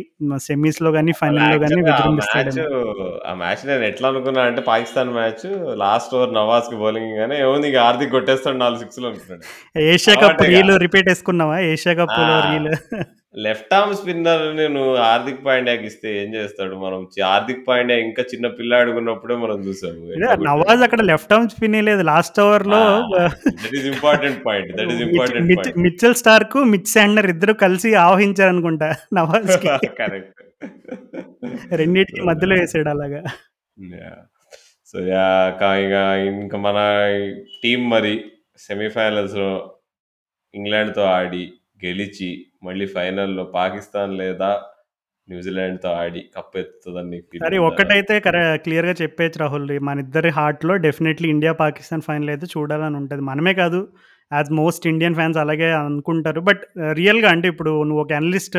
గాని, అసలు ఫైనల్‌లో గాని యాక్చువల్‌గా ఆ మ్యాచ్. ఆ మ్యాచ్ నేను ఎట్లా అనుకున్నా అంటే పాకిస్తాన్ మ్యాచ్ లాస్ట్ ఓవర్ నవాజ్‌కి బౌలింగ్ ఇయ్యగానే ఏముంది ఇక హార్దిక్ కొట్టేస్తాడు 4 సిక్స్‌లు అనుకున్నాడు. Asia cup. రీల్ రిపీట్ యేసుకున్నావా? ఏషియా ఆ! కప్‌లో రీల్. లెఫ్ట్ ఆర్మ్ స్పిన్నర్‌ని నువ్వు హార్దిక్ పాండ్యాకి ఇస్తే ఏం చేస్తాడు? మనం చి హార్దిక్ పాండ్యా ఇంకా చిన్న పిల్లాడిగా ఉన్నప్పుడే మనం చూసాము. నవాజ్ కొట్టాడో. అక్కడ లెఫ్ట్ ఆర్మ్ స్పిన్ ఎయలేదు. లాస్ట్ ఆ! ఓవర్‌లో that is important point. That is much important Mitch point. Mitchell Starc, Mitch Santner ఇద్దరు కలిసి ఆవహించారనుకుంటా నవాజ్‌కి. కరెక్ట్. రెండిటికి సో మధ్యలో యేసాడు అలాగా. యాహ్! So yeah! క ఇగ ఇంక మన టీమ్ మరి సెమీఫైనల్స్‌లో ఇంగ్లాండ్‌తో ఆడి, గెలిచి, మళ్ళీ ఫైనల్‌లో పాకిస్తాన్ లేదా న్యూజిలాండ్‌తో ఆడి కప్పెత్తుతదని నీకు సరే? ఒక్కటైతే కర క్లియర్‌గా చెప్పేయచ్చు రాహుల్. మనిద్దరి హార్ట్‌లో డెఫినైట్‌లీ ఇండియా, పాకిస్తాన్ ఫైనల్ అయితే చూడాలని ఉంటది. మనమే కాదు యాజ్ మోస్ట్ ఇండియన్ ఫ్యాన్స్ అలాగే అనుకుంటారు. బట్ రియల్‌గా అంటే ఇప్పుడు నువ్వు ఒక అనలిస్ట్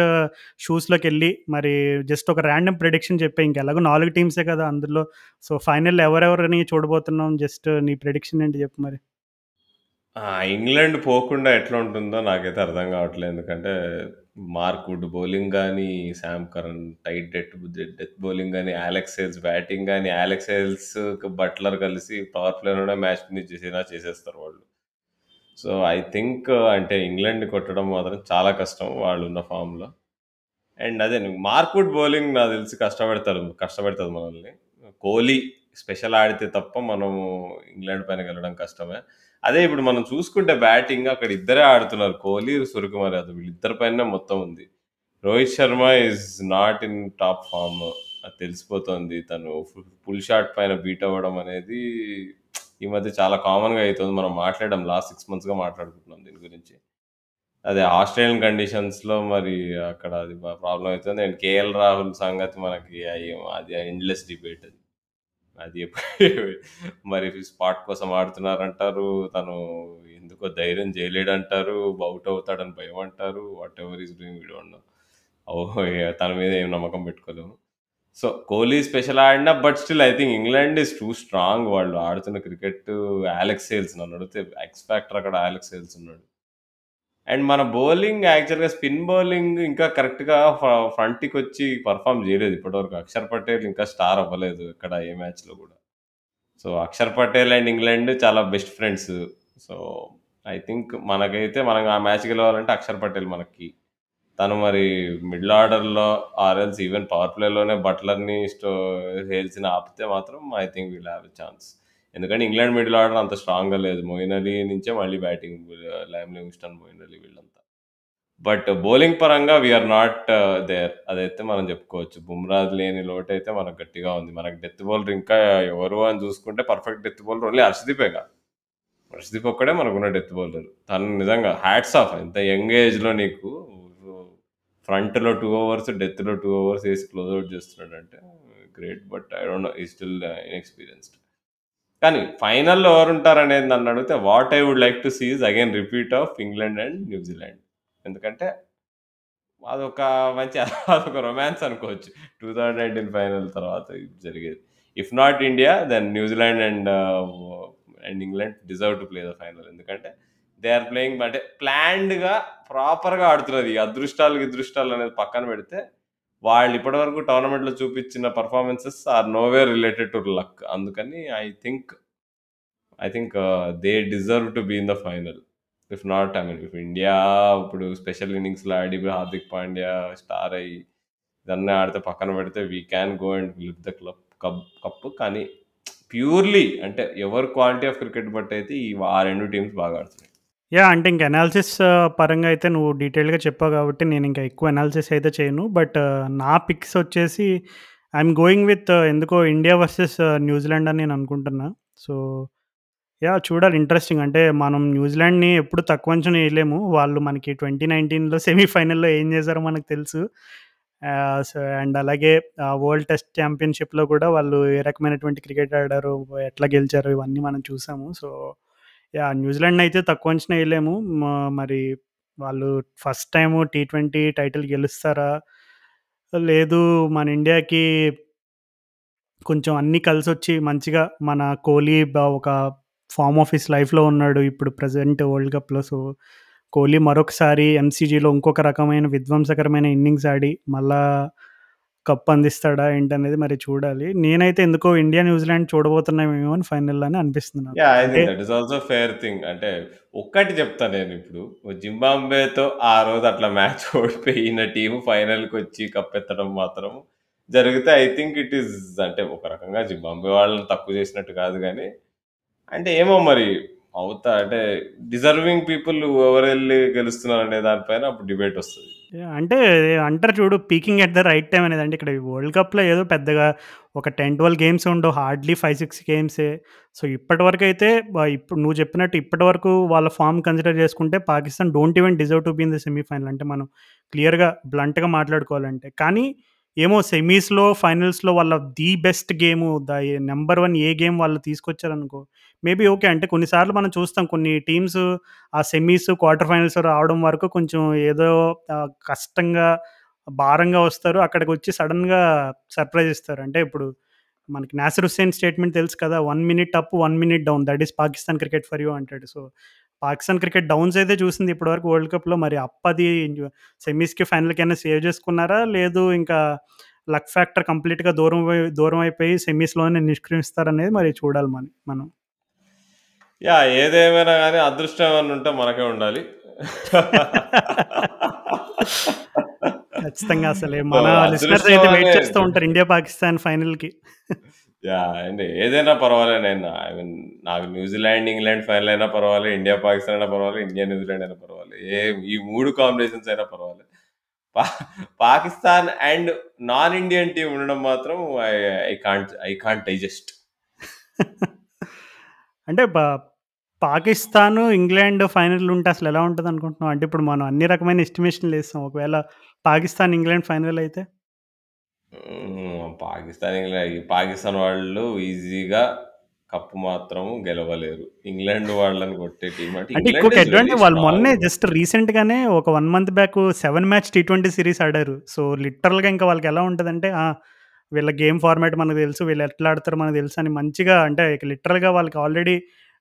షూస్‌లోకెళ్ళి మరి జస్ట్ ఒక ర్యాండమ్ ప్రిడిక్షన్ చెప్పేయి. ఇంకెలాగో 4 టీమ్సే కదా అందులో. సో ఫైనల్‌లో ఎవరెవరిని చూడబోతున్నాం? జస్ట్ నీ ప్రిడిక్షన్ ఏంటి చెప్పు మరి? ఆ! ఇంగ్లాండ్ పోకుండా ఎట్లా ఉంటుందో నాకైతే అర్థం కావట్లేదు. ఎందుకంటే మార్క్ వుడ్ బౌలింగ్ కానీ Sam Curran tight death death bowling కానీ అలెక్స్ హేల్స్ బ్యాటింగ్ కానీ అలెక్స్ హేల్స్, బట్లర్ కలిసి పవర్ ప్లేలోనే మ్యాచ్ ఫినిష్ చేసేలా చేసేస్తారు వాళ్ళు. సో, ఐ థింక్ అంటే ఇంగ్లాండ్‌ని కొట్టడం మాత్రం చాలా కష్టం వాళ్ళున్న ఫామ్‌లో. అండ్ అదే మార్క్ వుడ్ బౌలింగ్ నాకు తెలిసి కష్టపెడతారు కష్టపెడతది మనల్ని. కోహ్లీ స్పెషల్ ఆడితే తప్ప మనము ఇంగ్లాండ్ పైన గెలవడం కష్టమే. అదే ఇప్పుడు మనం చూసుకుంటే బ్యాటింగ్ అక్కడ ఇద్దరే ఆడుతున్నారు. కోహ్లీ, సూర్యకుమార్ యాదవ్ వీళ్ళిద్దరి పైనే మొత్తం ఉంది. Rohit Sharma is not in top form అది తెలిసిపోతోంది. తను ఫుల్ షాట్ పైన బీట్ అవ్వడం అనేది ఈ మధ్య చాలా కామన్‌గా అవుతుంది మనం మాట్లాడడం లాస్ట్ సిక్స్ మంత్స్‌గా మాట్లాడుకుంటున్నాం దీని గురించి. అదే ఆస్ట్రేలియన్ కండిషన్స్‌లో మరి అక్కడ అది problem problem and KL Rahul సంగతి మనకి అది ఎండ్‌లెస్ డిబేట్ అది. అది మరి స్పాట్ కోసం ఆడుతున్నారంటారు. తను ఎందుకో ధైర్యం చేయలేడంటారు. అవుట్ అవుతాడని భయం అంటారు. Whatever is doing we అన్న తన మీద ఏం నమ్మకం పెట్టుకోలేము. సో, కోహ్లీ స్పెషల్ ఆడినా but still I think England is too strong. వాళ్ళు ఆడుతున్న క్రికెట్ అలెక్స్ సేల్స్ నన్ను అడిగితే ఎక్స్ ఫ్యాక్టర్ అక్కడ అలెక్స్ సేల్స్ ఉన్నాడు. అండ్ మన బౌలింగ్ యాక్చువల్‌గా స్పిన్ బౌలింగ్ ఇంకా కరెక్ట్‌గా ఫ ఫ్రంట్‌కొచ్చి పర్ఫార్మ్ చేయలేదు ఇప్పటివరకు. అక్షర్ పటేల్ ఇంకా స్టార్ అవ్వలేదు ఇక్కడ ఏ మ్యాచ్‌లో కూడా. So, Axar Patel and England చాలా best friends. So, I think మనకైతే మనం ఆ మ్యాచ్ గెలవాలంటే అక్షర్ పటేల్ మనకి. తను మరి మిడిల్ ఆర్డర్‌లో ఆర్ ఎల్స్ ఈవెన్ పవర్ ప్లేలోనే బట్లర్‌ని, స్టో హేల్స్‌ని ఆపితే మాత్రం I think we'll have a chance. ఎందుకంటే ఇంగ్లాండ్ మిడిల్ ఆర్డర్ అంత స్ట్రాంగ్‌గా లేదు. మోయిన్ అలీ నుంచే మళ్ళీ batting Liam Livingstone Moeen Ali వీళ్ళంతా. బట్ బౌలింగ్ పరంగా వి ఆర్ నాట్ దేర్ అదైతే మనం చెప్పుకోవచ్చు. బుమ్రా లేని లోటైతే మనకు గట్టిగా ఉంది. మనకు డెత్ బౌలర్ ఇంకా ఎవరు అని చూసుకుంటే పర్ఫెక్ట్ డెత్ బౌలర్ ఓన్లీ హర్షదీపేగా. హర్షదీప్ ఒక్కడే మనకున్న డెత్ బౌలర్. తను నిజంగా హ్యాట్స్ ఆఫ్ ఇంత యంగ్ ఏజ్‌లో నీకు ఫ్రంట్‌లో టూ ఓవర్స్, డెత్‌లో టూ ఓవర్స్ వేసి క్లోజ్ ఔట్ చేస్తున్నాడంటే great. But I don't know ఈ స్టిల్ ఇన్‌ఎక్స్‌పీరియన్స్డ్. కానీ ఫైనల్‌లో ఎవరుంటారనేది నన్నడిగితే what I would like to see again repeat of England and New Zealand. ఎందుకంటే అదొక మంచి అదొక రొమాన్స్ అనుకోవచ్చు. 2019 ఫైనల్ తర్వాత జరిగేది. If not India then New Zealand and and England deserve to play the final. ఎందుకంటే దే ఆర్ ప్లేయింగ్ అంటే ప్లాన్డ్‌గా ప్రాపర్‌గా ఆడుతున్నారు. ఈ అదృష్టాలు, గిదృష్టాలు అనేది పక్కన పెడితే వాళ్ళు ఇప్పటివరకు టోర్నమెంట్‌లో చూపించిన performances are no way related to luck. అందుకని I think I think they deserve to be in the final. If not I mean if India ఇప్పుడు స్పెషల్ ఇన్నింగ్స్‌లో ఆడి హార్దిక్ పాండ్యా స్టార్ అయ్యి ఇదన్నీ ఆడితే పక్కన పెడితే we can go and lift the club cup cup కానీ ప్యూర్‌లీ అంటే ఎవరు క్వాలిటీ ఆఫ్ క్రికెట్ బట్టయితే ఈ ఆ రెండు టీమ్స్ బాగా ఆడుతున్నాయి. యాహ్! అంటే ఇంక అనాలిసిస్ పరంగా అయితే నువ్వు డీటెయిల్‌గా చెప్పావు కాబట్టి నేను ఇంకా ఎక్కువ అనాలిసిస్ అయితే చేయను. బట్ నా పిక్స్ వచ్చేసి ఐఎమ్ గోయింగ్ విత్ ఎందుకో ఇండియా వర్సెస్ న్యూజిలాండ్ అని నేను అనుకుంటున్నా. So, yeah! చూడాలి ఇంట్రెస్టింగ్ అంటే మనం న్యూజిలాండ్‌ని ఎప్పుడు తక్కువ అంచనా వేయలేము. వాళ్ళు మనకి 2019లో సెమీఫైనల్‌లో ఏం చేశారో మనకు తెలుసు. ఆహ్, సో అండ్ అలాగే ఆహ్, వరల్డ్ టెస్ట్ ఛాంపియన్‌షిప్‌లో కూడా వాళ్ళు ఏ రకమైనటువంటి క్రికెట్ ఆడారు, ఎట్లా గెలిచారు ఇవన్నీ మనం చూసాము. సో, యా న్యూజిలాండ్ అయితే తక్కువ అంచనా వేయలేము. మ మరి వాళ్ళు first time T twenty title గెలుస్తారా? లేదు మన ఇండియాకి కొంచెం అన్నీ కలిసొచ్చి మంచిగా మన కోహ్లీ బ ఒక ఫామ్ ఆఫ్ హిస్ లైఫ్‌లో ఉన్నాడు. ఇప్పుడు ప్రజెంట్ వరల్డ్ కప్‌లో. సో, కోహ్లీ మరొకసారి ఎంసీజీలో ఇంకొక రకమైన విధ్వంసకరమైన ఇన్నింగ్స్ ఆడి మళ్ళా కప్ అందిస్తాడా ఏంటనేది మరి చూడాలి. నేనైతే ఎందుకో ఇండియా, న్యూజిలాండ్ చూడబోతున్నామేమో అని ఫైనల్‌లో అని! ఐ అంటే think that is also fair thing. అంటే ఒక్కటి చెప్తా నేనిప్పుడు. జింబాబ్వేతో ఆ రోజు అట్లా మ్యాచ్ ఓడిపోయిన టీమ్ ఫైనల్‌కొచ్చి కప్పెత్తడం మాత్రం జరిగితే ఐ థింక్ ఇట్ ఈస్ అంటే ఒక రకంగా జింబాబ్వే వాళ్ళని తక్కువ చేసినట్టు కాదు గానీ, అంటే ఏమో మరి అవుతా అంటే డిజర్వింగ్ పీపుల్ ఎవరెళ్ళి గెలుస్తున్నారనే దాని పైన అప్పుడు డిబేట్ వస్తది. అంటే అంటారు చూడు peaking at the right time అనేది. అంటే ఇక్కడ వరల్డ్ కప్‌లో ఏదో పెద్దగా ఒక 10, 12 గేమ్స్ ఉండవు. హార్డ్‌లీ 5, 6 గేమ్సే. సో, ఇప్పటివరకు అయితే ఇప్పుడు నువ్వు చెప్పినట్టు ఇప్పటివరకు వాళ్ళ ఫామ్ కన్సిడర్ చేసుకుంటే Pakistan don't even deserve to be in the semifinal. అంటే మనం క్లియర్‌గా, బ్లంట్‌గా మాట్లాడుకోవాలంటే. కానీ ఏమో సెమీస్‌లో, ఫైనల్స్‌లో వాళ్ళ the best game the number one a game వాళ్ళు తీసుకొచ్చారనుకో, మేబీ ఓకే. అంటే కొన్నిసార్లు మనం చూస్తాం కొన్ని టీమ్స్ ఆ సెమీస్, క్వార్టర్ ఫైనల్స్ రావడం వరకు కొంచెం ఏదో కష్టంగా, భారంగా వస్తారు. అక్కడికి వచ్చి సడన్గా సర్ప్రైజ్ ఇస్తారు. అంటే ఇప్పుడు మనకి 'నాసిర్ హుస్సేన్' స్టేట్మెంట్ తెలుసు కదా! One minute up, one minute down. That is Pakistan cricket for you" అంటాడు. సో, పాకిస్తాన్ క్రికెట్ డౌన్స్ అయితే చూసింది ఇప్పటివరకు వరల్డ్ కప్‌లో. మరి అప్పది సెమీస్‌కి, ఫైనల్‌కైనా సేవ్ చేసుకున్నారా? లేదు ఇంకా లక్ ఫ్యాక్టర్ కంప్లీట్‌గా దూరం దూరం అయిపోయి సెమీస్‌లోనే నిష్క్రమిస్తారనేది మరి చూడాలి మనం మనం. యాహ్! ఏదేమైనా గాని అదృష్టం ఏమన్నా ఉంటే మనకే ఉండాలి. ఖచ్చితంగా అసలే మన లిసనర్స్ అదృష్టం అయితే వెయిట్ అనే చేస్తూ ఉంటారు ఇండియా, పాకిస్తాన్ ఫైనల్‌కి. యాహ్! అండి. ఏదైనా పర్వాలేదు నేను ఐ మీన్ నాకు న్యూజిలాండ్, ఇంగ్లాండ్ ఫైనల్ అయినా పర్వాలేదు. ఇండియా, పాకిస్తాన్ అయినా పర్వాలేదు. ఇండియా, న్యూజిలాండ్ అయినా పర్వాలేదు. ఏ ఈ 3 కాంబినేషన్స్ అయినా పర్వాలేదు. Pakistan and non Indian team ఉండడం మాత్రం I I can't I can't digest. అంటే ప పాకిస్తాను, ఇంగ్లాండ్ ఫైనల్ ఉంటే అసలు ఎలా ఉంటదనుకుంటున్నావు? అంటే ఇప్పుడు మనం అన్ని రకమైన ఎస్టిమేషన్‌లు ఏస్తాం. ఒకవేళ పాకిస్తాన్, ఇంగ్లాండ్ ఫైనల్ అయితే? హ్మ్. పాకిస్తాన్, ఇంగ్లాండ్ పాకిస్తాన్ వాళ్ళు ఈజీగా కప్ మాత్రం గెలవలేరు. ఇంగ్లాండ్ వాళ్ళని కొట్టే టీమ్ అంటే అంటే ఇంగ్లాండ్ ఇంకొక ఈస్ వెరీ అడ్వాంటేజ్ వాళ్ళు మొన్నే స్ట్రాంగ్. జస్ట్ రీసెంట్‌గానే ఒక 1 మంత్ బ్యాక్ 7 మ్యాచ్ టీ20 సీరీస్ ఆడారు. సో, లిటరల్‌గా ఇంకా వాళ్ళకి ఎలా ఉంటదంటే ఆ! వీళ్ళ గేమ్ ఫార్మాట్ మనకు తెలుసు. వీళ్ళు ఎట్లా ఆడతారో మనకు తెలుసు అని మంచిగా అంటే లిటరల్‌గా వాళ్ళకి ఆల్రెడీ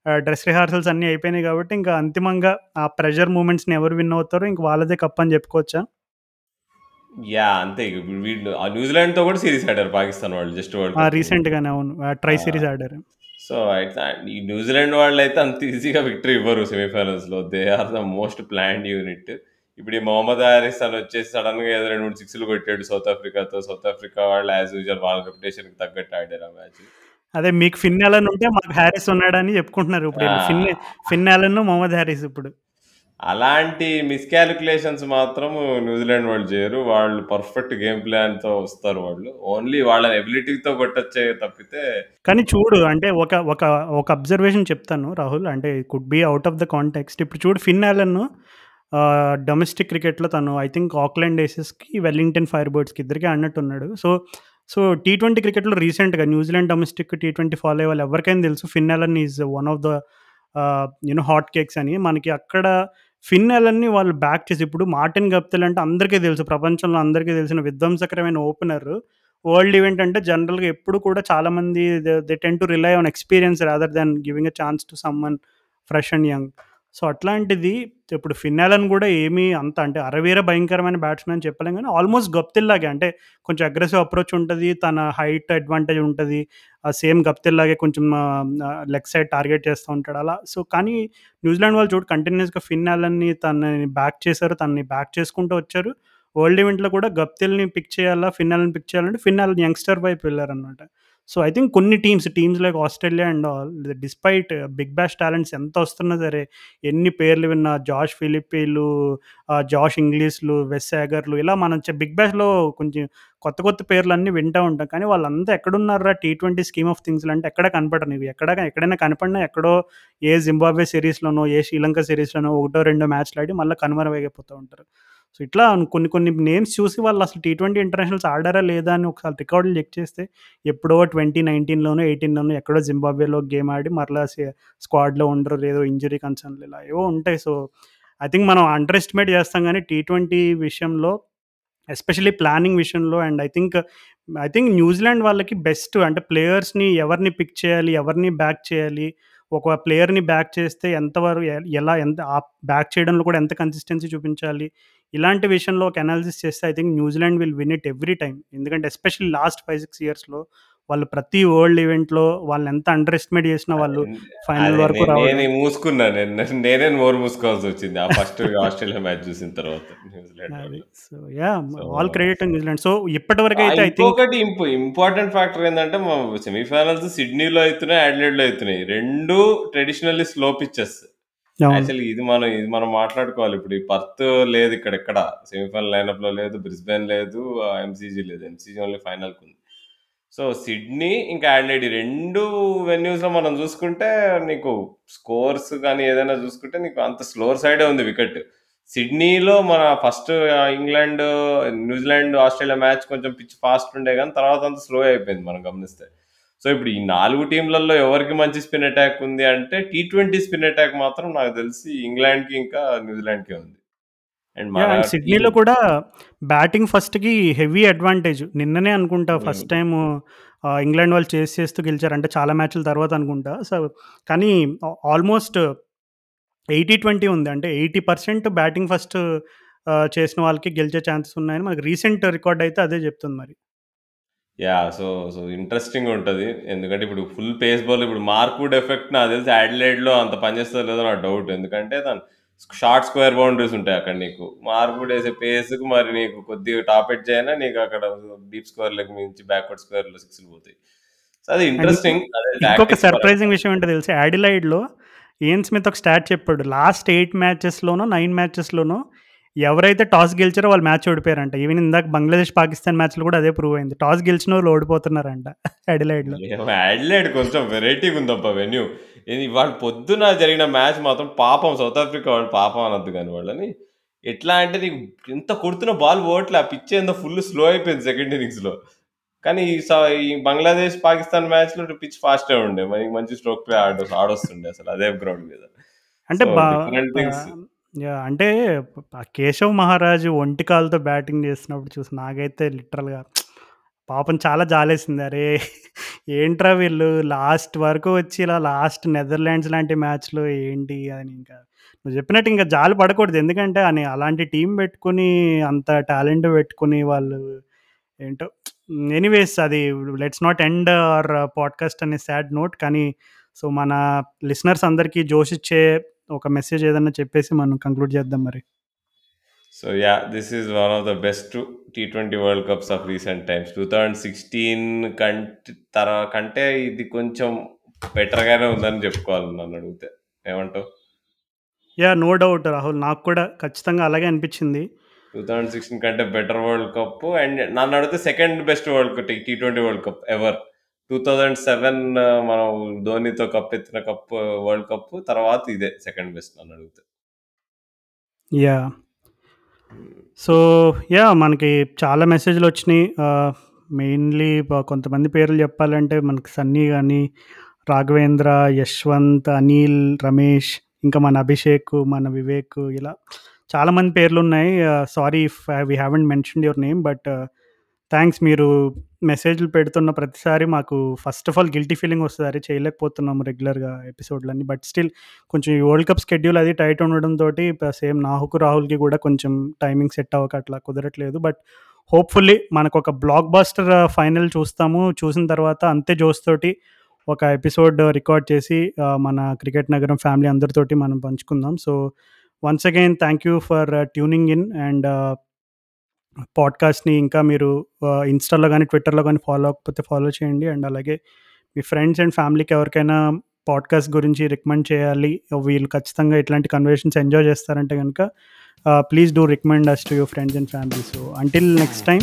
డ్రెస్ రిహార్సల్స్ అన్నీ అయిపోయినాయి కాబట్టి ఇంకా అంతిమంగా ఆ ప్రెషర్ మూమెంట్స్‌ని ఎవరు విన్ అవుతారో ఇంక వాళ్ళదే కప్ అని చెప్పుకోవచ్చా? యాహ్! అంతే వీళ్ళు ఆ న్యూజిలాండ్‌తో కూడా సీరీస్ ఆడారు పాకిస్తాన్ వాళ్ళు జస్ట్ వరల్డ్ ఆ! కప్. రీసెంట్‌గానే అవును. ట్రై సీరీస్ ఆడారు. సో, అయితే ఈ న్యూజిలాండ్ వాళ్ళైతే అంత ఈజీగా విక్టరీ ఇవ్వరు సెమీఫైనల్స్‌లో. They are the most planned unit. ఇప్పుడు ఈ మొహమ్మద్ హారిస్ అని వచ్చేసి సడెన్‌గా ఏదో 2, 3 సిక్స్‌లు కొట్టాడు సౌత్ ఆఫ్రికాతో. సౌత్ ఆఫ్రికా వాళ్ళు యాస్ యూజువల్ వాళ్ళ రెప్యుటేషన్‌కి తగ్గట్టు ఆడారు ఆ మ్యాచ్. అదే మీకు ఫిన్ అలన్ ఉంటే మాకు హారిస్ ఉన్నాడని చెప్పుకుంటున్నారు. ఇప్పుడు Finn! Finn Allen, Mohammad Haris ఇప్పుడు. అలాంటి మిస్‌కాలిక్యులేషన్స్ మాత్రం న్యూజిలాండ్ వాళ్ళు చేయరు. వాళ్ళు పర్ఫెక్ట్ గేమ్ ప్లాన్‌తో వస్తారు వాళ్ళు. ఓన్లీ వాళ్ళ ఎబిలిటీతో కొట్టొచ్చే తప్పితే కానీ చూడు అంటే ఒక ఒక ఒక అబ్జర్వేషన్ చెప్తాను రాహుల్. అంటే could be out of the context. ఇప్పుడు చూడు ఫిన్ అలన్ ఆహ్, డొమెస్టిక్ క్రికెట్‌లో తను ఐ థింక్ ఆక్లాండ్ ఏసెస్‌కి, వెల్లింగ్టన్ ఫైర్ బర్డ్స్‌కి ఇద్దరికీ అన్నట్టున్నాడు సో, సో టీ20 క్రికెట్‌లో రీసెంట్‌గా న్యూజిలాండ్ డొమెస్టిక్ టీ20 ఫాలో అయ్యే వాళ్ళు ఎవరికైనా తెలుసు Finn Allen is one of the you know hot cakes అని. మనకి అక్కడ ఫిన్ అలన్‌ని వాళ్ళు బ్యాక్ చేసి ఇప్పుడు మార్టిన్ గప్టిల్ అంటే అందరికీ తెలుసు. ప్రపంచంలో అందరికీ తెలిసిన విధ్వంసకరమైన ఓపెనర్. వరల్డ్ ఈవెంట్ అంటే జనరల్‌గా ఎప్పుడు కూడా చాలామంది they tend to rely on experience rather than giving a chance to someone fresh and young. So, అట్లాంటిది ఇప్పుడు ఫిన్ కూడా ఏమి అంత అంటే అరవీర భయంకరమైన బ్యాట్స్మెన్ చెప్పలేం కానీ ఆల్మోస్ట్ గప్తిల్లాగే అంటే కొంచెం అగ్రెసివ్ అప్రోచ్ ఉంటుంది తన హైట్ అడ్వాంటేజ్ ఉంటుంది ఆ సేమ్ గప్తిల్లాగే కొంచెం లెగ్ సైడ్ టార్గెట్ చేస్తూ ఉంటాడు అలా. సో, కానీ న్యూజిలాండ్ వాళ్ళు చూడు కంటిన్యూస్గా ఫిన్నాలని తనని బ్యాక్ చేశారు. తనని బ్యాక్ చేసుకుంటూ వచ్చారు. వరల్డ్ ఈవెంట్‌లో కూడా గప్తిల్ని పిక్ చేయాలా, ఫిన్నాలని పిక్ చేయాలంటే ఫిన్నాలని యంగ్‌స్టర్ వైపు వెళ్ళారనమాట. సో, ఐ థింక్ కొన్ని teams, teams like Australia and all despite Big Bash talents ఎంత వస్తున్నా సరే, ఎన్ని పేర్లు విన్నా జాష్ ఫిలిప్పీలు, జాష్ ఇంగ్లీష్‌లు, వెస్సాగర్లు ఇలా మనం బిగ్ బ్యాష్లో కొంచెం కొత్త కొత్త పేర్లు అన్నీ వింటూ ఉంటాం. కానీ వాళ్ళంతా ఎక్కడున్నారురా టీ20 స్కీమ్ ఆఫ్ థింగ్స్‌లో అంటే ఎక్కడ కనపడరు. ఇవి ఎక్కడ ఎక్కడైనా కనపడినా ఎక్కడో ఏ జింబాబ్వే సిరీస్లోనో ఏ శ్రీలంక సిరీస్లోనో ఒకటో రెండో మ్యాచ్‌లు ఆడి మళ్ళీ కనుమరుగైపోతూ ఉంటారు. సో, ఇట్లా కొన్ని కొన్ని నేమ్స్ చూసి వాళ్ళు అసలు టీ20 ఇంటర్నేషనల్స్ ఆడారా లేదా అని ఒకసారి రికార్డులు చెక్ చేస్తే ఎప్పుడో 2019లోనో, 18లోనో ఎక్కడో జింబాబ్వేలో గేమ్ ఆడి మరలా స్క్వాడ్‌లో ఉండరు. లేదో ఇంజరీ కన్సర్న్‌లు ఇలా ఏవో ఉంటాయి. సో, ఐ థింక్ మనం అండర్ ఎస్టిమేట్ చేస్తాం గానీ టీ20 విషయంలో ఎస్పెషల్లీ ప్లానింగ్ విషయంలో and I think I think New Zealand వాళ్ళకి బెస్ట్ అంటే ప్లేయర్స్‌ని ఎవరిని పిక్ చేయాలి, ఎవరిని బ్యాక్ చేయాలి, ఒక ప్లేయర్‌ని బ్యాక్ చేస్తే ఎంతవరకు ఎలా ఎంత బ్యాక్ చేయడంలో కూడా ఎంత కన్సిస్టెన్సీ చూపించాలి. ఇలాంటి విషయంలో ఒక అనాలిసిస్ చేస్తే I think New Zealand will win it every time. ఎందుకంటే ఎస్పెషల్లీ లాస్ట్ 5, 6 ఇయర్స్‌లో వాళ్ళు ప్రతి వరల్డ్ ఈవెంట్‌లో వాళ్ళని ఎంత అండర్ ఎస్టిమేట్ చేసినా వాళ్ళు ఫైనల్ వరకు. నేను మూసుకున్నా. నేను నోరు మూసుకోవాల్సొచ్చింది. ఆ ఫస్ట్ ఆస్ట్రేలియా మ్యాచ్ చూసిన తర్వాత న్యూజిలాండ్. వాళ్ళు. So! So all credit to New Zealand. So, ఆ! ఇప్పటివరకైతే ఐ థింక్ ఇంకొకటి ఇంప్ ఇంపార్టెంట్ ఫ్యాక్టర్ ఏందంటే మ సెమీఫైనల్స్ సిడ్నీలో అయితున్నాయి, అడిలెయిడ్‌లో అయితున్నాయి. 2 ట్రెడిషనల్లీ స్లో పిచెస్. అవును. ఇది మనం ఇది మనం మాట్లాడుకోవాలి. ఇప్పుడు ఈ పర్త్ లేదు ఇక్కడెక్కడ. సెమీఫైనల్ లైనప్‌లో లేదు. బ్రిస్బేన్ లేదు. ఆహ్, ఎంసీజీ లేదు. ఎంసీజీ ఓన్లీ ఫైనల్‌కుంది. సో సిడ్నీ ఇంకా యాడ్లైడ్ ఈ వెన్యూస్ వెన్యూస్లో మనం చూసుకుంటే నీకు స్కోర్స్ కానీ ఏదైనా చూసుకుంటే నీకు అంత స్లోర్ సైడే ఉంది వికెట్ సిడ్నీలో మన first England New Zealand Australia match కొంచెం పిచ్ ఫాస్ట్ ఉండే కానీ తర్వాత అంత స్లో అయిపోయింది మనం గమనిస్తే సో ఇప్పుడు ఈ నాలుగు టీంలలో ఎవరికి మంచి స్పిన్ అటాక్ ఉంది అంటే టీ ట్వంటీ స్పిన్ అటాక్ మాత్రం నాకు తెలిసి ఇంగ్లాండ్కి ఇంకా న్యూజిలాండ్కి ఉంది అండ్ సిడ్నీలో టీం కూడా బ్యాటింగ్ ఫస్ట్‌కి హెవీ అడ్వాంటేజ్. నిన్ననే అనుకుంటా ఫస్ట్ టైము ఆహ్, ఇంగ్లాండ్ వాళ్ళు చేస్ చేస్తూ గెలిచారు. అంటే చాలా మ్యాచ్‌ల తర్వాత అనుకుంటా. సో, కానీ ఆల్మోస్ట్ 80-20 ఉంది. అంటే 80% బ్యాటింగ్ ఫస్ట్ చేసిన వాళ్ళకి గెలిచే ఛాన్సెస్ ఉన్నాయని మనకి రీసెంట్ రికార్డ్ అయితే అదే చెప్తుంది మరి. యాహ్! సో, సో ఇంట్రెస్టింగ్ ఉంటది. ఎందుకంటే ఇప్పుడు ఫుల్ పేస్ బౌలర్ ఇప్పుడు మార్క్‌వుడ్ ఎఫెక్ట్ నాకు తెలిసి యాడిలైడ్‌లో అంత పనిచేస్తదో లేదో నాకు డౌట్. ఎందుకంటే తను షార్ట్ స్క్వేర్ బౌండరీస్ ఉంటాయి అక్కడ నీకు. మార్క్‌వుడ్ ఏసే పేస్‌కి మరి నీకు కొద్దిగా టాప్ ఎడ్జ్ అయినా నీకు అక్కడ డీప్ స్క్వేర్‌లకు మించి బ్యాక్వర్డ్ స్క్వేర్‌లో సిక్స్‌లు పోతాయి. సో, అది అండ్ ఇంట్రెస్టింగ్. అదే ఇంకొక టాక్టిక్స్ పరంగా. సర్ప్రైజింగ్ విషయం ఏంటో తెలుసా? యాడిలైడ్‌లో ఇయాన్ స్మిత్ ఒక స్టాట్ చెప్పాడు. లాస్ట్ 8 మ్యాచెస్‌లోనో, 9 మ్యాచెస్‌లోనో ఎవరైతే టాస్ గెలిచారో వాళ్ళు మ్యాచ్ ఓడిపోయారంట. ఈవెన్ ఇందాక బంగ్లాదేశ్, పాకిస్తాన్ మ్యాచ్‌లో కూడా అదే ప్రూవ్ అయింది. టాస్ గెలిచినోళ్ళు ఓడిపోతున్నారంట యాడిలైడ్‌లో. ఏమో యాడిలైడ్ కొంచెం వెరైటీగా ఉందబ్బా వెన్యూ. ఇది ఇవాళ పొద్దున జరిగిన మ్యాచ్ మాత్రం పాపం సౌత్ ఆఫ్రికా వాళ్ళు పాపం అనొద్దు గాని వాళ్ళని. ఎట్లా అంటే నీకు ఎంత కొడుతున్న బాల్ పోవట్లే. ఆ పిచ్ ఏందో ఫుల్ స్లో అయిపోయింది సెకండ్ ఇన్నింగ్స్‌లో. కానీ ఈ బంగ్లాదేశ్, పాకిస్తాన్ మ్యాచ్‌లో పిచ్ ఫాస్టే ఉండే. మంచి స్ట్రోక్ ప్లే ఆడ ఆడొస్తుండే అసలు అదే గ్రౌండ్ మీద. అంటే యాహ్! అంటే ఆ కేశవ్ మహారాజు ఒంటి కాలుతో బ్యాటింగ్ చేస్తున్నప్పుడు చూసి నాకైతే లిటరల్‌గా పాపం చాలా జాలేసింది. అరే! ఏంట్రా వీళ్ళు లాస్ట్ వరకు వచ్చి ఇలా లాస్ట్ నెదర్లాండ్స్ లాంటి మ్యాచ్‌లో ఏంటి అని ఇంకా నువ్వు చెప్పినట్టు ఇంకా జాలి పడకూడదు. ఎందుకంటే అని అలాంటి టీమ్ పెట్టుకొని అంత టాలెంట్ పెట్టుకొని వాళ్ళు ఏంటో ఎనీవేస్ అది let's not end our podcast అనే సాడ్ నోట్. కానీ సో, మన లిసనర్స్ అందరికీ జోషిచ్చే ఒక మెసేజ్ ఏదన్నా చెప్పేసి మనం కంక్లూడ్ చేద్దాం మరి. So, yeah! This is one of the best T20 world cups of recent times. 2016 కంట్ తర కంటే ఇది కొంచెం బెటర్‌గానే ఉందని చెప్పుకోవాలి నన్నడిగితే. ఏమంటావు? యాహ్! No doubt Rahul. నాకు కూడా ఖచ్చితంగా అలాగే అనిపిచ్చింది. 2016 కంటే బెటర్ వరల్డ్ కప్ అండ్ నన్నడిగితే సెకండ్ బెస్ట్ వరల్డ్ కప్ టీ20 వరల్డ్ కప్ ఎవర్. 2007 మనం ధోనితో కప్ ఎత్తిన కప్ వరల్డ్ కప్ తర్వాత ఇదే సెకండ్ బెస్ట్ నన్నడిగితే. యాహ్! So, yeah! మనకి చాలా మెసేజ్‌లొచ్చినియి. ఆహ్, మెయిన్‌లీ ప కొంతమంది పేర్లు చెప్పాలంటే మనకి సన్నీ గాని, రాఘవేంద్ర, యశ్వంత్, అనిల్, రమేష్, ఇంకా మన అభిషేక్, మన వివేక్ ఇలా చాలామంది పేర్లున్నాయి. ఆహ్, sorry if we haven't mentioned your name. But thanks మీరు మెసేజ్‌లు పెడుతున్న ప్రతిసారి మాకు first of all guilty feeling వస్తది. అరే! చేయలేకపోతున్నాము రెగ్యులర్‌గా ఎపిసోడ్‌లన్నీ. బట్ స్టిల్ కొంచెం ఈ వరల్డ్ కప్ షెడ్యూల్ అది టైట్ ఉండడంతోటి ప సేమ్ నాహుకు, రాహుల్‌కి కూడా కొంచెం టైమింగ్ సెట్ అవ్వక అట్లా కుదరట్లేదు. బట్ హోప్‌ఫుల్లీ మనకొక బ్లాక్ బస్టర్ ఫైనల్ చూస్తాము. చూసిన తర్వాత అంతే జోష్‌తోటి ఒక ఎపిసోడ్ రికార్డ్ చేసి ఆహ్, మన క్రికెట్ నగరం ఫ్యామిలీ అందరితోటి మనం పంచుకుందాం. So, once again thank you for tuning in and పాడ్‌కాస్ట్‌ని ఇంకా మీరు ఇన్‌స్టాలో కానీ ట్విట్టర్‌లో కానీ ఫాలో అవ్వకపోతే ఫాలో చేయండి. అండ్ అలాగే మీ ఫ్రెండ్స్ అండ్ ఫ్యామిలీకి ఎవరికైనా పాడ్‌కాస్ట్ గురించి రికమెండ్ చేయాలి. వీళ్ళు ఖచ్చితంగా ఇట్లాంటి కన్వర్సేషన్స్ ఎంజాయ్ చేస్తారంటే కనుక please do recommend us to your friends and family. So, until next time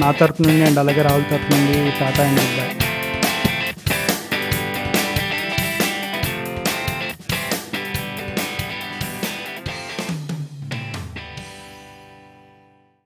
నా తరపు నుండి అండ్ అలాగే రాహుల్ తరపు నుండి టాటా అండ్ బాయ్